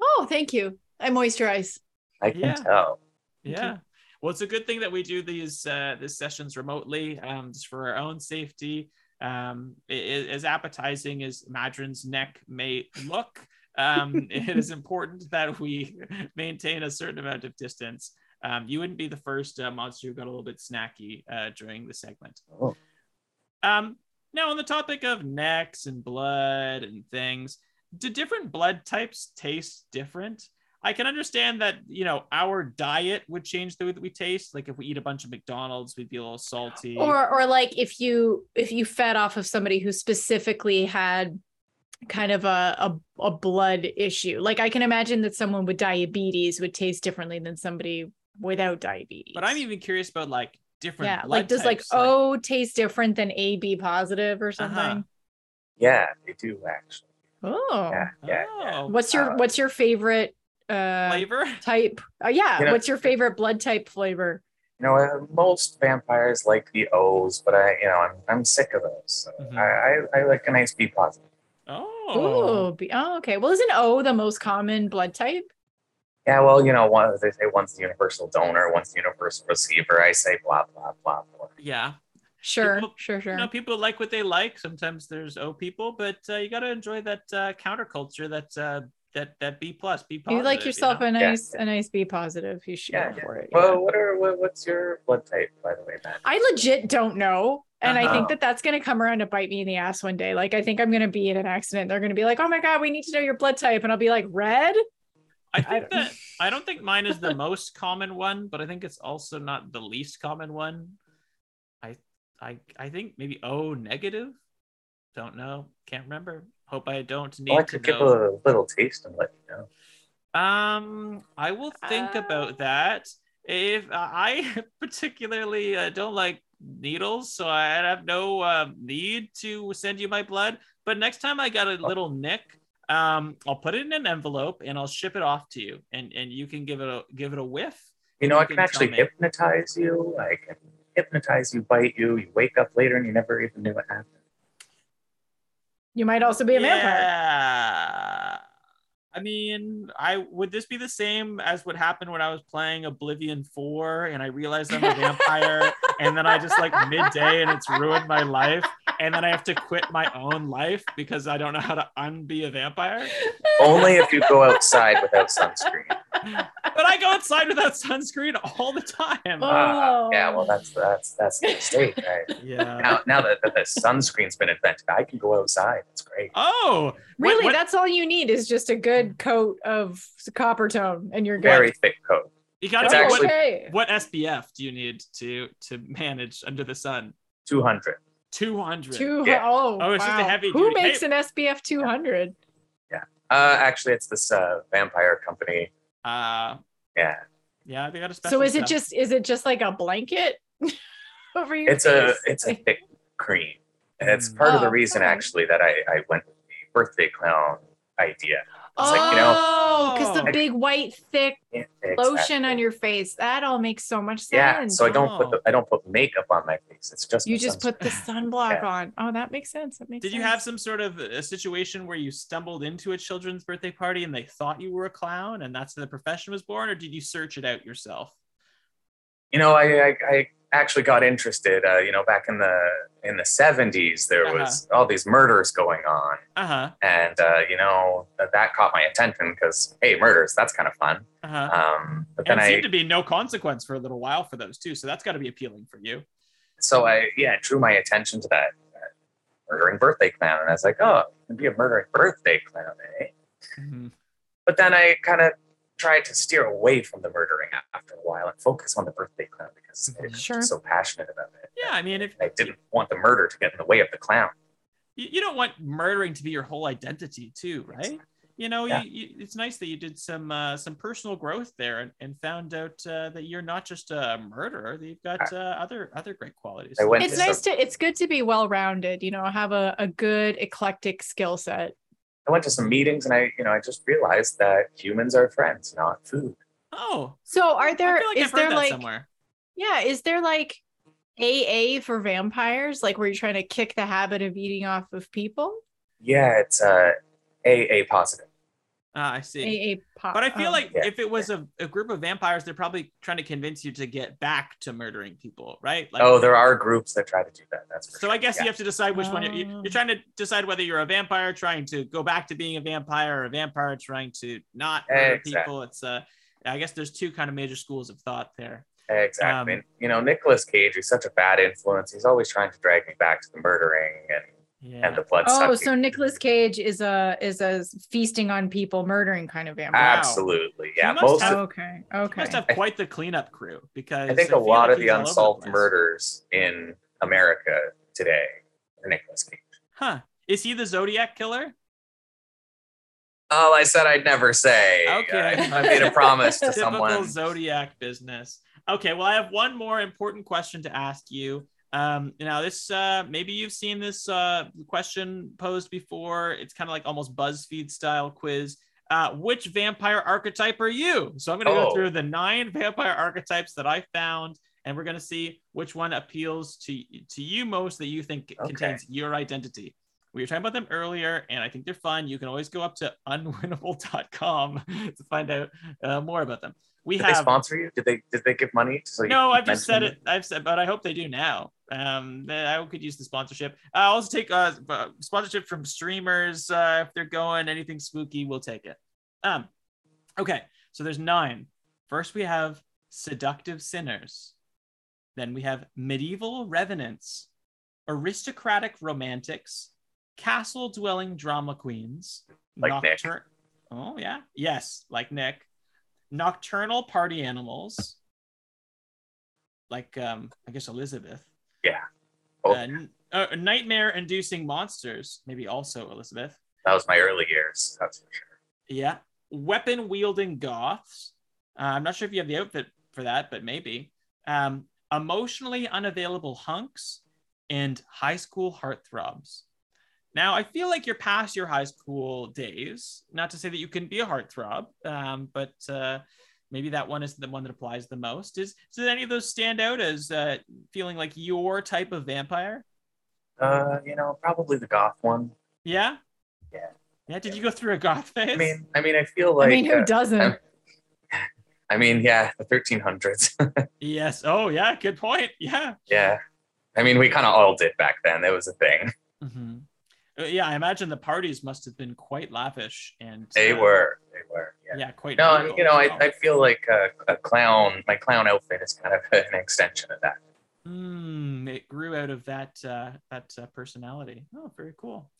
S2: Oh, thank you. I moisturize.
S3: I can
S1: Yeah.
S3: tell.
S1: Yeah. Well, it's a good thing that we do these uh, these sessions remotely, um, just for our own safety. Um, i- i- as appetizing as Madron's neck may look, um, it is important that we maintain a certain amount of distance. Um, you wouldn't be the first uh, monster who got a little bit snacky uh, during the segment.
S3: Oh.
S1: Um, now, on the topic of necks and blood and things, do different blood types taste different? I can understand that, you know, our diet would change the way that we taste. Like if we eat a bunch of McDonald's, we'd be a little salty.
S2: Or or like if you if you fed off of somebody who specifically had kind of a, a a blood issue. Like I can imagine that someone with diabetes would taste differently than somebody without diabetes.
S1: but I'm even curious about like different.
S2: yeah,
S1: blood
S2: like does like
S1: types,
S2: O taste different than AB positive or
S1: Uh-huh.
S2: something?
S3: Yeah, they do actually.
S2: Oh.
S3: Yeah, yeah, yeah.
S1: oh,
S2: What's your
S3: Uh,
S2: what's your favorite uh
S1: flavor?
S2: type? Uh, yeah,
S3: You know-
S2: what's your favorite blood type flavor?
S3: You know, uh, most vampires like the O's, but I, you know, I'm, I'm sick of those. So
S1: Mhm.
S3: I, I, I like a nice B positive.
S1: Oh,
S2: Oh, be, oh, okay. Well, isn't O the most common blood type?
S3: Yeah, well, you know, one they say one's the universal donor, one's the universal receiver. I say blah blah blah. blah.
S1: yeah.
S2: Sure,
S1: People-
S2: sure, sure.
S1: You know, people like what they like. Sometimes there's O people, but uh, you got to enjoy that uh, counterculture. That uh, that that B plus, B positive.
S2: you like yourself
S1: know?
S2: a
S3: Yeah.
S2: nice a nice B positive, you should
S3: Yeah,
S2: go
S3: yeah.
S2: for it. yeah.
S3: Well, what are what, what's your blood type, by the way, Matt?
S2: I legit don't know. And I
S3: Uh-huh.
S2: think that that's going to come around to bite me in the ass one day. Like, I think I'm going to be in an accident. They're going to be like, oh my God, we need to know your blood type. And I'll be like, red?
S1: I
S2: I
S1: think
S2: don't-
S1: that I don't think mine is the most common one, but I think it's also not the least common one. I I I think maybe O negative. Don't know. Can't remember. Hope I don't need
S3: Well, I
S1: to
S3: could give
S1: know.
S3: a little taste and let you know.
S1: Um, I will think
S2: Uh,
S1: about that. If uh, I particularly uh, don't like needles, so I have no uh, need to send you my blood. but next time I got a little nick, um, I'll put it in an envelope and I'll ship it off to you, and and you can give it a give it a whiff.
S3: You know,
S1: You
S3: I can
S1: can
S3: actually hypnotize you. I can hypnotize you, bite you. You wake up later and you never even knew what happened.
S2: You might also be a vampire.
S1: Yeah. I mean, I would this be the same as what happened when I was playing Oblivion 4 and I realized I'm a vampire and then I just like midday and it's ruined my life and then I have to quit my own life because I don't know how to unbe a vampire.
S3: Only if you go outside without sunscreen.
S1: But I go outside without sunscreen all the time.
S2: Oh.
S3: Ah, yeah, well, that's that's that's the mistake, right?
S1: Yeah.
S3: Now, now that, that the sunscreen's been invented, I can go outside. It's great.
S1: Oh,
S2: Really,
S1: what-
S2: that's all you need is just a good coat of Coppertone, and you're good.
S3: Very thick coat.
S1: you gotta
S3: actually-
S1: what,
S2: okay.
S1: what SPF do you need to to manage under the sun?
S3: 200.
S1: 200.
S2: Two,
S3: Yeah.
S2: oh,
S1: Oh, it's just a
S2: wow.
S1: heavy
S2: Who
S1: duty-
S2: makes
S1: hey-
S2: an SPF 200?
S3: Uh, actually, it's this uh, vampire company.
S1: Uh,
S3: Yeah,
S1: yeah, they got a special.
S2: So is it just is it just like a blanket over your
S3: it's a it's a thick cream, and it's part of
S2: Oh,
S3: the reason
S2: okay.
S3: actually that I I went with the birthday clown idea. It's like you know,
S2: Oh, because the
S1: Oh.
S2: big white thick
S3: yeah,
S2: lotion on your face. That all makes so much sense.
S3: yeah. So I don't put
S1: Oh.
S3: the, I don't put makeup on my face. It's just
S2: you
S3: the
S2: just put the
S3: sunscreen.
S2: sunblock
S3: Yeah.
S2: on. Oh, that makes sense. That makes
S1: Did you have some sort of a situation where you stumbled into a children's birthday party and they thought you were a clown and that's how the profession was born, or did you search it out yourself?
S3: You know, I I, I actually got interested. Uh, you know, back in the in the seventies, there
S1: Uh-huh.
S3: was all these murders going on,
S1: Uh huh.
S3: and uh, you know that, that caught my attention because hey, murders that's kind of fun.
S1: Uh huh.
S3: Um, but
S1: And
S3: then
S1: it
S3: I
S1: seemed to be no consequence for a little while for those too, so that's got to be appealing for you.
S3: so I yeah drew my attention to that, that murdering birthday clown, and I was like, oh, it can be a murdering birthday clown, eh?
S1: Mhm.
S3: But then I kind of tried to steer away from the murdering after a while and focus on the birthday clown because I was
S2: Sure.
S3: so passionate about it.
S1: Yeah, I mean, if
S3: I didn't want the murder to get in the way of the clown.
S1: you, you don't want murdering to be your whole identity too, right? You know,
S3: Yeah.
S1: you, you, it's nice that you did some uh, some personal growth there and, and found out uh, that you're not just a murderer; that you've got uh, other other great qualities.
S2: It's
S3: to
S2: nice
S3: some-
S2: to it's good to be well rounded, you know, have a, a good eclectic skill set.
S3: I went to some meetings and I, you know, I just realized that humans are friends, not food.
S1: Oh,
S2: So are there
S1: I feel like
S2: is
S1: I've heard
S2: there
S1: that
S2: like
S1: somewhere.
S2: yeah, is there like AA for vampires, like where you're trying to kick the habit of eating off of people?
S3: Yeah, it's uh, AA positive.
S1: Ah, I see.
S2: AA pop.
S1: But I feel
S2: oh.
S1: like
S3: Yeah.
S1: if it was a, a group of vampires, they're probably trying to convince you to get back to murdering people, right? Like,
S3: oh, there are groups that try to do that. That's
S1: So
S3: sure.
S1: I guess
S3: yeah.
S1: you have to decide which one you're, you- you're trying to decide whether you're a vampire trying to go back to being a vampire or a vampire trying to not murder
S3: Exactly.
S1: people. It's uh, I guess there's two kind of major schools of thought there.
S3: exactly.
S1: um,
S3: you know, Nicolas Cage is such a bad influence. He's always trying to drag me back to the murdering and,
S1: Yeah.
S3: and the blood
S2: Oh,
S3: sucking.
S2: so Nicolas Cage is a is a feasting on people, murdering kind of vampire.
S1: Wow.
S3: Absolutely, yeah.
S1: must
S3: Most oh,
S1: have-
S3: of,
S2: okay,
S1: You
S2: okay.
S1: must have quite the cleanup crew because
S3: I think a lot
S1: like
S3: of the
S1: he's all over
S3: unsolved
S1: place.
S3: murders in America today are Nicolas Cage.
S1: Huh? Is he the Zodiac killer?
S3: Oh, I said I'd never say.
S1: Okay.
S3: I, I made a promise to someone.
S1: Typical
S3: someone.
S1: Zodiac business. Okay, well, I have one more important question to ask you. Um, now this uh, maybe you've seen this uh, question posed before. It's kind of like almost BuzzFeed style quiz. Uh, which vampire archetype are you? So I'm going to go
S3: Oh.
S1: through the nine vampire archetypes that I found, and we're going to see which one appeals to to you most that you think
S3: Okay.
S1: contains your identity. We were talking about them earlier, and I think they're fun. You can always go up to unwinnable.com to find out uh, more about them. We
S3: Did they
S1: have
S3: sponsor you? Did they did they give money? So
S1: no, I've just said it. I've said, but I hope they do now. Um, I could use the sponsorship. I also take uh uh, sponsorship from streamers uh, if they're going anything spooky. We'll take it. Um, okay. So there's nine. First we have seductive sinners. Then we have medieval revenants, aristocratic romantics, castle dwelling drama queens,
S3: Like Nick.
S1: Oh yeah, yes, like Nick. Nocturnal party animals, like um, I guess Elizabeth.
S3: Oh,
S1: Uh, uh, nightmare-inducing monsters, maybe also Elizabeth.
S3: that was my early years. That's for sure.
S1: Yeah, weapon-wielding goths. Uh, I'm not sure if you have the outfit for that, but maybe. Um, emotionally unavailable hunks and high school heartthrobs. Now, I feel like you're past your high school days. Not to say that you couldn't be a heartthrob, um, but uh, maybe that one is the one that applies the most. Is does any of those stand out as uh, feeling like your type of vampire?
S3: Uh, you know, probably the goth one.
S1: Yeah.
S3: Yeah.
S1: Yeah. Did you go through a goth phase?
S3: I mean, I mean, I feel like.
S2: I mean, who
S3: uh,
S2: doesn't?
S3: I'm- I mean, yeah, the 1300s.
S1: yes. Oh, yeah. Good point. Yeah.
S3: yeah. I mean, we kind of all did back then. It was a thing.
S1: hmm yeah. I imagine the parties must have been quite lavish and
S3: They
S1: uh,
S3: were. They were. Yeah.
S1: Yeah, quite.
S3: No,
S1: brutal
S3: you know, I. I feel like a, a clown. My clown outfit is kind of an extension of that.
S1: Mm, it grew out of that uh, that uh, personality. Oh, very cool.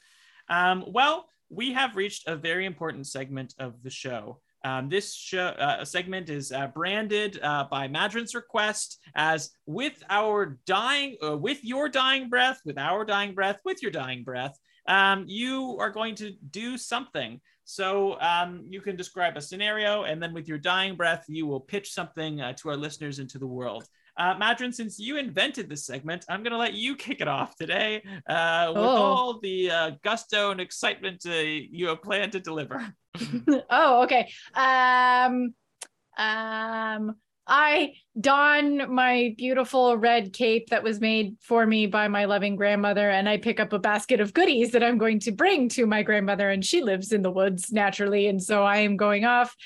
S1: Um, well, we have reached a very important segment of the show. Um, this show uh, segment is uh, branded uh, by Madron's request as "with our dying, uh, with your dying breath, with our dying breath, with your dying breath." Um, you are going to do something. So um, you can describe a scenario, and then with your dying breath, you will pitch something uh, to our listeners into the world. Uh, Madron, since you invented this segment, I'm going to let you kick it off today uh, with
S2: Oh.
S1: all the uh, gusto and excitement uh, you have planned to deliver.
S2: oh, okay. Um, um, I don my beautiful red cape that was made for me by my loving grandmother, and I pick up a basket of goodies that I'm going to bring to my grandmother, and she lives in the woods naturally, and so I am going off.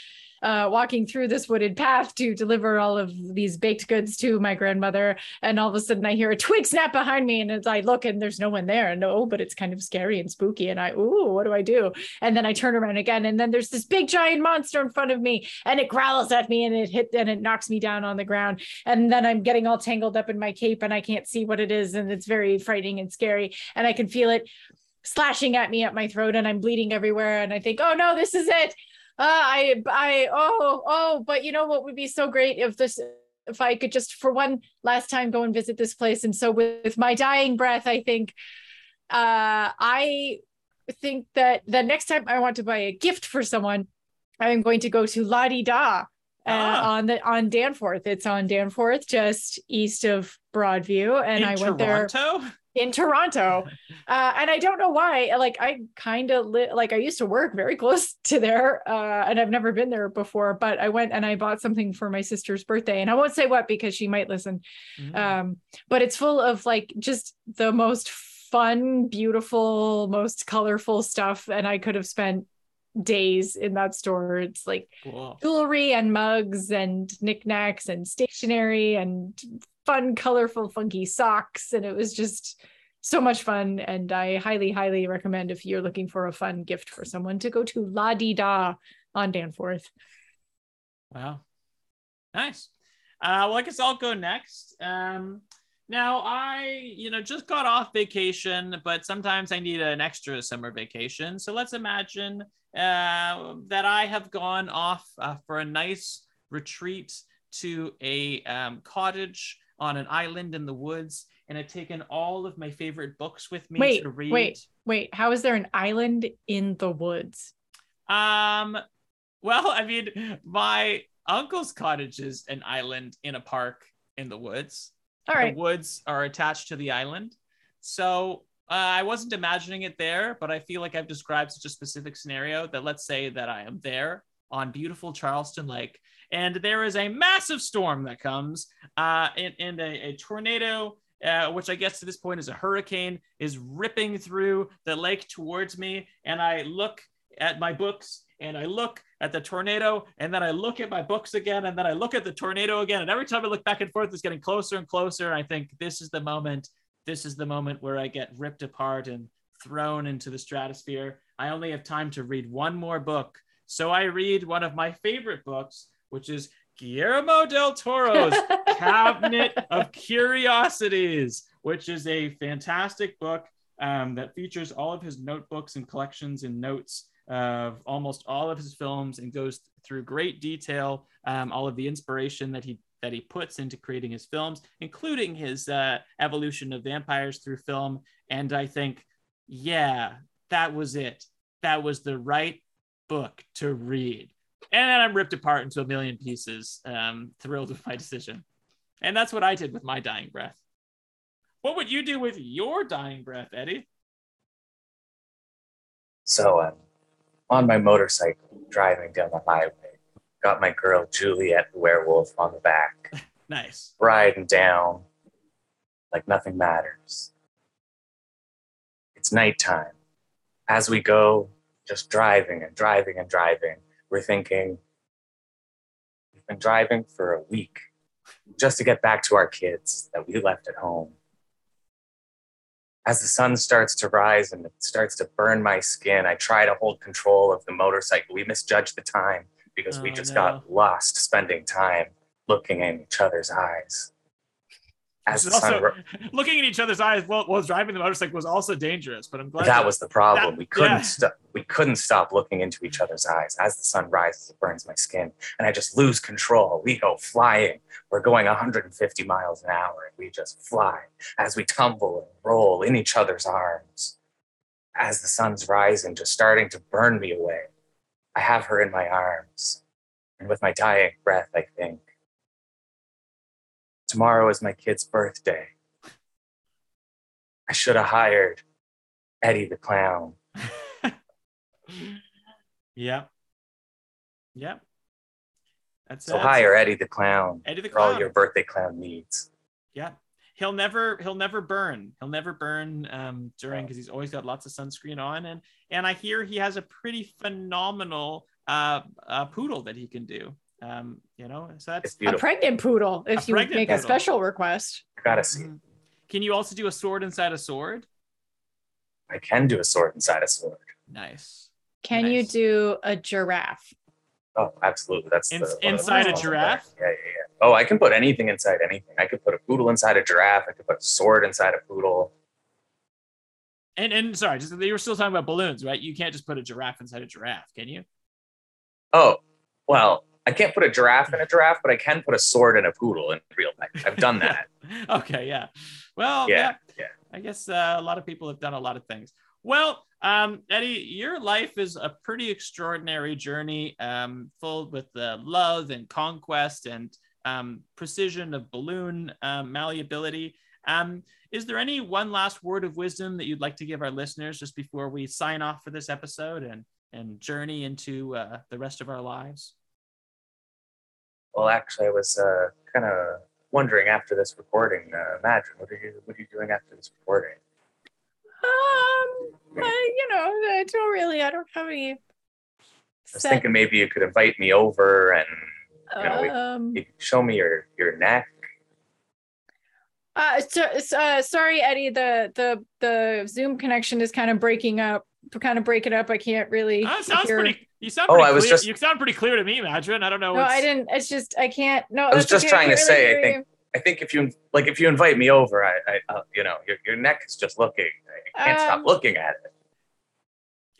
S2: Uh, walking through this wooded path to deliver all of these baked goods to my grandmother, and all of a sudden I hear a twig snap behind me, and as I look, and there's no one there, and oh, but it's kind of scary and spooky, and I, ooh, what do I do? and then I turn around again, and then there's this big giant monster in front of me, and it growls at me, and it hit, and it knocks me down on the ground, and then I'm getting all tangled up in my cape, and I can't see what it is, and it's very frightening and scary, and I can feel it slashing at me at my throat, and I'm bleeding everywhere, and I think, oh no, this is it. Uh, I, I, oh, oh, but you know what would be so great if this if I could just for one last time go and visit this place. And so with, with my dying breath, I think uh I think that the next time I want to buy a gift for someone, I'm going to go to La Di Da. Uh,
S1: Ah.
S2: on the on Danforth, it's on Danforth, just east of Broadview, and
S1: In
S2: I went there? In Toronto. Uh, and I don't know why. Like I kind of li- like I used to work very close to there, uh, and I've never been there before. But I went and I bought something for my sister's birthday, and I won't say what because she might listen.
S1: Mm.
S2: Um, but it's full of like just the most fun, beautiful, most colorful stuff, and I could have spent days in that store. It's like
S1: cool.
S2: jewelry and mugs and knickknacks and stationery and fun, colorful, funky socks. And it was just so much fun. And I highly, highly recommend if you're looking for a fun gift for someone to go to La Di Da on Danforth.
S1: Wow. Nice. Uh, well, I guess I'll go next. Um, now, I, you know, just got off vacation, but sometimes I need an extra summer vacation. So let's imagine uh, that I have gone off uh, for a nice retreat to a um, cottage on an island in the woods, and I've taken all of my favorite books with me
S2: Wait,
S1: to read.
S2: wait, wait. How is there an island in the woods?
S1: Um, well, I mean, my uncle's cottage is an island in a park in the woods.
S2: All right.
S1: The woods are attached to the island. So uh, I wasn't imagining it there, but I feel like I've described such a specific scenario that let's say that I am there on beautiful Charleston Lake, and there is a massive storm that comes, uh, and, and a, a tornado, uh, which I guess to this point is a hurricane, is ripping through the lake towards me, and I look at my books and I look at the tornado and then I look at my books again and then I look at the tornado again. And every time I look back and forth it's getting closer and closer. And I think this is the moment this is the moment where I get ripped apart and thrown into the stratosphere. I only have time to read one more book. So I read one of my favorite books which is Guillermo del Toro's Cabinet of Curiosities which is a fantastic book um, that features all of his notebooks and collections and notes of almost all of his films and goes through great detail um, all of the inspiration that he that he puts into creating his films, including his uh, evolution of vampires through film. And I think, yeah, that was it. That was the right book to read. And then I'm ripped apart into a million pieces, um, thrilled with my decision. And that's what I did with my dying breath. What would you do with your dying breath, Eddie?
S3: So I'm on my motorcycle driving down the highway. Got my girl Juliet the werewolf on the back,
S1: Nice.
S3: riding down like nothing matters. It's nighttime. As we go, just driving and driving and driving, we're thinking, we've been driving for a week just to get back to our kids that we left at home. As the sun starts to rise and it starts to burn my skin, I try to hold control of the motorcycle. We misjudge the time because we
S1: Oh,
S3: just
S1: no.
S3: got lost spending time looking in each other's eyes. As
S1: This
S3: the
S1: is
S3: sun
S1: also looking in each other's eyes while, while driving the motorcycle was also dangerous, but I'm glad
S3: that was the problem.
S1: that-
S3: we couldn't
S1: yeah.
S3: stop. We couldn't stop looking into each other's eyes. As the sun rises, it burns my skin, and I just lose control. We go flying. We're going 150 miles an hour, and we just fly as we tumble and roll in each other's arms. As the sun's rising, just starting to burn me away, I have her in my arms, and with my dying breath, I think, tomorrow is my kid's birthday. I should have hired Eddie the clown.
S1: yeah. Yeah. That's
S3: So
S1: it.
S3: hire Eddie the clown
S1: Eddie the
S3: for all your birthday clown needs.
S1: Yeah. He'll never he'll never burn. He'll never burn um during because he's always got lots of sunscreen on and and I hear he has a pretty phenomenal uh, uh poodle that he can do. Um, you know, so that's
S2: A pregnant poodle, if
S1: A
S2: you
S1: pregnant
S2: make a special request.
S3: I gotta see. it.
S1: Mhm. Can you also do a sword inside a sword?
S3: I can do a sword inside a sword.
S1: Nice.
S2: Can you do a giraffe?
S3: Oh, absolutely. That's the,
S1: Ins-
S3: one of the
S1: inside
S2: a
S1: giraffe?
S3: Yeah, yeah, yeah. Oh, I can put anything inside anything. I could put a poodle inside a giraffe. I could put a sword inside a poodle.
S1: And and sorry, just you were still talking about balloons, right? You can't just put a giraffe inside a giraffe, can you?
S3: Oh, well, I can't put a giraffe in a giraffe, but I can put a sword in a poodle in real life. I've done that.
S1: okay, yeah. Well, yeah,
S3: Yeah, yeah.
S1: I guess uh, a lot of people have done a lot of things. Well, um, Eddie, your life is a pretty extraordinary journey, um, full with uh, love and conquest and um, precision of balloon um, malleability. Um, is there any one last word of wisdom that you'd like to give our listeners just before we sign off for this episode and and journey into uh, the rest of our lives?
S3: Well, actually, I was uh, kind of wondering after this recording, uh, Madron, what are you what are you doing after this recording?
S2: Um, I, you know, I don't really. I don't have any.
S3: I was
S2: set-
S3: thinking maybe you could invite me over and you know,
S2: um,
S3: you could show me your your neck.
S2: uh, so, so- uh, sorry, Eddie. The the the Zoom connection is kind of breaking up. Kind of break it up. I can't really.
S1: Uh, sounds
S2: hear-
S1: pretty. You sound
S3: Oh,
S1: pretty
S3: I was
S1: clear.
S3: just-
S1: You sound pretty clear to me, Madron. I don't know.
S2: No,
S1: what's-
S2: I didn't. It's just I can't. No,
S3: I was just
S2: okay,
S3: trying to
S2: can't
S3: say, I think-
S2: you.
S3: I think if you like if you invite me over, I, I uh, you know your your neck is just looking. I can't
S2: Um,
S3: stop looking at it.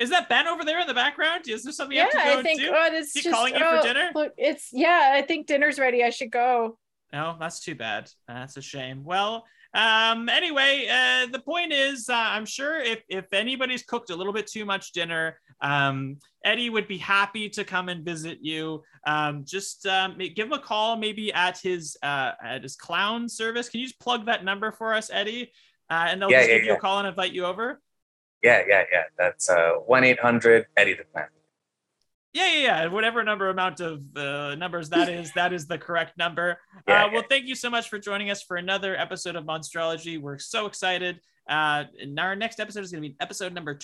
S1: Is that Ben over there in the background? Is there something you
S2: Yeah,
S1: have to go
S2: I think.
S1: do?
S2: Oh, it's
S1: Is he
S2: just.
S1: calling you for
S2: oh,
S1: dinner?
S2: Look, it's yeah. I think dinner's ready. I should go.
S1: No, that's too bad. That's a shame. Well, um, anyway, uh, the point is, uh, I'm sure if if anybody's cooked a little bit too much dinner, um, Eddie would be happy to come and visit you. Um, just um, give him a call, maybe at his uh, at his clown service. Can you just plug that number for us, Eddie? Uh, and they'll
S3: Yeah,
S1: just
S3: yeah,
S1: give you a call and invite you over.
S3: Yeah, yeah, yeah. That's uh one eight hundred Eddie the Clown.
S1: Yeah, yeah, yeah. Whatever number amount of uh, numbers that is, that is the correct number.
S3: Yeah,
S1: uh, well, thank you so much for joining us for another episode of Monstrology. We're so excited. Uh, and our next episode is going to be episode number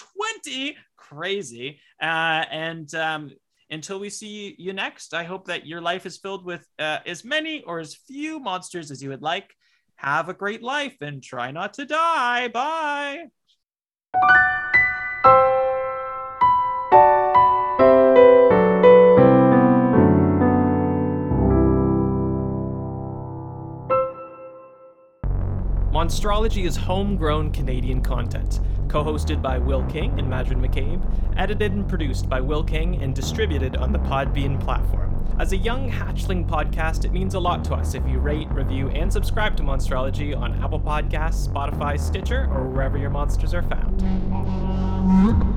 S1: 20. Crazy. Uh, and um, until we see you next, I hope that your life is filled with uh, as many or as few monsters as you would like. Have a great life and try not to die. Bye. Monstrology is homegrown Canadian content, co hosted by Will King and Madron McCabe, edited and produced by Will King, and distributed on the Podbean platform. As a young hatchling podcast, it means a lot to us if you rate, review, and subscribe to Monstrology on Apple Podcasts, Spotify, Stitcher, or wherever your monsters are found.